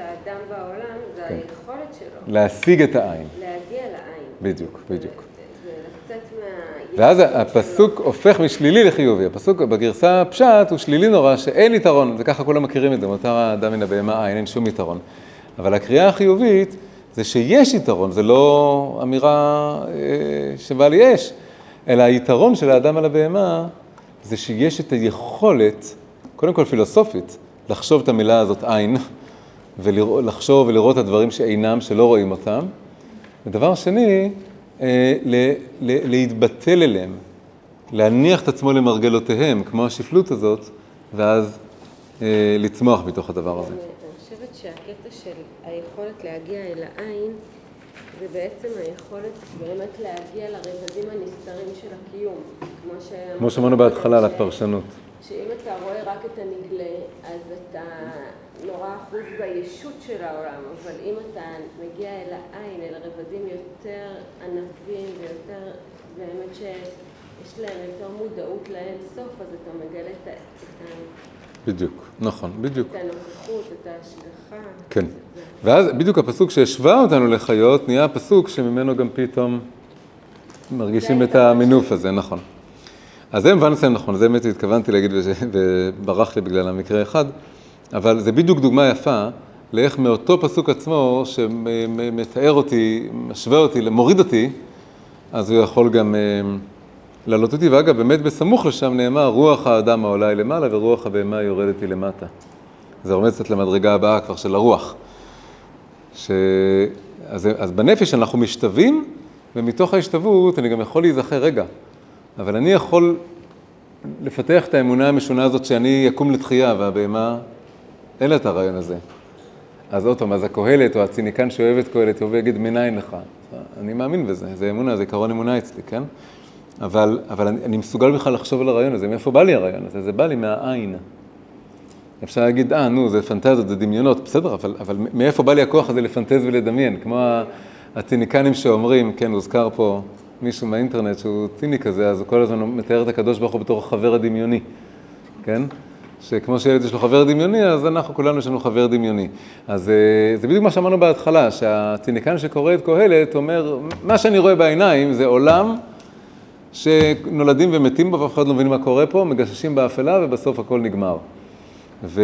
האדם בעולם זה כן. היכולת שלו להשיג את העין. להגיע לעין. בדיוק, בדיוק. ואז הפסוק הופך משלילי לחיובי. הפסוק בגרסה הפשט הוא שלילי נורא, שאין יתרון, וככה כולם מכירים את זה, מותר האדם מן הבהמה עין, אין שום יתרון. אבל הקריאה החיובית זה שיש יתרון, זה לא אמירה אה, שבל יש, אלא היתרון של האדם על הבהמה זה שיש את היכולת, קודם כל פילוסופית, לחשוב את המילה הזאת עין, ולחשוב ולראות את הדברים שאינם, שלא רואים אותם. ודבר שני, ל- ל- להתבטל אליהם, להניח את עצמו למרגלותיהם, כמו השפלות הזאת, ואז אה, לצמוח מתוך הדבר הזה. אני חושבת שהקטע של היכולת להגיע אל העין, זה בעצם היכולת באמת להגיע לרבדים הנסתרים של הקיום. כמו כמו שאמרנו בהתחלה על ש- הפרשנות. שאם אתה רואה רק את הנגלה, אז אתה נורא אחוז בישות של העולם, אבל אם אתה מגיע אל העין, אל רבדים יותר ענבים ויותר, באמת שיש להם יותר מודעות לאין סוף, אז אתה מגלה את, ה- את, ה- בדיוק, נכון, בדיוק. את הנוכחות, את ההשגחה. כן. ואז בדיוק הפסוק שהשווה אותנו לחיות, נהיה הפסוק שממנו גם פתאום מרגישים את המינוף הזה, נכון. אז זה מובן מסוים נכון, זה באמת התכוונתי להגיד וברח לי בגלל המקרה אחד, אבל זה בדיוק דוגמה יפה לאיך מאותו פסוק עצמו שמתאר אותי, משווה אותי, מוריד אותי, אז הוא יכול גם אה, להעלות אותי, ואגב, באמת בסמוך לשם נאמר, רוח האדם העולה היא למעלה ורוח הבהמה יורדת היא למטה. זה רומז קצת למדרגה הבאה כבר של הרוח. ש... אז, אז בנפש אנחנו משתווים, ומתוך ההשתוות אני גם יכול להיזכר, רגע, אבל אני יכול לפתח את האמונה המשונה הזאת שאני אקום לתחייה, והבהמה, אין לה את הרעיון הזה. אז עוד פעם, אז הקהלת או הציניקן שאוהב את קהלת יבוא ויגיד מניין לך. אני מאמין בזה, זה אמונה, זה עיקרון אמונה אצלי, כן? אבל, אבל אני, אני מסוגל בכלל לחשוב על הרעיון הזה, מאיפה בא לי הרעיון הזה? זה בא לי מהעין. אפשר להגיד, אה, נו, זה פנטזיות, זה דמיונות, בסדר, אבל, אבל מאיפה בא לי הכוח הזה לפנטז ולדמיין? כמו הציניקנים שאומרים, כן, הוזכר פה מישהו מהאינטרנט שהוא ציני כזה, אז הוא כל הזמן מתאר את הקדוש ברוך הוא בתור החבר הדמיוני, כן? שכמו שילד יש לו חבר דמיוני, אז אנחנו כולנו יש לנו חבר דמיוני. אז אה, זה בדיוק מה שאמרנו בהתחלה, שהציניקן שקורא את קהלת אומר, מה שאני רואה בעיניים זה עולם שנולדים ומתים בו ואף אחד לא מבין מה קורה פה, מגששים באפלה ובסוף הכל נגמר. ו,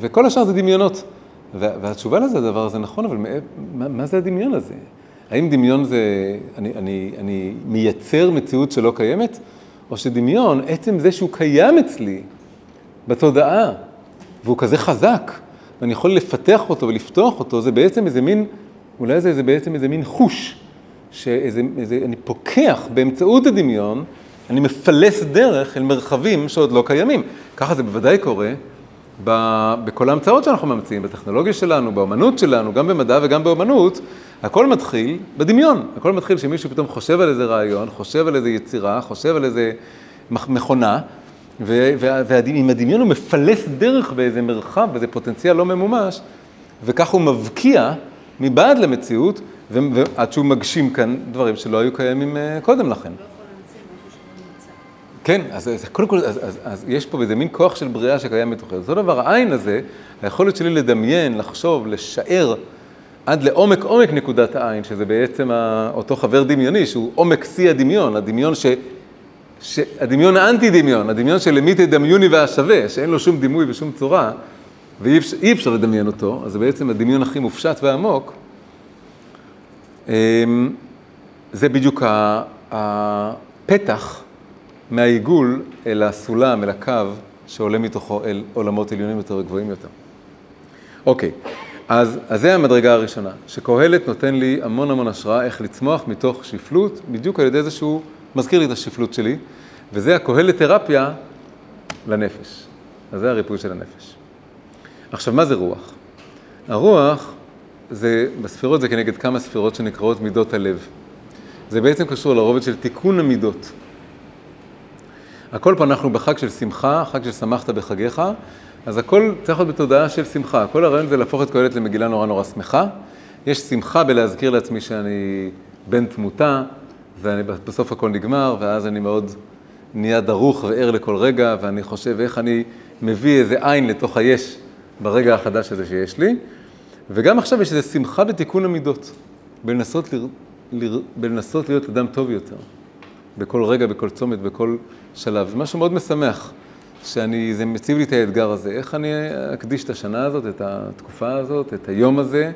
וכל השאר זה דמיונות. וה, והתשובה לזה, הדבר הזה נכון, אבל מה, מה זה הדמיון הזה? האם דמיון זה, אני, אני, אני מייצר מציאות שלא קיימת? או שדמיון, עצם זה שהוא קיים אצלי בתודעה, והוא כזה חזק, ואני יכול לפתח אותו ולפתוח אותו, זה בעצם איזה מין, אולי זה, זה בעצם איזה מין חוש, שאיזה, איזה, אני פוקח באמצעות הדמיון, אני מפלס דרך אל מרחבים שעוד לא קיימים. ככה זה בוודאי קורה בכל ההמצאות שאנחנו ממציאים, בטכנולוגיה שלנו, באומנות שלנו, גם במדע וגם באומנות, הכל מתחיל בדמיון. הכל מתחיל שמישהו פתאום חושב על איזה רעיון, חושב על איזה יצירה, חושב על איזה מכונה, ועם הדמיון הוא מפלס דרך באיזה מרחב, באיזה פוטנציאל לא ממומש, וכך הוא מבקיע מבעד למציאות, ועד שהוא מגשים כאן דברים שלא היו קיימים אה, קודם לכן. כן, אז, אז קודם כל, אז, אז, אז יש פה איזה מין כוח של בריאה שקיים בתוכי. אותו דבר, העין הזה, היכולת שלי לדמיין, לחשוב, לשער עד לעומק עומק נקודת העין, שזה בעצם אותו חבר דמיוני, שהוא עומק שיא הדמיון, הדמיון ש... ש... הדמיון האנטי דמיון, הדמיון של למי תדמיוני והשווה, שאין לו שום דימוי ושום צורה, ואי אפשר, אפשר לדמיין אותו, אז זה בעצם הדמיון הכי מופשט ועמוק. אמ, זה בדיוק הפתח מהעיגול אל הסולם, אל הקו, שעולה מתוכו אל עולמות עליונים יותר וגבוהים יותר. אוקיי, אז, אז זה המדרגה הראשונה, שקהלת נותן לי המון המון השראה איך לצמוח מתוך שפלות, בדיוק על ידי זה שהוא מזכיר לי את השפלות שלי, וזה הקהלת תרפיה לנפש. אז זה הריפוי של הנפש. עכשיו, מה זה רוח? הרוח, זה, בספירות זה כנגד כמה ספירות שנקראות מידות הלב. זה בעצם קשור לרובד של תיקון המידות. הכל פה אנחנו בחג של שמחה, חג של שמחת בחגיך, אז הכל צריך להיות בתודעה של שמחה. כל הרעיון זה להפוך את קהלת למגילה נורא נורא שמחה. יש שמחה בלהזכיר לעצמי שאני בן תמותה, ובסוף הכל נגמר, ואז אני מאוד נהיה דרוך וער לכל רגע, ואני חושב איך אני מביא איזה עין לתוך היש ברגע החדש הזה שיש לי. וגם עכשיו יש איזו שמחה בתיקון המידות, בלנסות, ל... ל... בלנסות להיות אדם טוב יותר, בכל רגע, בכל צומת, בכל שלב. זה משהו מאוד משמח, שאני, זה מציב לי את האתגר הזה, איך אני אקדיש את השנה הזאת, את התקופה הזאת, את היום הזה,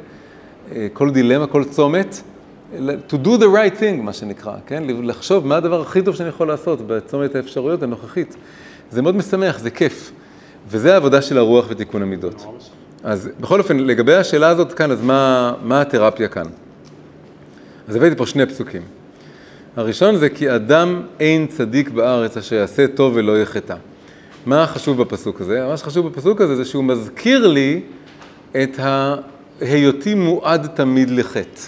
כל דילמה, כל צומת, to do the right thing, מה שנקרא, כן? לחשוב מה הדבר הכי טוב שאני יכול לעשות בצומת האפשרויות הנוכחית. זה מאוד משמח, זה כיף. וזה העבודה של הרוח ותיקון המידות. אז בכל אופן, לגבי השאלה הזאת כאן, אז מה, מה התרפיה כאן? אז הבאתי פה שני פסוקים. הראשון זה כי אדם אין צדיק בארץ אשר יעשה טוב ולא יחטא. מה חשוב בפסוק הזה? מה שחשוב בפסוק הזה זה שהוא מזכיר לי את היותי מועד תמיד לחטא.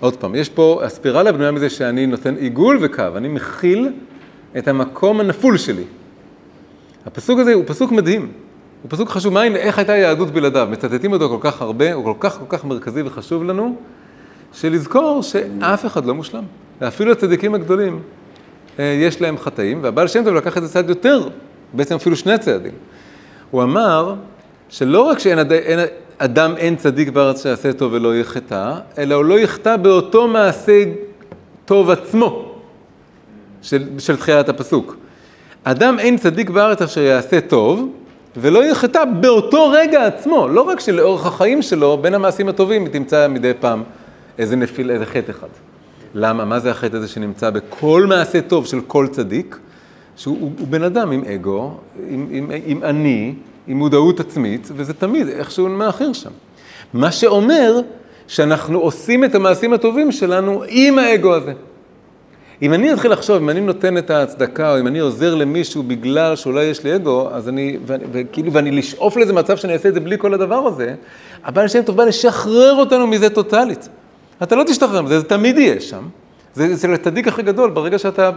עוד פעם, יש פה, הספירלה בנויה מזה שאני נותן עיגול וקו, אני מכיל את המקום הנפול שלי. הפסוק הזה הוא פסוק מדהים, הוא פסוק חשוב. מה, איך הייתה יהדות בלעדיו? מצטטים אותו כל כך הרבה, הוא כל כך כל כך מרכזי וחשוב לנו, שלזכור שאף אחד לא מושלם. ואפילו הצדיקים הגדולים, יש להם חטאים, והבעל שם טוב לקח את זה צעד יותר, בעצם אפילו שני צעדים. הוא אמר שלא רק שאין אין, אדם אין צדיק בארץ שיעשה טוב ולא יחטא, אלא הוא לא יחטא באותו מעשה טוב עצמו, של, של תחילת הפסוק. אדם אין צדיק בארץ אשר יעשה טוב, ולא יחטא באותו רגע עצמו, לא רק שלאורך החיים שלו, בין המעשים הטובים תמצא מדי פעם איזה נפיל, איזה חטא אחד. למה? מה זה החטא הזה שנמצא בכל מעשה טוב של כל צדיק? שהוא הוא, הוא בן אדם עם אגו, עם, עם, עם אני, עם מודעות עצמית, וזה תמיד איכשהו מאחר שם. מה שאומר שאנחנו עושים את המעשים הטובים שלנו עם האגו הזה. אם אני אתחיל לחשוב, אם אני נותן את ההצדקה, או אם אני עוזר למישהו בגלל שאולי יש לי אגו, אז אני, ואני, וכאילו, ואני לשאוף לאיזה מצב שאני אעשה את זה בלי כל הדבר הזה, הבעל שם טוב בא לשחרר אותנו מזה טוטאלית. אתה לא תשתחרר מזה, זה תמיד יהיה שם. זה, זה הצדיק הכי גדול, ברגע שאתה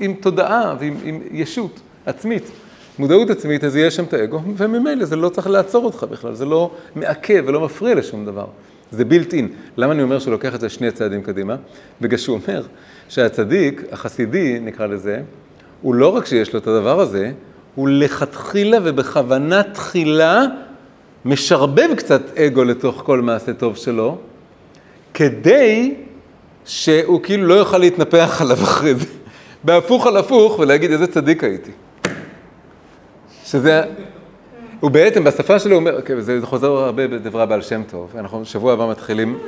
עם תודעה ועם עם ישות עצמית, מודעות עצמית, אז יהיה שם את האגו, וממילא זה לא צריך לעצור אותך בכלל, זה לא מעכב ולא מפריע לשום דבר. זה בילט אין. למה אני אומר שהוא לוקח את זה שני צעדים קדימה? בגלל שהוא אומר שהצדיק, החסידי נקרא לזה, הוא לא רק שיש לו את הדבר הזה, הוא לכתחילה ובכוונה תחילה משרבב קצת אגו לתוך כל מעשה טוב שלו, כדי שהוא כאילו לא יוכל להתנפח עליו אחרי זה. בהפוך על הפוך ולהגיד איזה צדיק הייתי. שזה, הוא בעצם, בשפה שלו אומר, okay, זה חוזר הרבה בדברי הבעל שם טוב, אנחנו שבוע הבא מתחילים,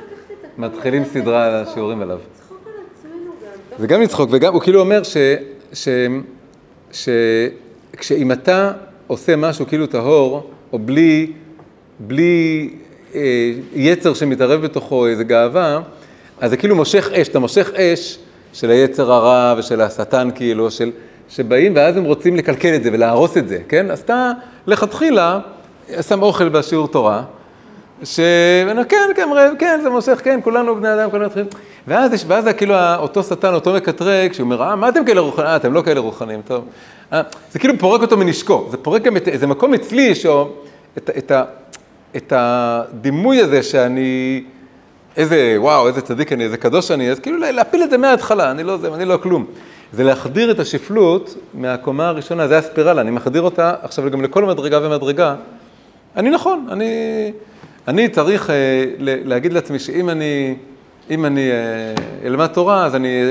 מתחילים סדרה על השיעורים עליו. זה גם לצחוק, וגם הוא כאילו אומר ש, ש, ש, שאם אתה עושה משהו כאילו טהור, או בלי, בלי יצר שמתערב בתוכו, איזה גאווה, אז זה כאילו מושך אש, אתה מושך אש של היצר הרע ושל השטן כאילו, של, שבאים ואז הם רוצים לקלקל את זה ולהרוס את זה, כן? אז אתה לכתחילה שם אוכל בשיעור תורה, ש... כן, כן, כן, זה מושך, כן, כולנו בני אדם, כולנו מתחילים. ואז יש, ואז כאילו אותו שטן, אותו מקטרג, שהוא אומר, אה, מה אתם כאלה רוחניים? אה, אתם לא כאלה רוחניים, טוב. אה, זה כאילו פורק אותו מנשקו, זה פורק גם את, איזה מקום אצלי, שאו, את, את, את, הדימוי הזה שאני, איזה, וואו, איזה צדיק אני, איזה קדוש אני, אז כאילו להפיל את זה מההתחלה, אני לא זה, אני לא כלום. זה להחדיר את השפלות מהקומה הראשונה, זה הספירלה, אני מחדיר אותה עכשיו גם לכל מדרגה ומדרגה. אני נכון, אני, אני צריך אה, להגיד לעצמי שאם אני, אם אני אה, אלמד תורה, אז אני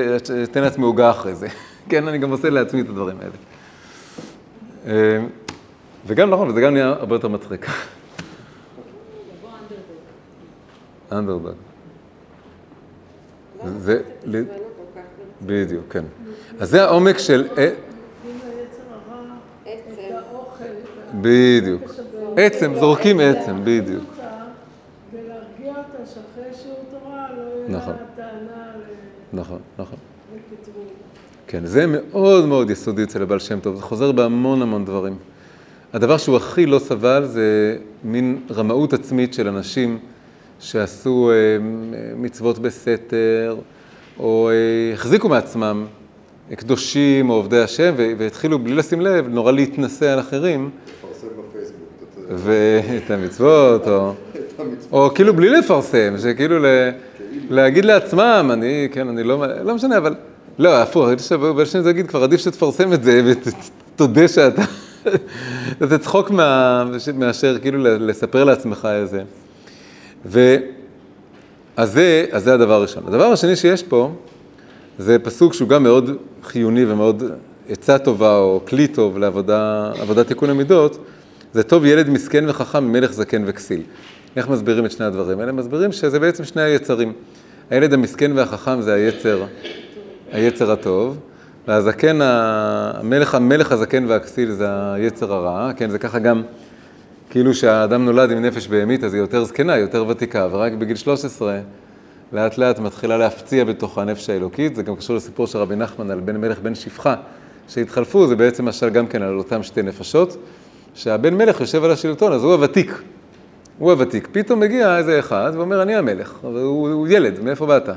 אתן לעצמי עוגה אחרי זה. כן, אני גם עושה לעצמי את הדברים האלה. אה, וגם נכון, וזה גם נהיה הרבה יותר מצחיק. אנדרדוג. זה, בדיוק, כן. אז זה העומק של... בדיוק. עצם, זורקים עצם, בדיוק. שאחרי שיעור תורה לא יהיה נכון. טענה ל- נכון, נכון. כן, זה מאוד מאוד יסודי אצל הבעל שם טוב, זה חוזר בהמון המון דברים. הדבר שהוא הכי לא סבל זה מין רמאות עצמית של אנשים שעשו אה, מצוות בסתר, או אה, החזיקו מעצמם קדושים או עובדי השם, והתחילו בלי לשים לב נורא להתנשא על אחרים, לפרסם בפייסבוק ואת המצוות, או. או כאילו בלי לפרסם, שכאילו ל, להגיד לעצמם, אני, כן, אני לא, לא משנה, אבל, לא, הפוך, אני חושב, בשביל זה להגיד, כבר עדיף שתפרסם את זה ותודה שאתה, זה צחוק מה, מאשר כאילו לספר לעצמך איזה. ו... אז זה, אז זה הדבר הראשון. הדבר השני שיש פה, זה פסוק שהוא גם מאוד חיוני ומאוד עצה טובה או כלי טוב לעבודה, עבודת תיקון המידות, זה טוב ילד מסכן וחכם ממלך זקן וכסיל. איך מסבירים את שני הדברים האלה? מסבירים שזה בעצם שני היצרים. הילד המסכן והחכם זה היצר, היצר הטוב, והזקן, המלך, המלך הזקן והכסיל זה היצר הרע, כן, זה ככה גם, כאילו שהאדם נולד עם נפש בהמית, אז היא יותר זקנה, היא יותר ותיקה, ורק בגיל 13 לאט לאט מתחילה להפציע בתוך הנפש האלוקית, זה גם קשור לסיפור של רבי נחמן על בן מלך בן שפחה, שהתחלפו, זה בעצם משל גם כן על אותם שתי נפשות, שהבן מלך יושב על השלטון, אז הוא הוותיק, הוא הוותיק. פתאום מגיע איזה אחד ואומר, אני המלך, הוא, הוא ילד, מאיפה באת?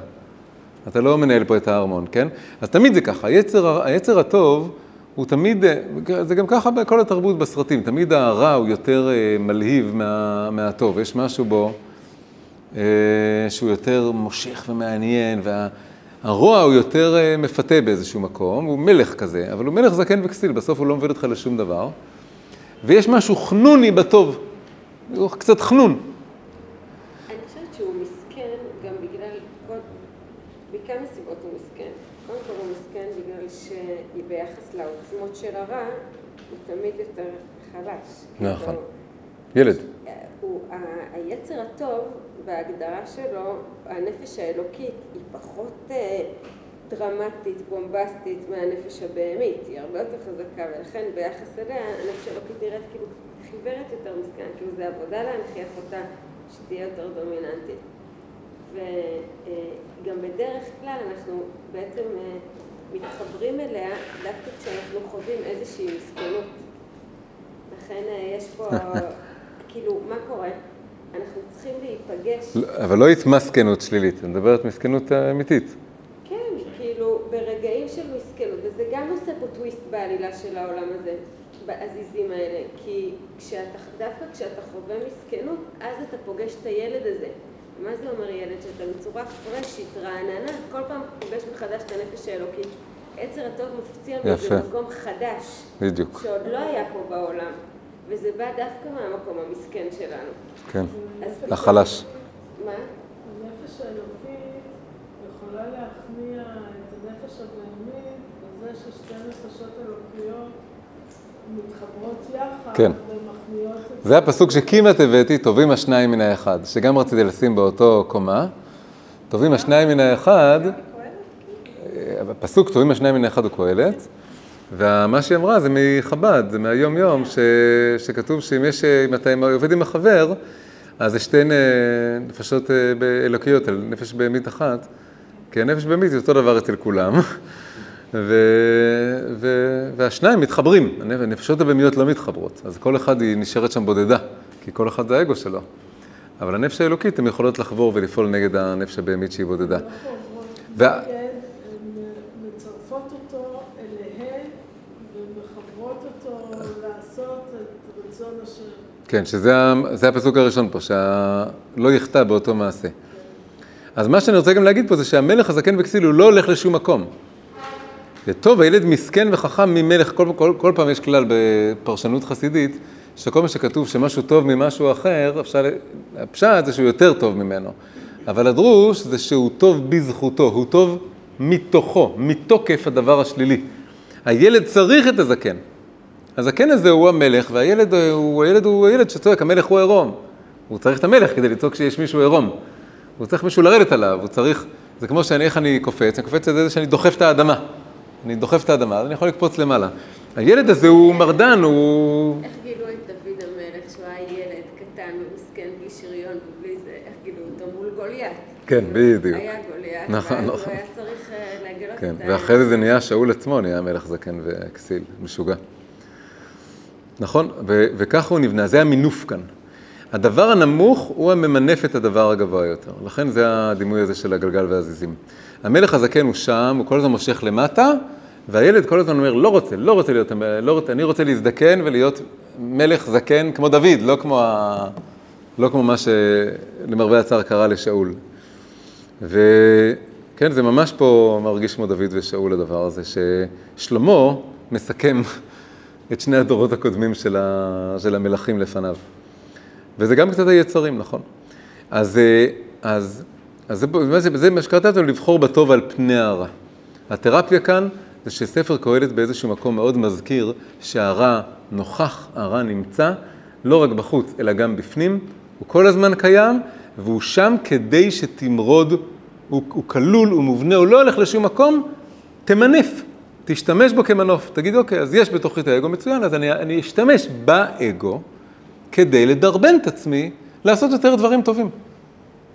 אתה לא מנהל פה את הארמון, כן? אז תמיד זה ככה, היצר, היצר הטוב הוא תמיד, זה גם ככה בכל התרבות בסרטים, תמיד הרע הוא יותר אה, מלהיב מה, מהטוב, יש משהו בו אה, שהוא יותר מושך ומעניין, והרוע הוא יותר אה, מפתה באיזשהו מקום, הוא מלך כזה, אבל הוא מלך זקן וכסיל, בסוף הוא לא מוביל אותך לשום דבר. ויש משהו חנוני בטוב, הוא קצת חנון. אני חושבת שהוא מסכן גם בגלל, כל, מכמה סיבות הוא מסכן. קודם כל הוא מסכן בגלל לעוצמות של הרע, הוא תמיד יותר חלש. נכון. כאילו, ילד. הוא, היצר הטוב, בהגדרה שלו, הנפש האלוקית היא פחות אה, דרמטית, בומבסטית מהנפש הבהמית, היא הרבה יותר חזקה, ולכן ביחס אליה הנפש האלוקית נראית כאילו חיוורת יותר מסכנה, כאילו זה עבודה להנכיח אותה שתהיה יותר דומיננטית. וגם בדרך כלל אנחנו בעצם אה, מתחברים אליה דווקא כשאנחנו חווים איזושהי מסכנות. לכן אה, יש פה, כאילו, מה קורה? אנחנו צריכים להיפגש. אבל לא התמסכנות שלילית, אני מדברת מסכנות אמיתית. כן, כאילו, ברגעים של מסכנות, וזה גם עושה פה טוויסט בעלילה של העולם הזה, בעזיזים האלה, כי כשאתה, דווקא כשאתה חווה מסכנות, אז אתה פוגש את הילד הזה. מה זה אומר ילד? שאתה בצורה פרשית, רעננה, כל פעם פוגש מחדש את הנפש האלוקית. עצר הטוב מפציע יפה. מאיזה מקום חדש, בדיוק, שעוד לא היה פה בעולם, וזה בא דווקא מהמקום המסכן שלנו. כן. החלש. מה? הנפש האלוקית יכולה להכניע את הנפש הבהמית בזה ששתי נפשות אלוקיות מתחברות יחד כן. את זה הפסוק שכמעט הבאתי, טובים השניים מן האחד, שגם רציתי לשים באותו קומה. טובים השניים מן האחד, הפסוק טובים השניים מן האחד הוא קהלת, ומה שהיא אמרה זה מחב"ד, זה מהיום יום, ש... שכתוב שאם יש, אם אתה עובד עם החבר, אז זה שתי אה, נפשות אה, אלוקיות, נפש בהמית אחת, כי הנפש בהמית זה אותו דבר אצל כולם, ו... ו... והשניים מתחברים, הנפ- הנפשות הבהמיות לא מתחברות, אז כל אחד היא נשארת שם בודדה, כי כל אחד זה האגו שלו. אבל הנפש האלוקית, הן יכולות לחבור ולפעול נגד הנפש הבהמית שהיא בודדה. רצון השם. כן, שזה הפסוק הראשון פה, שלא יחטא באותו מעשה. אז מה שאני רוצה גם להגיד פה זה שהמלך הזקן וכסיל הוא לא הולך לשום מקום. זה טוב, הילד מסכן וחכם ממלך, כל, כל, כל פעם יש כלל בפרשנות חסידית, שכל מה שכתוב שמשהו טוב ממשהו אחר, אפשר, הפשט זה שהוא יותר טוב ממנו. אבל הדרוש זה שהוא טוב בזכותו, הוא טוב מתוכו, מתוקף הדבר השלילי. הילד צריך את הזקן. הזקן הזה הוא המלך, והילד הוא, הילד הוא הילד שצועק, המלך הוא עירום. הוא צריך את המלך כדי לצעוק שיש מישהו עירום. הוא צריך מישהו לרדת עליו, הוא צריך, זה כמו שאני, איך אני קופץ, אני קופץ על זה שאני דוחף את האדמה. אני דוחף את האדמה, אז אני יכול לקפוץ למעלה. הילד הזה הוא מרדן, הוא... איך גילו את דוד המלך שהוא היה ילד קטן ומסכן בלי שריון ובלי זה, איך גילו אותו מול גוליית. כן, בדיוק. היה גוליית, נכון, נכון. הוא היה צריך אה, לגלות כן, את ה... ואחרי זה זה נהיה שאול עצמו, נהיה מלך זקן וכסיל, משוגע. נכון, ו- וככה הוא נבנה, זה המינוף כאן. הדבר הנמוך הוא הממנף את הדבר הגבוה יותר, לכן זה הדימוי הזה של הגלגל והזיזים. המלך הזקן הוא שם, הוא כל הזמן מושך למטה, והילד כל הזמן אומר, לא רוצה, לא רוצה להיות, לא רוצה, אני רוצה להזדקן ולהיות מלך זקן כמו דוד, לא כמו, ה, לא כמו מה שלמרבה הצער קרה לשאול. וכן, זה ממש פה מרגיש כמו דוד ושאול הדבר הזה, ששלמה מסכם את שני הדורות הקודמים של, ה, של המלכים לפניו. וזה גם קצת היצרים, נכון. אז, אה, אז, אז זה, זה, זה, מה שקראת לנו לבחור בטוב על פני הרע. התרפיה כאן זה שספר קהלת באיזשהו מקום מאוד מזכיר שהרע נוכח, הרע נמצא, לא רק בחוץ, אלא גם בפנים, הוא כל הזמן קיים, והוא שם כדי שתמרוד, הוא, הוא כלול, הוא מובנה, הוא לא הולך לשום מקום, תמנף, תשתמש בו כמנוף. תגיד, אוקיי, אז יש בתוכי את האגו מצוין, אז אני, אני אשתמש באגו כדי לדרבן את עצמי לעשות יותר דברים טובים.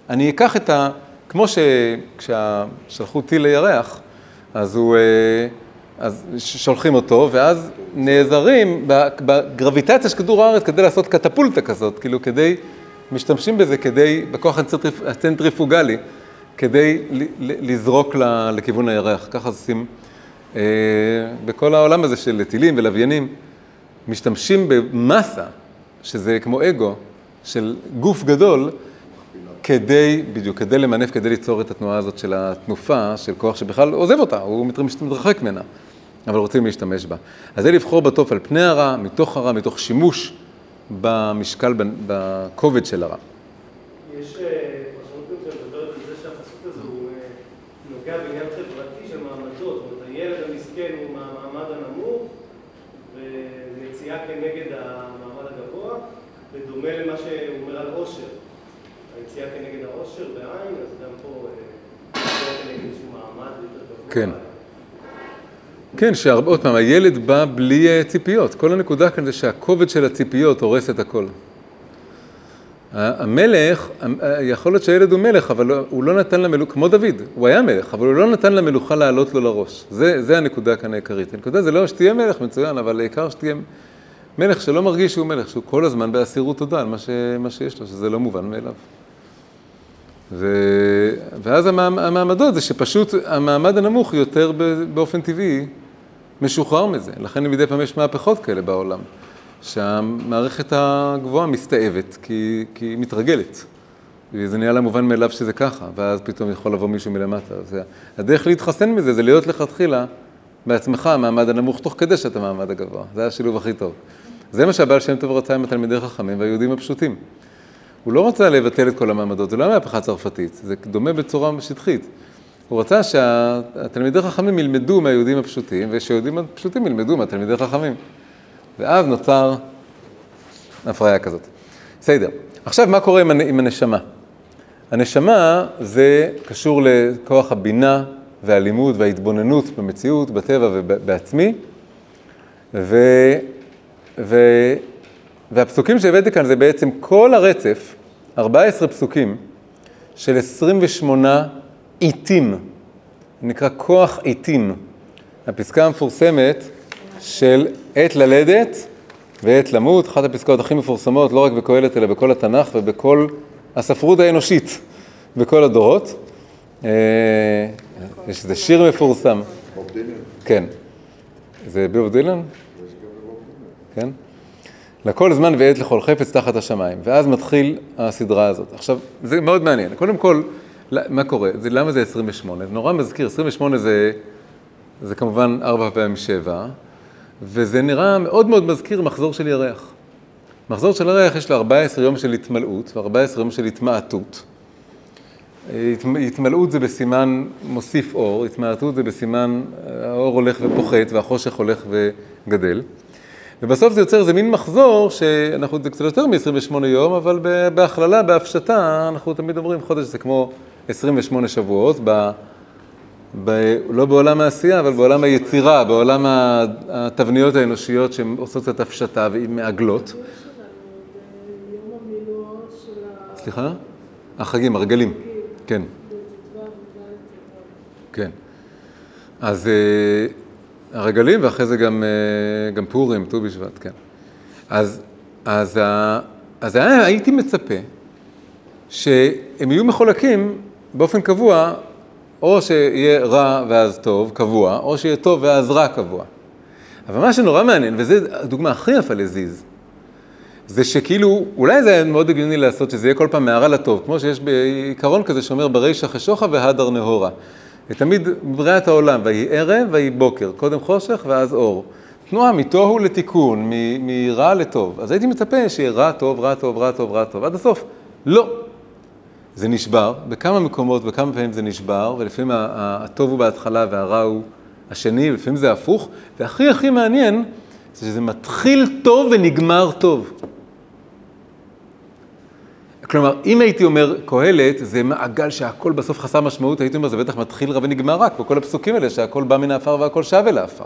אני אקח את ה... כמו שכששלחו טיל לירח, אז הוא... אז שולחים אותו, ואז נעזרים בגרביטציה של כדור הארץ כדי לעשות קטפולטה כזאת, כאילו כדי, משתמשים בזה כדי, בכוח הצנטריפוגלי, כדי לזרוק לכיוון הירח. ככה עושים בכל העולם הזה של טילים ולוויינים, משתמשים במסה, שזה כמו אגו, של גוף גדול, כדי, בדיוק, כדי למנף, כדי ליצור את התנועה הזאת של התנופה, של כוח שבכלל עוזב אותה, הוא מתרחק ממנה, אבל רוצים להשתמש בה. אז זה לבחור בטוב על פני הרע, מתוך הרע, מתוך שימוש במשקל, בכובד של הרע. יש פרשנות גם שמדברת על זה שהפסוק הזה הוא נוגע בעניין חברתי של מעמדות, זאת אומרת, הילד המסכן הוא מהמעמד הנמוך, ויציאה כנגד המעמד הגבוה, בדומה למה שהוא אומר על עושר. היציאה כנגד העושר בעין, אז גם פה יציאה כנגד איזשהו מעמד כן. כן, שעוד פעם, הילד בא בלי ציפיות. כל הנקודה כאן זה שהכובד של הציפיות הורס את הכל. המלך, יכול להיות שהילד הוא מלך, אבל הוא לא נתן למלוכה, כמו דוד, הוא היה מלך, אבל הוא לא נתן למלוכה לעלות לו לראש. זה, זה הנקודה כאן העיקרית. הנקודה זה לא שתהיה מלך, מצוין, אבל העיקר שתהיה מלך שלא מרגיש שהוא מלך, שהוא כל הזמן באסירות תודה על מה, ש, מה שיש לו, שזה לא מובן מאליו. ו... ואז המעמדות זה שפשוט המעמד הנמוך יותר באופן טבעי משוחרר מזה. לכן מדי פעם יש מהפכות כאלה בעולם, שהמערכת הגבוהה מסתאבת כי, כי היא מתרגלת. וזה נהיה לה מובן מאליו שזה ככה, ואז פתאום יכול לבוא מישהו מלמטה. זה, הדרך להתחסן מזה זה להיות לכתחילה בעצמך המעמד הנמוך תוך כדי שאתה המעמד הגבוה. זה השילוב הכי טוב. זה מה שהבעל שם טוב רצה עם התלמידי חכמים והיהודים הפשוטים. הוא לא רצה לבטל את כל המעמדות, זה לא מהפכה צרפתית, זה דומה בצורה שטחית. הוא רצה שהתלמידי חכמים ילמדו מהיהודים הפשוטים, ושהיהודים הפשוטים ילמדו מהתלמידי חכמים. ואז נוצר הפריה כזאת. בסדר. עכשיו, מה קורה עם הנשמה? הנשמה זה קשור לכוח הבינה והלימוד וההתבוננות במציאות, בטבע ובעצמי, ו... ו... והפסוקים שהבאתי כאן זה בעצם כל הרצף, 14 פסוקים של 28 עיתים, נקרא כוח עיתים. הפסקה המפורסמת של עת ללדת ועת למות, אחת הפסקאות הכי מפורסמות, לא רק בקהלת אלא בכל התנ"ך ובכל הספרות האנושית, בכל הדורות. יש איזה שיר מפורסם. בוב דילן. כן. זה בוב דילן? כן. לכל זמן ועת לכל חפץ תחת השמיים, ואז מתחיל הסדרה הזאת. עכשיו, זה מאוד מעניין. קודם כל, מה קורה? זה, למה זה 28? זה נורא מזכיר, 28 זה, זה כמובן 4 פעמים 7, וזה נראה מאוד מאוד מזכיר מחזור של ירח. מחזור של ירח יש לו 14 יום של התמלאות ו-14 יום של התמעטות. התמלאות זה בסימן מוסיף אור, התמעטות זה בסימן האור הולך ופוחת והחושך הולך וגדל. ובסוף זה יוצר איזה מין מחזור, שאנחנו, זה קצת יותר מ-28 יום, אבל בהכללה, בהפשטה, אנחנו תמיד אומרים חודש זה כמו 28 שבועות, ב, ב, לא בעולם העשייה, אבל בעולם היצירה, בעולם התבניות האנושיות שהן עושות קצת הפשטה והן מעגלות. סליחה? החגים, הרגלים. כן. בט"ו ובית כן. אז אה, הרגלים, ואחרי זה גם, אה, גם פורים, ט"ו בשבט, כן. אז, אז, אז היה, הייתי מצפה שהם יהיו מחולקים באופן קבוע, או שיהיה רע ואז טוב, קבוע, או שיהיה טוב ואז רע קבוע. אבל מה שנורא מעניין, וזו הדוגמה הכי יפה לזיז, זה שכאילו, אולי זה היה מאוד הגיוני לעשות שזה יהיה כל פעם מהרע לטוב, כמו שיש בעיקרון כזה שאומר ברישא חשוכה והדר נהורה. ותמיד בבריאת העולם, ויהי ערב ויהי בוקר, קודם חושך ואז אור. תנועה מתוהו לתיקון, מרע לטוב. אז הייתי מצפה שיהיה רע טוב, רע טוב, רע טוב, רע טוב, עד הסוף. לא. זה נשבר, בכמה מקומות וכמה פעמים זה נשבר, ולפעמים הטוב הוא בהתחלה והרע הוא השני, ולפעמים זה הפוך, והכי הכי מעניין זה שזה מתחיל טוב ונגמר טוב. כלומר, אם הייתי אומר קהלת, זה מעגל שהכל בסוף חסר משמעות, הייתי אומר, זה בטח מתחיל רע ונגמר רק, בכל הפסוקים האלה, שהכל בא מן העפר והכל שב אל העפר.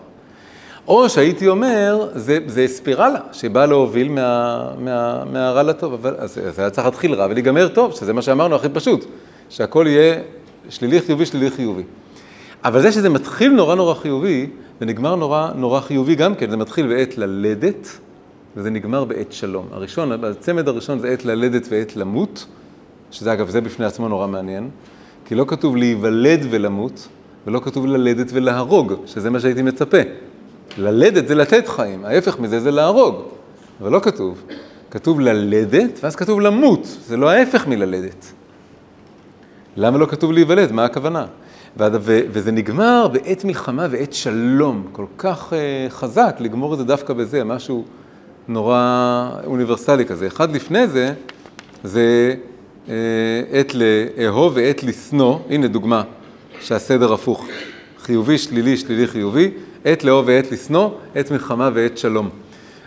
או שהייתי אומר, זה, זה ספירלה שבאה להוביל מה, מה, מהרע לטוב, אבל אז אז היה צריך להתחיל רע ולהיגמר טוב, שזה מה שאמרנו הכי פשוט, שהכל יהיה שלילי חיובי, שלילי חיובי. אבל זה שזה מתחיל נורא נורא חיובי, ונגמר נורא נורא חיובי גם כן, זה מתחיל בעת ללדת, וזה נגמר בעת שלום. הראשון, הצמד הראשון זה עת ללדת ועת למות, שזה אגב, זה בפני עצמו נורא מעניין, כי לא כתוב להיוולד ולמות, ולא כתוב ללדת ולהרוג, שזה מה שהייתי מצפה. ללדת זה לתת חיים, ההפך מזה זה להרוג, אבל לא כתוב. כתוב ללדת, ואז כתוב למות, זה לא ההפך מללדת. למה לא כתוב להיוולד? מה הכוונה? ו- וזה נגמר בעת מלחמה ועת שלום, כל כך uh, חזק לגמור את זה דווקא בזה, משהו נורא אוניברסלי כזה. אחד לפני זה, זה uh, עת לאהוב ועת לשנוא, הנה דוגמה שהסדר הפוך, חיובי, שלילי, שלילי, חיובי, עת לאהוב ועת לשנוא, עת מלחמה ועת שלום.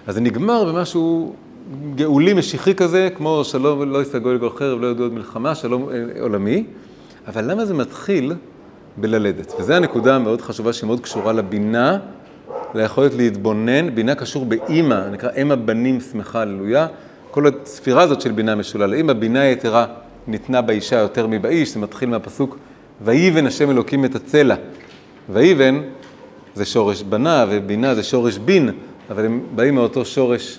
אז זה נגמר במשהו גאולי משיחי כזה, כמו שלום לא יסגו לגול חרב, לא ידעו עוד מלחמה, שלום אה, עולמי. אבל למה זה מתחיל בללדת? וזו הנקודה המאוד חשובה שמאוד קשורה לבינה, ליכולת להתבונן. בינה קשור באימא, נקרא אם הבנים שמחה הללויה. כל הספירה הזאת של בינה משולה. אם הבינה היתרה ניתנה באישה יותר מבאיש, זה מתחיל מהפסוק ויבן השם אלוקים את הצלע. ויבן זה שורש בנה ובינה זה שורש בין, אבל הם באים מאותו שורש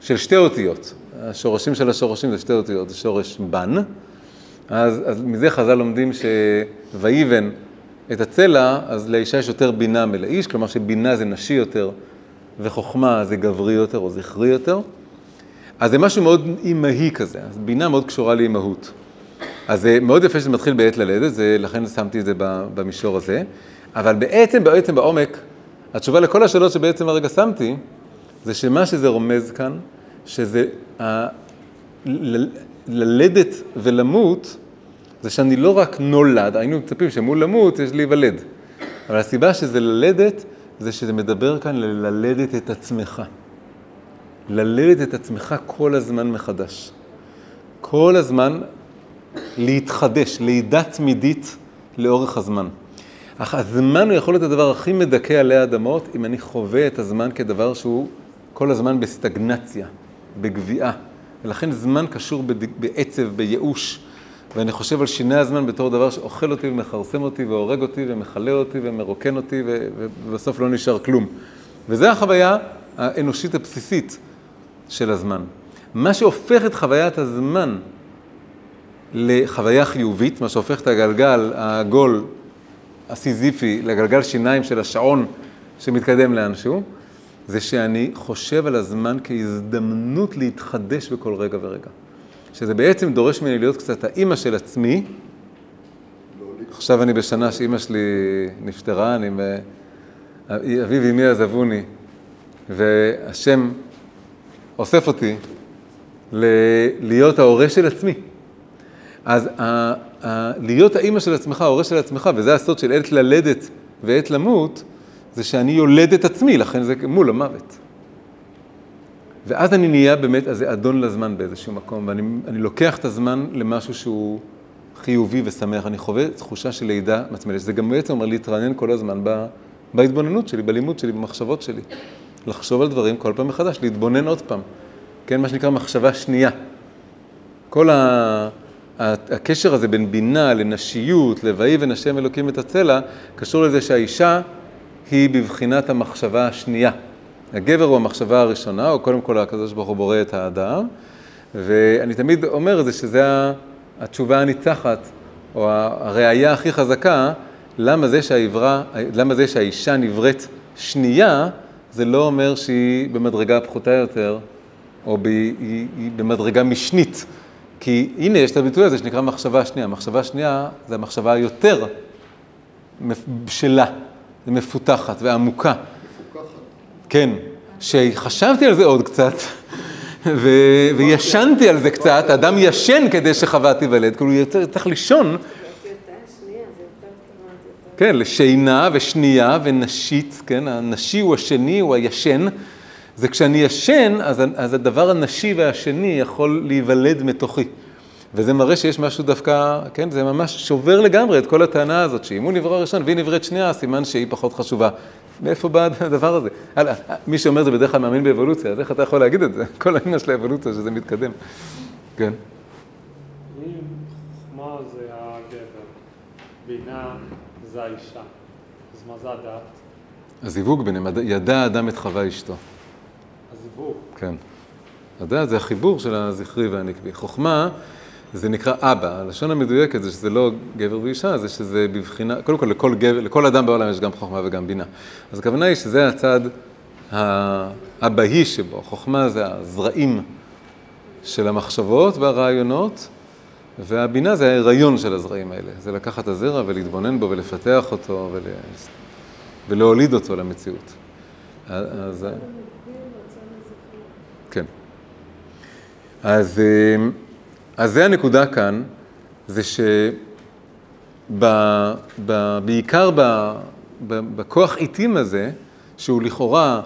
של שתי אותיות. השורשים של השורשים זה שתי אותיות, זה שורש בן. אז, אז מזה חז"ל לומדים שויבן את הצלע, אז לאישה יש יותר בינה מלאיש, כלומר שבינה זה נשי יותר וחוכמה זה גברי יותר או זכרי יותר. אז זה משהו מאוד אימהי כזה, אז בינה מאוד קשורה לאימהות. אז זה מאוד יפה שזה מתחיל בעת ללדת, זה, לכן שמתי את זה במישור הזה. אבל בעצם, בעצם בעומק, התשובה לכל השאלות שבעצם הרגע שמתי, זה שמה שזה רומז כאן, שזה ה... ל... ללדת ולמות, זה שאני לא רק נולד, היינו מצפים שמול למות יש להיוולד. אבל הסיבה שזה ללדת, זה שזה מדבר כאן לללדת את עצמך. ללדת את עצמך כל הזמן מחדש. כל הזמן להתחדש, לידה תמידית לאורך הזמן. אך הזמן הוא יכול להיות הדבר הכי מדכא עלי האדמות, אם אני חווה את הזמן כדבר שהוא כל הזמן בסטגנציה, בגביעה. ולכן זמן קשור. בעצב, בייאוש. ואני חושב על שיני הזמן בתור דבר שאוכל אותי ומכרסם אותי והורג אותי ומכלה אותי ומרוקן אותי. ובסוף לא נשאר כלום. וזו החוויה האנושית הבסיסית של הזמן. מה שהופך את חוויית הזמן לחוויה חיובית, מה שהופך את הגלגל העגול הסיזיפי לגלגל שיניים של השעון שמתקדם לאנשהו, זה שאני חושב על הזמן כהזדמנות להתחדש בכל רגע ורגע. שזה בעצם דורש ממני להיות קצת האימא של עצמי. עכשיו אני בשנה שאימא שלי נפטרה, אני... אבי ואמי עזבוני, והשם אוסף אותי להיות ההורה של עצמי. אז ה... ה... להיות האימא של עצמך, ההורה של עצמך, וזה הסוד של עת ללדת ועת למות, זה שאני יולד את עצמי, לכן זה מול המוות. ואז אני נהיה באמת איזה אדון לזמן באיזשהו מקום, ואני לוקח את הזמן למשהו שהוא חיובי ושמח. אני חווה תחושה של לידה מעצמי, שזה גם בעצם אומר להתרענן כל הזמן ב... בהתבוננות שלי, בלימוד שלי, במחשבות שלי. לחשוב על דברים כל פעם מחדש, להתבונן עוד פעם. כן, מה שנקרא מחשבה שנייה. כל ה... ה- הקשר הזה בין בינה לנשיות, ל"ויבן השם אלוקים את הצלע", קשור לזה שהאישה היא בבחינת המחשבה השנייה. הגבר הוא המחשבה הראשונה, או קודם כל הקדוש ברוך הוא בורא את האדם, ואני תמיד אומר את זה שזה התשובה הניצחת, או הראייה הכי חזקה, למה זה שהעברה, למה זה שהאישה נבראת שנייה, זה לא אומר שהיא במדרגה פחותה יותר, או ב, היא, היא במדרגה משנית. כי הנה, יש את הביטוי הזה שנקרא מחשבה שנייה. מחשבה שנייה זה המחשבה היותר בשלה, ומפותחת ועמוקה. כן, שחשבתי על זה עוד קצת, ו... וישנתי על זה קצת, אדם ישן כדי שחווה תיוולד, כאילו הוא צריך לישון. כן, לשינה ושנייה ונשית, כן, הנשי הוא השני, הוא הישן, זה כשאני ישן, אז, אז הדבר הנשי והשני יכול להיוולד מתוכי. וזה מראה שיש משהו דווקא, כן, זה ממש שובר לגמרי את כל הטענה הזאת, שאם הוא נברא ראשון והיא נבראת שנייה, סימן שהיא פחות חשובה. מאיפה בא הדבר הזה? הלאה, מי שאומר זה בדרך כלל מאמין באבולוציה, אז איך אתה יכול להגיד את זה? כל העניין של האבולוציה, שזה מתקדם. כן. אם חוכמה זה הגבר, בינה זה האישה, אז מה זה הדת? הזיווג ביניהם, ידע האדם את חווה אשתו. הזיווג. כן. הדעת זה החיבור של הזכרי והנקבי. חוכמה זה נקרא אבא. הלשון המדויקת זה שזה לא גבר ואישה, זה שזה בבחינה, קודם כל לכל, גבר, לכל אדם בעולם יש גם חוכמה וגם בינה. אז הכוונה היא שזה הצד האבהי שבו. חוכמה זה הזרעים של המחשבות והרעיונות, והבינה זה ההיריון של הזרעים האלה. זה לקחת את הזרע ולהתבונן בו ולפתח אותו ול... ולהוליד אותו למציאות. אז... כן. אז, אה, אז זה הנקודה כאן, זה שבעיקר בכוח עיתים הזה, שהוא לכאורה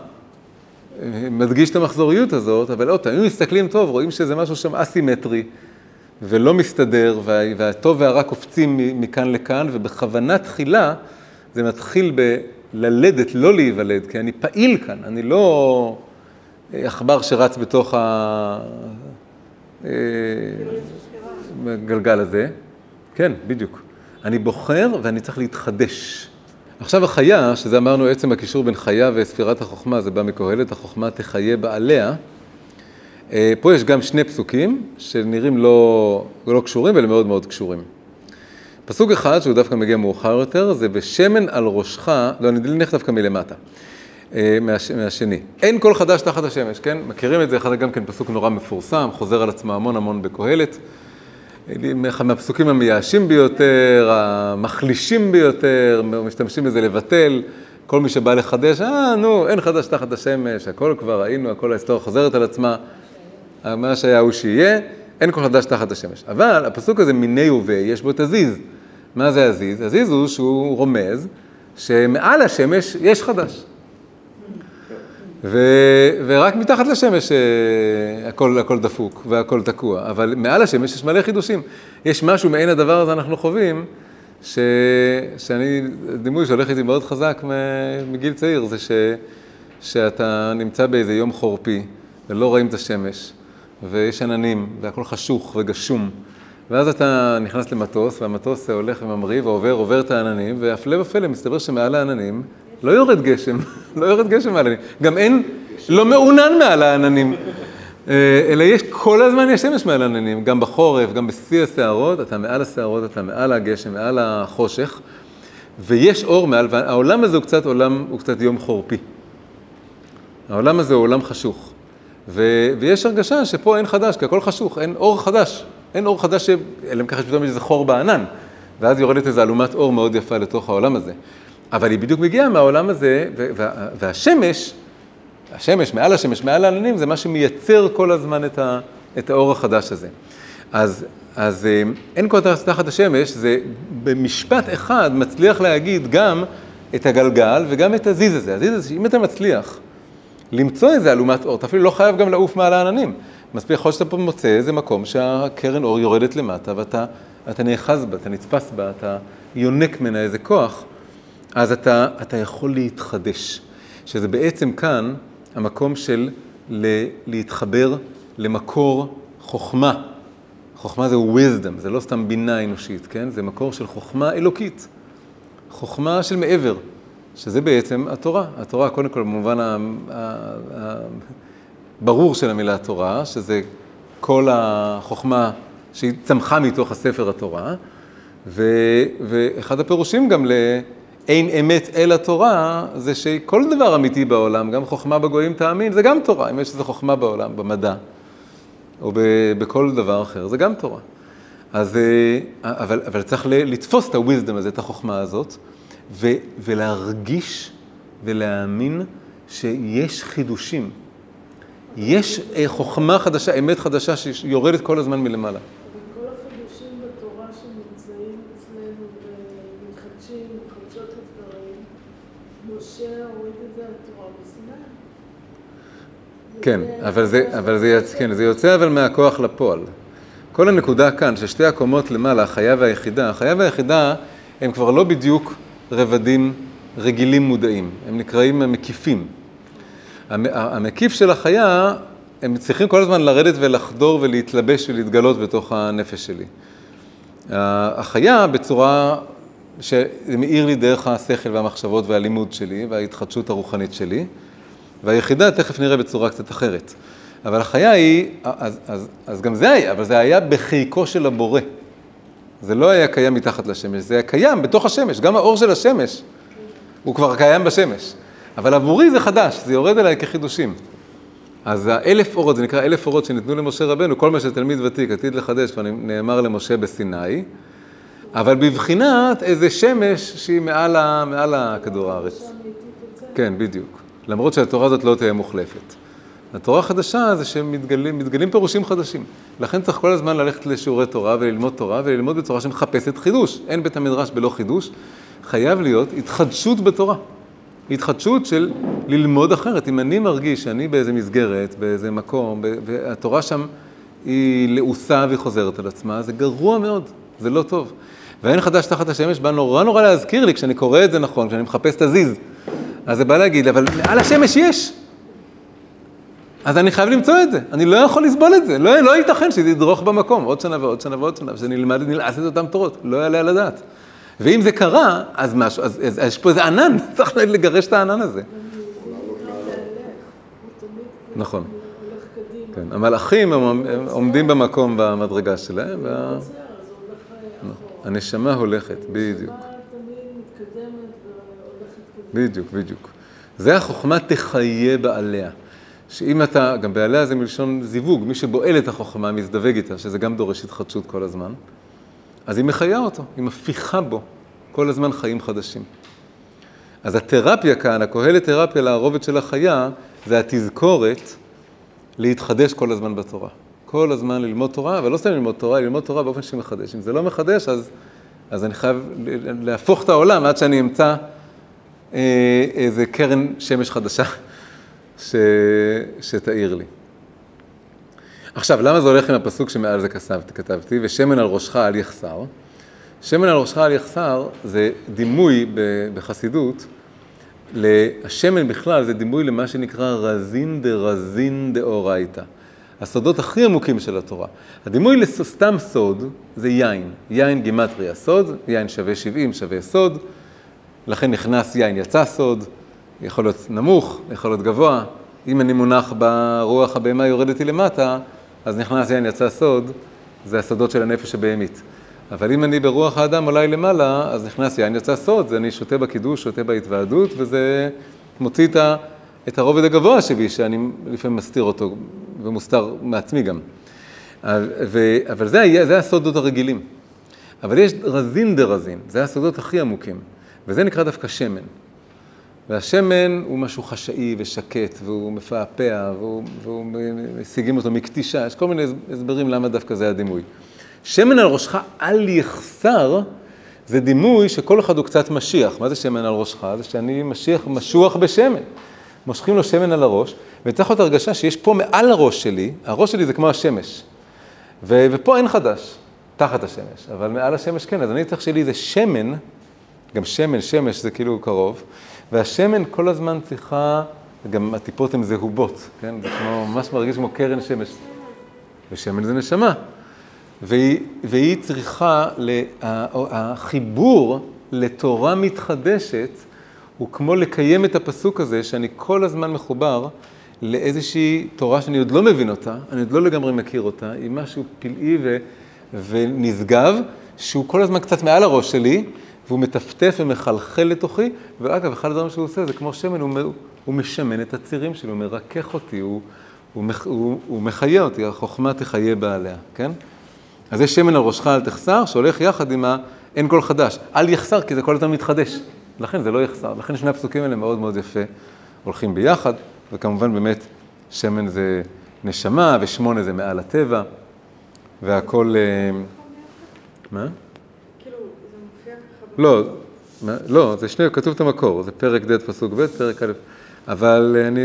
אה, מדגיש את המחזוריות הזאת, אבל עוד פעם, אם מסתכלים טוב, רואים שזה משהו שם אסימטרי ולא מסתדר, וה- והטוב והרע קופצים מכאן לכאן, ובכוונה תחילה זה מתחיל בללדת, לא להיוולד, כי אני פעיל כאן, אני לא עכבר שרץ בתוך הגלגל הזה. כן, בדיוק. אני בוחר ואני צריך להתחדש. עכשיו החיה, שזה אמרנו עצם הקישור בין חיה וספירת החוכמה, זה בא מקהלת, החוכמה תחיה בעליה. אה, פה יש גם שני פסוקים שנראים לא, לא קשורים, אבל מאוד מאוד קשורים. פסוק אחד, שהוא דווקא מגיע מאוחר יותר, זה בשמן על ראשך, לא, אני נלך דווקא מלמטה, מהש, מהשני. אין כל חדש תחת השמש, כן? מכירים את זה, אחד גם כן פסוק נורא מפורסם, חוזר על עצמו המון המון בקהלת. מהפסוקים המייאשים ביותר, המחלישים ביותר, משתמשים בזה לבטל. כל מי שבא לחדש, אה, נו, אין חדש תחת השמש, הכל כבר ראינו, הכל ההיסטוריה חוזרת על עצמה. מה שהיה הוא שיהיה, אין כל חדש תחת השמש. אבל הפסוק הזה מיני ובי, יש בו את הזיז. מה זה הזיז? הזיז הוא שהוא רומז שמעל השמש יש חדש. ו, ורק מתחת לשמש אה, הכל, הכל דפוק והכל תקוע, אבל מעל השמש יש מלא חידושים. יש משהו מעין הדבר הזה אנחנו חווים, ש, שאני, דימוי שהולך איתי מאוד חזק מגיל צעיר, זה ש, שאתה נמצא באיזה יום חורפי ולא רואים את השמש, ויש עננים והכל חשוך וגשום, ואז אתה נכנס למטוס, והמטוס הולך וממריא ועובר, עובר את העננים, והפלא ופלא, מסתבר שמעל העננים לא יורד גשם, לא יורד גשם מעל העננים. גם אין, לא מעונן מעל העננים. אה, אלא יש, כל הזמן יש שמש מעל העננים, גם בחורף, גם בשיא הסערות, אתה מעל הסערות, אתה מעל הגשם, מעל החושך, ויש אור מעל, והעולם הזה הוא קצת עולם, הוא קצת יום חורפי. העולם הזה הוא עולם חשוך. ו, ויש הרגשה שפה אין חדש, כי הכל חשוך, אין אור חדש. אין אור חדש. אלא אם ככה שפתאום יש איזה חור בענן, ואז יורדת איזו אלומת אור מאוד יפה לתוך העולם הזה. אבל היא בדיוק מגיעה מהעולם הזה, וה, והשמש, השמש, מעל השמש, מעל העננים, זה מה שמייצר כל הזמן את, ה, את האור החדש הזה. אז, אז אין כל תחת השמש, זה במשפט אחד מצליח להגיד גם את הגלגל וגם את הזיז הזה. הזיז הזה, שאם אתה מצליח למצוא איזה אלומת אור, אתה אפילו לא חייב גם לעוף מעל העננים. מספיק יכול שאתה מוצא איזה מקום שהקרן אור יורדת למטה ואתה אתה נאחז בה, אתה נתפס בה, אתה יונק ממנה איזה כוח, אז אתה, אתה יכול להתחדש. שזה בעצם כאן המקום של ל- להתחבר למקור חוכמה חוכמה זה wisdom, זה לא סתם בינה אנושית, כן? זה מקור של חוכמה אלוקית. חוכמה של מעבר, שזה בעצם התורה. התורה, קודם כל, במובן הברור של המילה תורה, שזה כל החוכמה שהיא צמחה מתוך הספר התורה, ו, ואחד הפירושים גם לאין אמת אל התורה, זה שכל דבר אמיתי בעולם, גם חוכמה בגויים תאמין, זה גם תורה, אם יש איזו חוכמה בעולם, במדע, או ב, בכל דבר אחר, זה גם תורה. אז, אה, אבל, אבל צריך לתפוס את הוויזדם הזה, את החוכמה הזאת, ו, ולהרגיש ולהאמין שיש חידושים. יש אה, חוכמה חדשה, אמת חדשה שיורדת כל הזמן מלמעלה. וכל החידושים בתורה שנמצאים אצלנו ומתחדשים, מתחדשות לבקרים, משה הוריד את זה על תורה בסיני. כן, אבל זה, אבל זה, כן, זה יוצא אבל מהכוח לפועל. כל הנקודה כאן, ששתי הקומות למעלה, החיה והיחידה, החיה והיחידה הם כבר לא בדיוק רבדים רגילים מודעים, הם נקראים המקיפים. המ- המקיף של החיה, הם צריכים כל הזמן לרדת ולחדור ולהתלבש ולהתגלות בתוך הנפש שלי. החיה בצורה שזה מאיר לי דרך השכל והמחשבות והלימוד שלי וההתחדשות הרוחנית שלי, והיחידה תכף נראה בצורה קצת אחרת. אבל החיה היא, אז, אז, אז גם זה היה, אבל זה היה בחיקו של הבורא. זה לא היה קיים מתחת לשמש, זה היה קיים בתוך השמש, גם האור של השמש הוא כבר קיים בשמש. אבל עבורי זה חדש, זה יורד אליי כחידושים. אז האלף אורות, זה נקרא אלף אורות שניתנו למשה רבנו, כל מה שתלמיד ותיק עתיד לחדש, כבר נאמר למשה בסיני, אבל בבחינת איזה שמש שהיא מעל, מעל הכדור הארץ. כן, בדיוק. למרות שהתורה הזאת לא תהיה מוחלפת. התורה החדשה זה שמתגלים מתגלים פירושים חדשים. לכן צריך כל הזמן ללכת לשיעורי תורה וללמוד תורה וללמוד בצורה שמחפשת חידוש. אין בית המדרש בלא חידוש. חייב להיות התחדשות בתורה. התחדשות של ללמוד אחרת. אם אני מרגיש שאני באיזה מסגרת, באיזה מקום, והתורה שם היא לעוסה והיא חוזרת על עצמה, זה גרוע מאוד, זה לא טוב. ואין חדש תחת השמש בא נורא נורא להזכיר לי, כשאני קורא את זה נכון, כשאני מחפש את הזיז. אז זה בא להגיד, אבל מעל השמש יש. אז אני חייב למצוא את זה, אני לא יכול לסבול את זה, לא, לא ייתכן שזה ידרוך במקום עוד שנה ועוד שנה ועוד שנה, ושנלמד נלעס את אותם תורות, לא יעלה על הדעת. ואם זה קרה, אז משהו, אז, אז, אז יש פה איזה ענן, צריך לגרש את הענן הזה. נכון. כן, המלאכים הם, עומדים במקום במדרגה שלהם, וה... הולך אחורה. הנשמה הולכת, בדיוק. מה תמיד מתקדמת והולכת קדימה. בדיוק, בדיוק. זה החוכמה תחיה בעליה. שאם אתה, גם בעליה זה מלשון זיווג, מי שבועל את החוכמה, מזדווג איתה, שזה גם דורש התחדשות כל הזמן, אז היא מחיה אותו, היא מפיחה בו כל הזמן חיים חדשים. אז התרפיה כאן, הקהלת תרפיה לערובת של החיה, זה התזכורת להתחדש כל הזמן בתורה. כל הזמן ללמוד תורה, אבל לא סתם ללמוד תורה, ללמוד תורה באופן שמחדש. אם זה לא מחדש, אז, אז אני חייב להפוך את העולם עד שאני אמצא איזה קרן שמש חדשה ש... שתאיר לי. עכשיו, למה זה הולך עם הפסוק שמעל זה כתבתי, ושמן על ראשך אל יחסר? שמן על ראשך אל יחסר זה דימוי בחסידות, השמן בכלל זה דימוי למה שנקרא רזין דרזין דאורייתא. הסודות הכי עמוקים של התורה. הדימוי לסתם סוד זה יין, יין גימטריה סוד, יין שווה 70 שווה סוד, לכן נכנס יין יצא סוד, יכול להיות נמוך, יכול להיות גבוה. אם אני מונח ברוח הבהמה יורדת לי למטה, אז נכנס יין יצא סוד, זה הסודות של הנפש הבהמית. אבל אם אני ברוח האדם עולה למעלה, אז נכנס יין יצא סוד, זה אני שותה בקידוש, שותה בהתוועדות, וזה מוציא את, ה, את הרובד הגבוה שבי, שאני לפעמים מסתיר אותו, ומוסתר מעצמי גם. ו, אבל זה, זה הסודות הרגילים. אבל יש רזין דרזין, זה הסודות הכי עמוקים, וזה נקרא דווקא שמן. והשמן הוא משהו חשאי ושקט, והוא מפעפע, והוא, והוא משיגים אותו מקטישה, יש כל מיני הסברים למה דווקא זה הדימוי. שמן על ראשך אל יחסר, זה דימוי שכל אחד הוא קצת משיח. מה זה שמן על ראשך? זה שאני משיח, משוח בשמן. מושכים לו שמן על הראש, וצריך להיות הרגשה שיש פה מעל הראש שלי, הראש שלי זה כמו השמש. ו- ופה אין חדש, תחת השמש, אבל מעל השמש כן, אז אני צריך שלי זה שמן, גם שמן, שמש זה כאילו קרוב, והשמן כל הזמן צריכה, גם הטיפות הן זהובות, כן? זה כמו, ממש מרגיש כמו קרן שמש. ושמן זה נשמה. והיא, והיא צריכה, לה, החיבור לתורה מתחדשת הוא כמו לקיים את הפסוק הזה, שאני כל הזמן מחובר לאיזושהי תורה שאני עוד לא מבין אותה, אני עוד לא לגמרי מכיר אותה, היא משהו פלאי ו, ונשגב, שהוא כל הזמן קצת מעל הראש שלי, והוא מטפטף ומחלחל לתוכי, ואגב, אחד הדברים שהוא עושה זה כמו שמן, הוא, הוא משמן את הצירים שלי, הוא מרכך אותי, הוא, הוא, הוא, הוא מחיה אותי, החוכמה תחיה בעליה, כן? אז יש שמן על ראשך אל תחסר, שהולך יחד עם האין כל חדש. אל יחסר, כי זה כל הזמן מתחדש. לכן זה לא יחסר. לכן שני הפסוקים האלה מאוד מאוד יפה הולכים ביחד, וכמובן באמת שמן זה נשמה, ושמונה זה מעל הטבע, והכל... אה, מה? כאילו, זה מופיע ככה... לא, לא, זה שני, כתוב את המקור, זה פרק ד' פסוק ב', פרק א', אבל אני,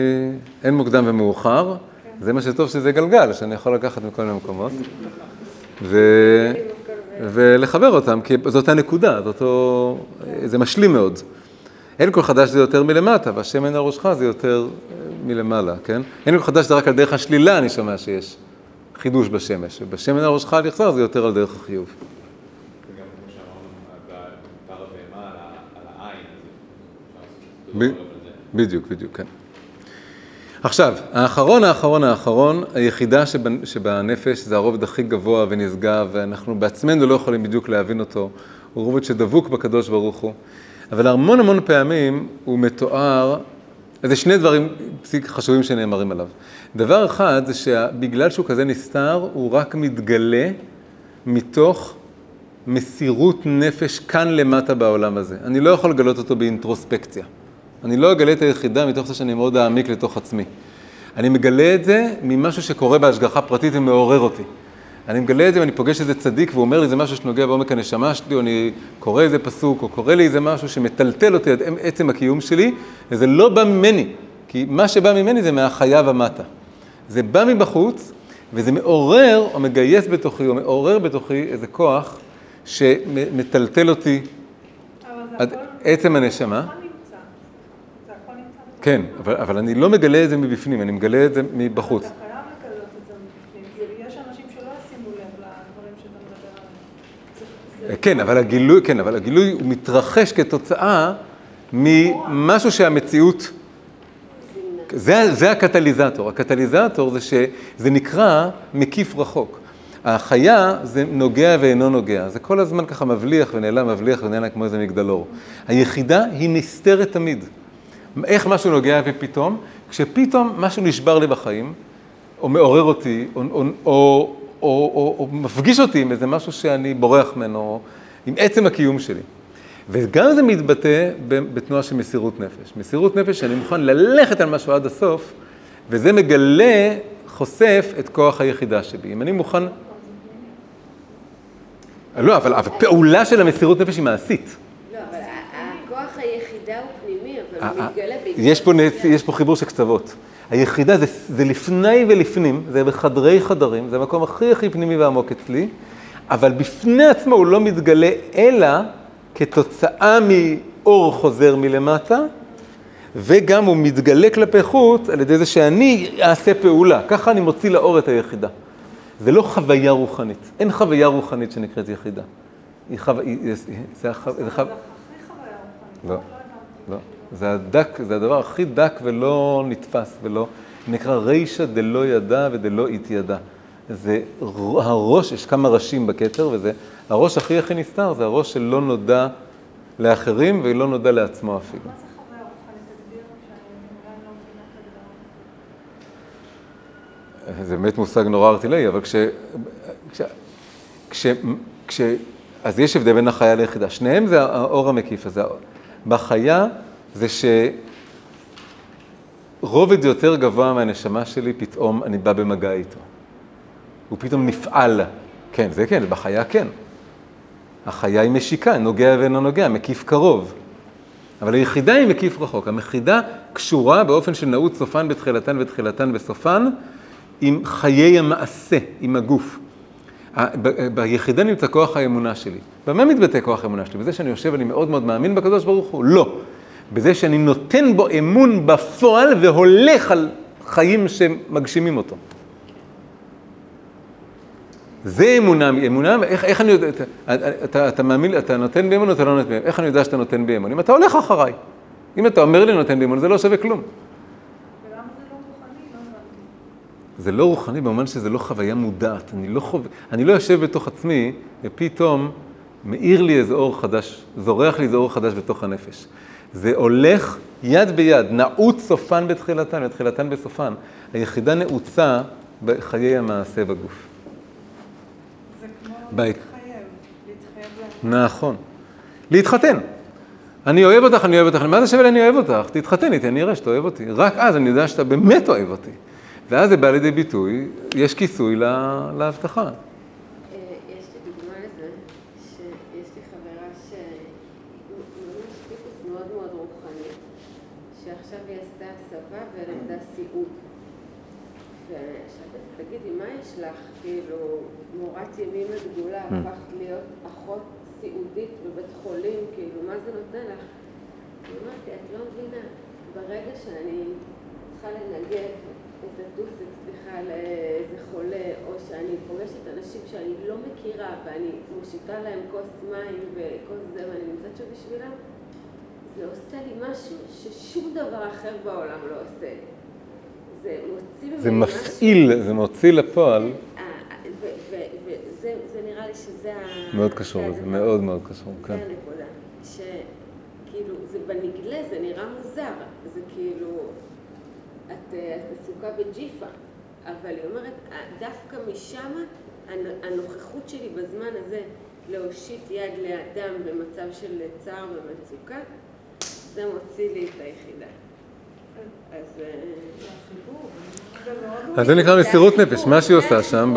אין מוקדם ומאוחר, זה מה שטוב שזה גלגל, שאני יכול לקחת מכל מיני מקומות, ו... ולחבר אותם, כי זאת הנקודה, זאת אותו, זה משלים מאוד. אין כל חדש זה יותר מלמטה, והשמן על ראשך זה יותר מלמעלה, כן? אין כל חדש זה רק על דרך השלילה, אני שומע שיש חידוש בשמש, ובשמן על ראשך על יחסר זה יותר על דרך החיוב. וגם כמו שאמרנו, דבר הבהמה על העין, אז אפשר לעשות את זה. בדיוק, בדיוק, כן. עכשיו, האחרון, האחרון, האחרון, היחידה שבנפש זה הרובד הכי גבוה ונשגב, ואנחנו בעצמנו לא יכולים בדיוק להבין אותו, הוא רובד שדבוק בקדוש ברוך הוא. אבל המון המון פעמים הוא מתואר, זה שני דברים חשובים שנאמרים עליו. דבר אחד זה שבגלל שהוא כזה נסתר, הוא רק מתגלה מתוך מסירות נפש כאן למטה בעולם הזה. אני לא יכול לגלות אותו באינטרוספקציה. אני לא אגלה את היחידה מתוך זה שאני מאוד אעמיק לתוך עצמי. אני מגלה את זה ממשהו שקורה בהשגחה פרטית ומעורר אותי. אני מגלה את זה ואני פוגש איזה צדיק והוא אומר לי זה משהו שנוגע בעומק הנשמה שלי, או אני קורא איזה פסוק, או קורא לי איזה משהו שמטלטל אותי עד עצם הקיום שלי, וזה לא בא ממני, כי מה שבא ממני זה מהחיה ומטה. זה בא מבחוץ, וזה מעורר או מגייס בתוכי, או מעורר בתוכי איזה כוח שמטלטל אותי עד עצם הנשמה. כן, אבל, אבל אני לא מגלה את זה מבפנים, אני מגלה את זה מבחוץ. אתה חייב לגלות את זה מבפנים, כי יש אנשים שלא ישימו לב לדברים שאתה מדבר עליהם. כן, אבל הגילוי, כן, אבל הגילוי הוא מתרחש כתוצאה ממשהו שהמציאות... זה, זה הקטליזטור. הקטליזטור זה שזה נקרא מקיף רחוק. החיה זה נוגע ואינו נוגע, זה כל הזמן ככה מבליח ונעלם, מבליח ונעלם כמו איזה מגדלור. היחידה היא נסתרת תמיד. איך משהו נוגע ופתאום? כשפתאום משהו נשבר לי בחיים, או מעורר אותי, או, או, או, או, או, או מפגיש אותי עם איזה משהו שאני בורח ממנו, עם עצם הקיום שלי. וגם זה מתבטא בתנועה של מסירות נפש. מסירות נפש שאני מוכן ללכת על משהו עד הסוף, וזה מגלה, חושף את כוח היחידה שבי. אם אני מוכן... לא, אבל הפעולה של המסירות נפש היא מעשית. לא, אבל הכוח היחידה הוא יש פה, נס, יש פה חיבור של קצוות. היחידה זה, זה לפני ולפנים, זה בחדרי חדרים, זה המקום הכי הכי פנימי ועמוק אצלי, אבל בפני עצמו הוא לא מתגלה אלא כתוצאה מאור חוזר מלמטה, וגם הוא מתגלה כלפי חוץ על ידי זה שאני אעשה פעולה. ככה אני מוציא לאור את היחידה. זה לא חוויה רוחנית. אין חוויה רוחנית שנקראת יחידה. היא חו... היא... זה, החו... זה, חו... לא, לא. זה הדק, זה הדבר הכי דק ולא נתפס ולא, נקרא רישא דלא ידע ודלא התיידע. זה הראש, יש כמה ראשים בכתר, וזה הראש הכי הכי נסתר, זה הראש שלא נודע לאחרים ולא נודע לעצמו אפילו. לא. זה באמת מושג נורא ארטילאי, אבל כש... כש... כש... כש... אז יש הבדל בין החיה ליחידה. שניהם זה האור המקיף הזה. בחיה זה שרובד יותר גבוה מהנשמה שלי, פתאום אני בא במגע איתו. הוא פתאום נפעל. כן, זה כן, בחיה כן. החיה היא משיקה, נוגע ואינו נוגע, מקיף קרוב. אבל היחידה היא מקיף רחוק. המחידה קשורה באופן של נעוץ סופן בתחילתן ותחילתן בסופן עם חיי המעשה, עם הגוף. ביחידה נמצא כוח האמונה שלי. במה מתבטא כוח האמונה שלי? בזה שאני יושב ואני מאוד מאוד מאמין בקדוש ברוך הוא? לא. בזה שאני נותן בו אמון בפועל והולך על חיים שמגשימים אותו. זה אמונה, אמונה, איך, איך אני יודע, אתה, אתה, אתה מאמין, אתה נותן באמון או אתה לא נותן באמון? איך אני יודע שאתה נותן באמון? אם אתה הולך אחריי. אם אתה אומר לי נותן באמון, זה לא שווה כלום. זה לא רוחני במובן שזה לא חוויה מודעת. אני לא, חו... אני לא יושב בתוך עצמי, ופתאום מאיר לי איזה אור חדש, זורח לי איזה אור חדש בתוך הנפש. זה הולך יד ביד, נעוץ סופן בתחילתן ותחילתן בסופן. היחידה נעוצה בחיי המעשה בגוף. זה כמו בית. להתחייב, להתחייב לה... נכון. להתחתן. אני אוהב אותך, אני אוהב אותך. מה זה שווה לי אני אוהב אותך? תתחתן איתי, אני אראה שאתה אוהב אותי. רק אז אני יודע שאתה באמת אוהב אותי. ואז זה בא לידי ביטוי, יש כיסוי לה- להבטחה. אה, יש לי דוגמה לזה, שיש לי חברה שממש טיפוס מאוד מאוד רוחני, שעכשיו היא עשתה הסבה ולמדה סיעוד. ושאלתי, תגידי, מה יש לך? כאילו, מורת ימים הגדולה, הפכת להיות אחות סיעודית בבית חולים, כאילו, מה זה נותן לך? היא אומרת לי, את לא מבינה, ברגע שאני צריכה לנגב את הטוסיק, סליחה, לאיזה חולה, או שאני פוגשת אנשים שאני לא מכירה ואני מושיטה להם כוס מים וכוס זה ואני נמצאת שם בשבילם, זה עושה לי משהו ששום דבר אחר בעולם לא עושה. זה מוציא זה משהו- מפעיל, זה מוציא לפועל. אה, וזה זה נראה לי שזה ה... מאוד קשור לזה, הדבר. מאוד מאוד קשור, זה כן. הנקודה. שכאילו, זה בנגלה, זה נראה מוזר. זה כאילו, את, אה, את עסוקה בג'יפה, אבל היא אומרת, "אה, דווקא משם הנ- הנוכחות שלי בזמן הזה להושיט יד לאדם במצב של צער ומצוקה, זה מוציא לי את היחידה. אז... אז זה נקרא מסירות נפש, מה שהיא עושה שם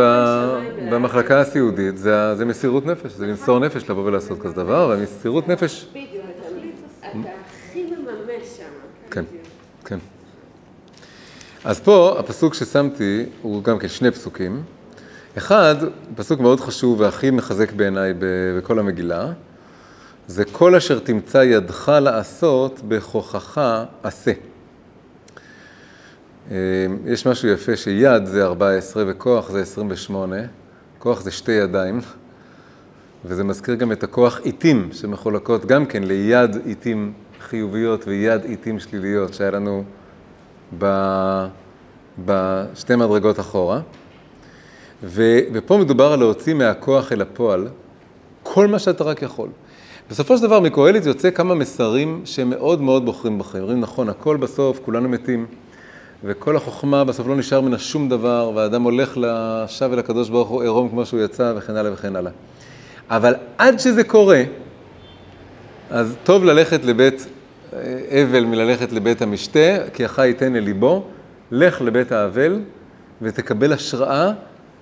במחלקה הסיעודית, זה מסירות נפש, זה למסור נפש לבוא ולעשות כזה דבר, ומסירות נפש, בדיוק, אתה- הכי מממש שם. כן, כן. אז פה הפסוק ששמתי הוא גם כן שני פסוקים. אחד, פסוק מאוד חשוב והכי מחזק בעיניי בכל המגילה, זה כל אשר תמצא ידך לעשות בכוחך עשה. אה, יש משהו יפה שיד זה 14 וכוח זה 28, כוח זה שתי ידיים, וזה מזכיר גם את הכוח עיתים שמחולקות גם כן ליד עיתים חיוביות ויד עיתים שליליות שהיה לנו ב... בשתי מדרגות אחורה. ו... ופה מדובר על להוציא מהכוח אל הפועל כל מה שאתה רק יכול. בסופו של דבר מקהלת יוצא כמה מסרים שמאוד מאוד בוחרים בחיים. אומרים נכון, הכל בסוף, כולנו מתים, וכל החוכמה בסוף לא נשאר ממנה שום דבר, והאדם הולך לשב אל הקדוש ברוך הוא עירום כמו שהוא יצא, וכן הלאה וכן הלאה. אבל עד שזה קורה, אז טוב ללכת לבית אה, אבל מללכת לבית המשתה, כי החי ייתן אל ליבו, לך לבית האבל ותקבל השראה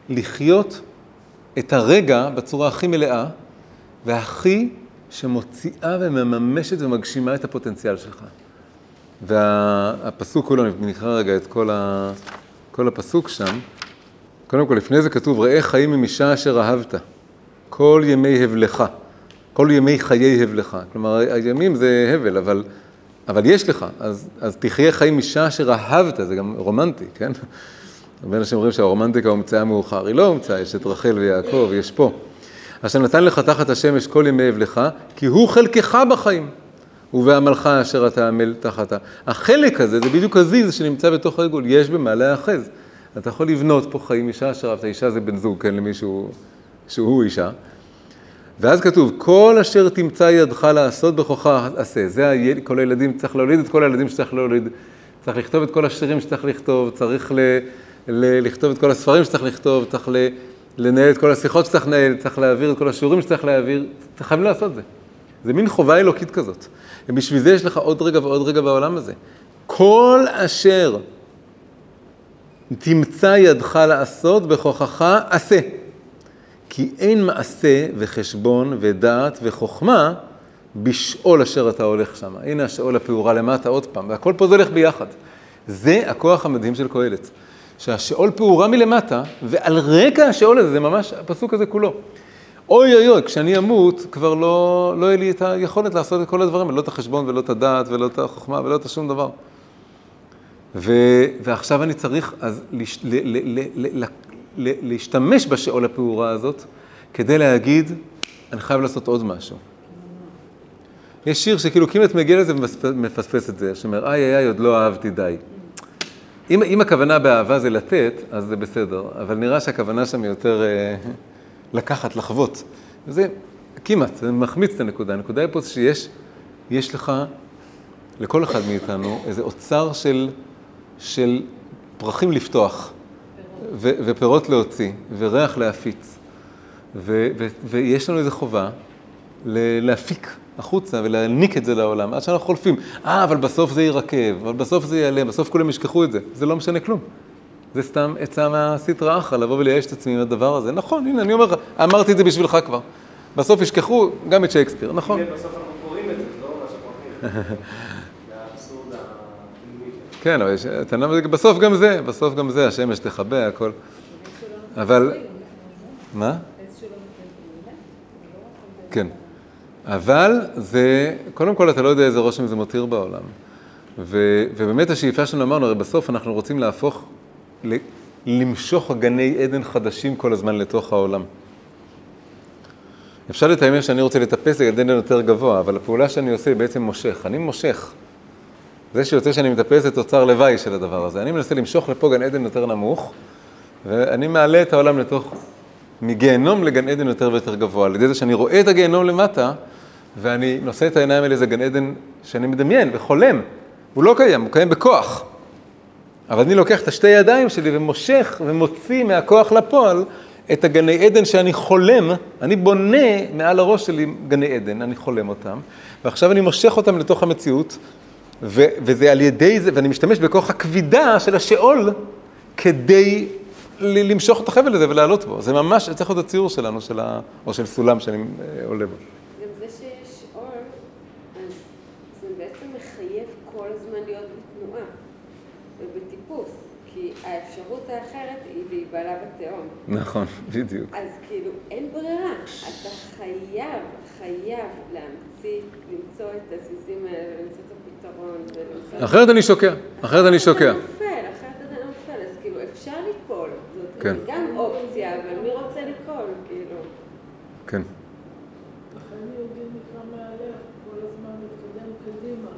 לחיות את הרגע בצורה הכי מלאה והכי שמוציאה ומממשת ומגשימה את הפוטנציאל שלך. והפסוק כולו, נקרא רגע את כל, ה, כל הפסוק שם. קודם כל, לפני זה כתוב, ראה חיים ממישה אשר אהבת, כל ימי הבלך, כל ימי חיי הבלך. כלומר, הימים זה הבל, אבל, אבל יש לך, אז, אז תחיה חיים משעה אשר אהבת, זה גם רומנטי, כן? הרבה אנשים אומרים שהרומנטיקה הומצאה מאוחר, היא לא הומצאה, יש את רחל ויעקב, יש פה. אשר נתן לך תחת השמש כל ימי הבלך, כי הוא חלקך בחיים. ובעמלך אשר אתה עמל תחת ה... החלק הזה, זה בדיוק הזיז שנמצא בתוך העיגול, יש במה להאחז. אתה יכול לבנות פה חיים אישה אשר אהבת, אישה זה בן זוג, כן, למישהו שהוא אישה. ואז כתוב, כל אשר תמצא ידך לעשות בכוחה עשה. זה היל, כל הילדים, צריך להוליד את כל הילדים שצריך להוליד, צריך לכתוב את כל השירים שצריך לכתוב, צריך ל, ל, לכתוב את כל הספרים שצריך לכתוב, צריך ל, לנהל את כל השיחות שצריך לנהל, צריך להעביר את כל השיעורים שצריך להעביר, חייבים לעשות זה. זה מין חובה אלוקית כזאת. ובשביל זה יש לך עוד רגע ועוד רגע בעולם הזה. כל אשר תמצא ידך לעשות בכוחך עשה. כי אין מעשה וחשבון ודעת וחוכמה בשאול אשר אתה הולך שם. הנה השאול הפעורה למטה עוד פעם, והכל פה זה הולך ביחד. זה הכוח המדהים של קהלת. שהשאול פעורה מלמטה, ועל רקע השאול הזה, זה ממש הפסוק הזה כולו. אוי אוי אוי, כשאני אמות, כבר לא, לא יהיה לי את היכולת לעשות את כל הדברים, ולא את החשבון, ולא את הדעת, ולא את החוכמה, ולא את השום דבר. ו, ועכשיו אני צריך אז לש, ל, ל, ל, ל, ל- להשתמש בשאול הפעורה הזאת כדי להגיד, אני חייב לעשות עוד משהו. יש שיר שכאילו כמעט מגיע לזה ומפספס את זה, שאומר, איי איי איי, עוד לא אהבתי די. אם, אם הכוונה באהבה זה לתת, אז זה בסדר, אבל נראה שהכוונה שם יותר אה, לקחת, לחוות. וזה כמעט, זה מחמיץ את הנקודה. הנקודה היא פה שיש יש לך, לכל אחד מאיתנו, איזה אוצר של, של פרחים לפתוח, ו, ופירות להוציא, וריח להפיץ. ו, ו, ויש לנו איזו חובה ל- להפיק החוצה ולהעניק את זה לעולם, עד שאנחנו חולפים. אה, אבל בסוף זה יירקב, אבל בסוף זה ייעלם, בסוף כולם ישכחו את זה. זה לא משנה כלום. זה סתם עצה מהסטרא אחרא, לבוא ולייאש את עצמי עם הדבר הזה. נכון, הנה, אני אומר לך, אמרתי את זה בשבילך כבר. בסוף ישכחו גם את שייקספיר, נכון. הנה, בסוף אנחנו קוראים את זה, זה לא מה שפרחים. כן, אבל יש, בסוף גם זה, בסוף גם זה, השמש תכבה, הכל. אבל, מה? כן. אבל זה, קודם כל אתה לא יודע איזה רושם זה מותיר בעולם. ו, ובאמת השאיפה שלנו אמרנו, הרי בסוף אנחנו רוצים להפוך, למשוך גני עדן חדשים כל הזמן לתוך העולם. אפשר לתאם שאני רוצה לטפס לגן עדן יותר גבוה, אבל הפעולה שאני עושה היא בעצם מושך. אני מושך. זה שיוצא שאני מטפס זה תוצר לוואי של הדבר הזה. אני מנסה למשוך לפה גן עדן יותר נמוך, ואני מעלה את העולם לתוך, מגיהנום לגן עדן יותר ויותר גבוה. על ידי זה שאני רואה את הגיהנום למטה, ואני נושא את העיניים האלה, זה גן עדן שאני מדמיין וחולם. הוא לא קיים, הוא קיים בכוח. אבל אני לוקח את השתי ידיים שלי ומושך ומוציא מהכוח לפועל את הגני עדן שאני חולם, אני בונה מעל הראש שלי גני עדן, אני חולם אותם, ועכשיו אני מושך אותם לתוך המציאות, ו- וזה על ידי זה, ואני משתמש בכוח הכבידה של השאול כדי ל- למשוך את החבל הזה ולעלות בו. זה ממש, צריך להיות הציור שלנו, של ה... או של סולם שאני אה, עולה בו. גם זה שיש אור, אז זה בעצם מחייב כל הזמן להיות בתנועה ובטיפוס, כי האפשרות האחרת היא להיבלע בתהום. נכון, בדיוק. אז כאילו, אין ברירה. אתה חייב, חייב להמציא, למצוא את הזיזים האלה, למצוא את הפתרון, ולמצוא... אחרת אני שוקע, אחרת אני שוקע. אתה נופל, אחרת אתה נופל, אז כאילו, אפשר ליפול. זאת כן. גם אופציה, אבל מי רוצה ליפול, כאילו? כן. לכן יהודי נקרא מהלך, כל הזמן מתקדם קדימה.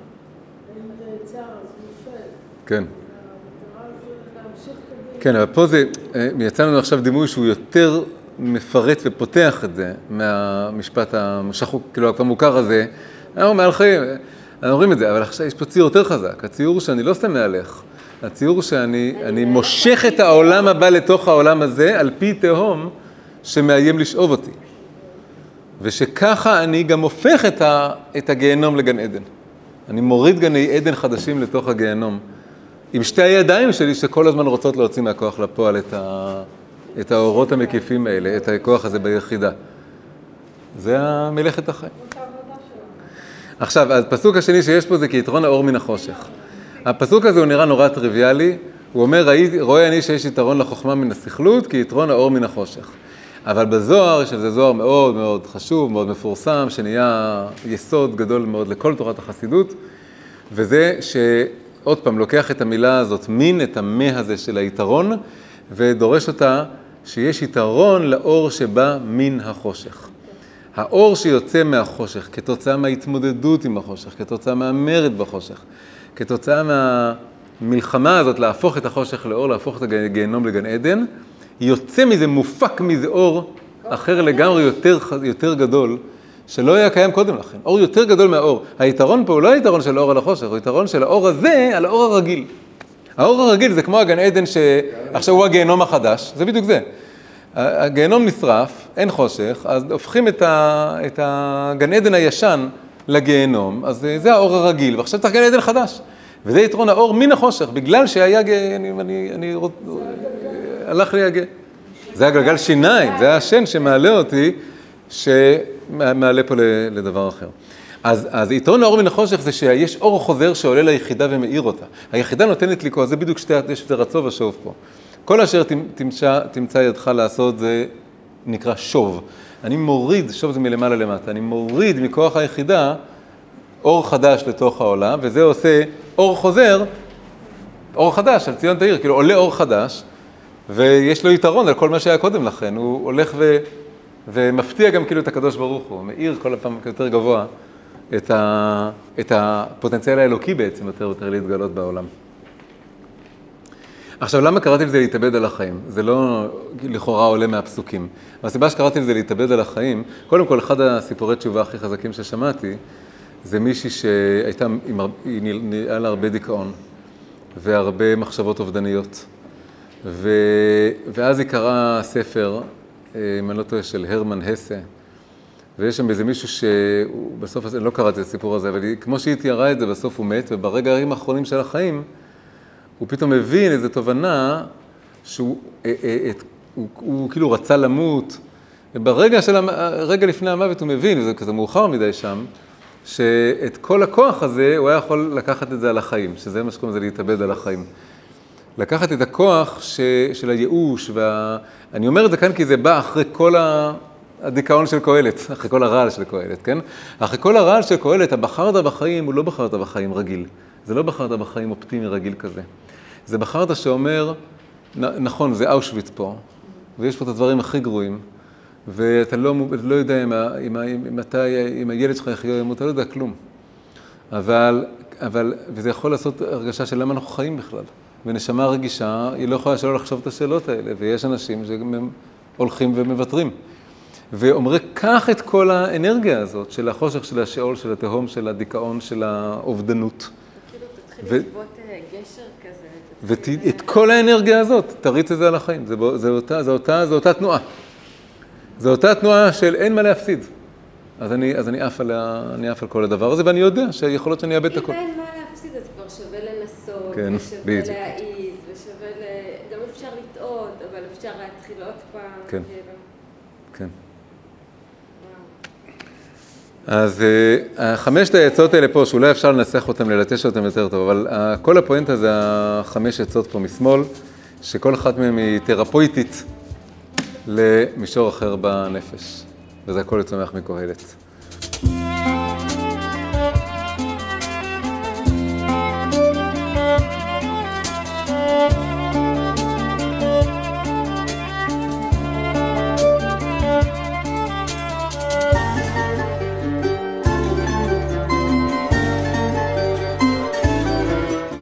אם נעצר אז נופל. כן. המטרה זה להמשיך קדימה. כן, אבל פה זה, אה, יצא לנו עכשיו דימוי שהוא יותר מפרט ופותח את זה מהמשפט השחוק, כאילו המוכר הזה. אנחנו מהלכים, אנחנו אומרים את זה, אבל עכשיו יש פה ציור יותר חזק. הציור שאני לא סתם מהלך, הציור שאני אני מושך את העולם הבא לתוך העולם הזה על פי תהום שמאיים לשאוב אותי. ושככה אני גם הופך את, ה, את הגיהנום לגן עדן. אני מוריד גני עדן חדשים לתוך הגיהנום. עם שתי הידיים שלי שכל הזמן רוצות להוציא מהכוח לפועל את, ה, את האורות המקיפים האלה, את הכוח הזה ביחידה. זה מלאכת החיים. עכשיו, הפסוק השני שיש פה זה כיתרון האור מן החושך. הפסוק הזה הוא נראה נורא טריוויאלי, הוא אומר, רואה אני שיש יתרון לחוכמה מן הסכלות, כיתרון האור מן החושך. אבל בזוהר, שזה זוהר מאוד מאוד חשוב, מאוד מפורסם, שנהיה יסוד גדול מאוד לכל תורת החסידות, וזה שעוד פעם, לוקח את המילה הזאת, מין, את המה הזה של היתרון, ודורש אותה שיש יתרון לאור שבא מן החושך. האור שיוצא מהחושך, כתוצאה מההתמודדות עם החושך, כתוצאה מהמרד בחושך, כתוצאה מהמלחמה הזאת להפוך את החושך לאור, להפוך את הגיהנום לגן עדן, יוצא מזה, מופק מזה אור אחר לגמרי יותר, יותר גדול, שלא היה קיים קודם לכן. אור יותר גדול מהאור. היתרון פה הוא לא היתרון של האור על החושך, הוא היתרון של האור הזה על האור הרגיל. האור הרגיל זה כמו הגן עדן שעכשיו הוא הגיהנום החדש, זה בדיוק זה. הגיהנום נשרף, אין חושך, אז הופכים את, ה, את הגן עדן הישן לגיהנום, אז זה האור הרגיל, ועכשיו צריך גן עדן חדש. וזה יתרון האור מן החושך, בגלל שהיה, ג- אני, אני, אני רוצ... הלך לי הגה. זה הגלגל שיניים, זה השן שמעלה אותי, שמעלה פה לדבר אחר. אז, אז יתרון האור מן החושך זה שיש אור חוזר שעולה ליחידה ומאיר אותה. היחידה נותנת לי כוח, זה בדיוק שתי, יש שתי רצו ושוב פה. כל אשר תמצא, תמצא ידך לעשות זה נקרא שוב. אני מוריד, שוב זה מלמעלה למטה, אני מוריד מכוח היחידה אור חדש לתוך העולם, וזה עושה אור חוזר, אור חדש על ציון תאיר, כאילו עולה אור חדש, ויש לו יתרון על כל מה שהיה קודם לכן, הוא הולך ו... ומפתיע גם כאילו את הקדוש ברוך הוא, מאיר כל הפעם יותר גבוה את, ה... את הפוטנציאל האלוקי בעצם יותר ויותר להתגלות בעולם. עכשיו, למה קראתי לזה להתאבד על החיים? זה לא לכאורה עולה מהפסוקים. והסיבה שקראתי לזה להתאבד על החיים, קודם כל, אחד הסיפורי תשובה הכי חזקים ששמעתי, זה מישהי שהייתה, היה לה הרבה דיכאון והרבה מחשבות אובדניות. ו... ואז היא קראה ספר, אם אני לא טועה, של הרמן הסה, ויש שם איזה מישהו שהוא בסוף, אני לא קראתי את הסיפור הזה, אבל כמו שהיא תיארה את זה, בסוף הוא מת, וברגעים האחרונים של החיים, הוא פתאום הבין איזו תובנה שהוא אה, אה, את, הוא, הוא כאילו רצה למות, וברגע של, רגע לפני המוות הוא מבין, וזה כזה מאוחר מדי שם, שאת כל הכוח הזה הוא היה יכול לקחת את זה על החיים, שזה מה שקוראים לזה להתאבד על החיים. לקחת את הכוח ש, של הייאוש, וה... אומר את זה כאן כי זה בא אחרי כל הדיכאון של קהלת, אחרי כל הרעל של קהלת, כן? אחרי כל הרעל של קהלת, הבחרת בחיים הוא לא בחרת בחיים רגיל. זה לא בחרת בחיים אופטימי רגיל כזה. זה בחרת שאומר, נכון, זה אושוויץ פה, ויש פה את הדברים הכי גרועים, ואתה לא, לא יודע אם, אם, אם, אתה, אם הילד שלך יחיה או ימות, אתה לא יודע כלום. אבל, אבל, וזה יכול לעשות הרגשה של למה אנחנו חיים בכלל. ונשמה רגישה, היא לא יכולה שלא לחשוב את השאלות האלה, ויש אנשים שהם הולכים ומוותרים. ואומרי, קח את כל האנרגיה הזאת של החושך, של השאול, של התהום, של הדיכאון, של האובדנות. כאילו תתחיל לגבות אה, גשר כזה. ואת כל האנרגיה הזאת, תריץ את זה על החיים. זה, אותה, תנועה. זו אותה תנועה של אין מה להפסיד. אז אני, אז אני עף על, אני עף על כל הדבר הזה, ואני יודע שיכול להיות שאני אאבד את הכול. אם אין מה להפסיד, אז כבר שווה כן, ושווה. להעיז, ושווה ל... גם אפשר לטעות, אבל אפשר להתחיל עוד פעם. כן. כאילו. כן. אז אה, חמשת העצות האלה פה, שאולי אפשר לנסח אותם, ללטש אותם יותר טוב, אבל אה, כל הפואנטה זה החמש עצות פה משמאל, שכל אחת מהן היא תרפויטית למישור אחר בנפש, וזה הכל צומח מקהלת.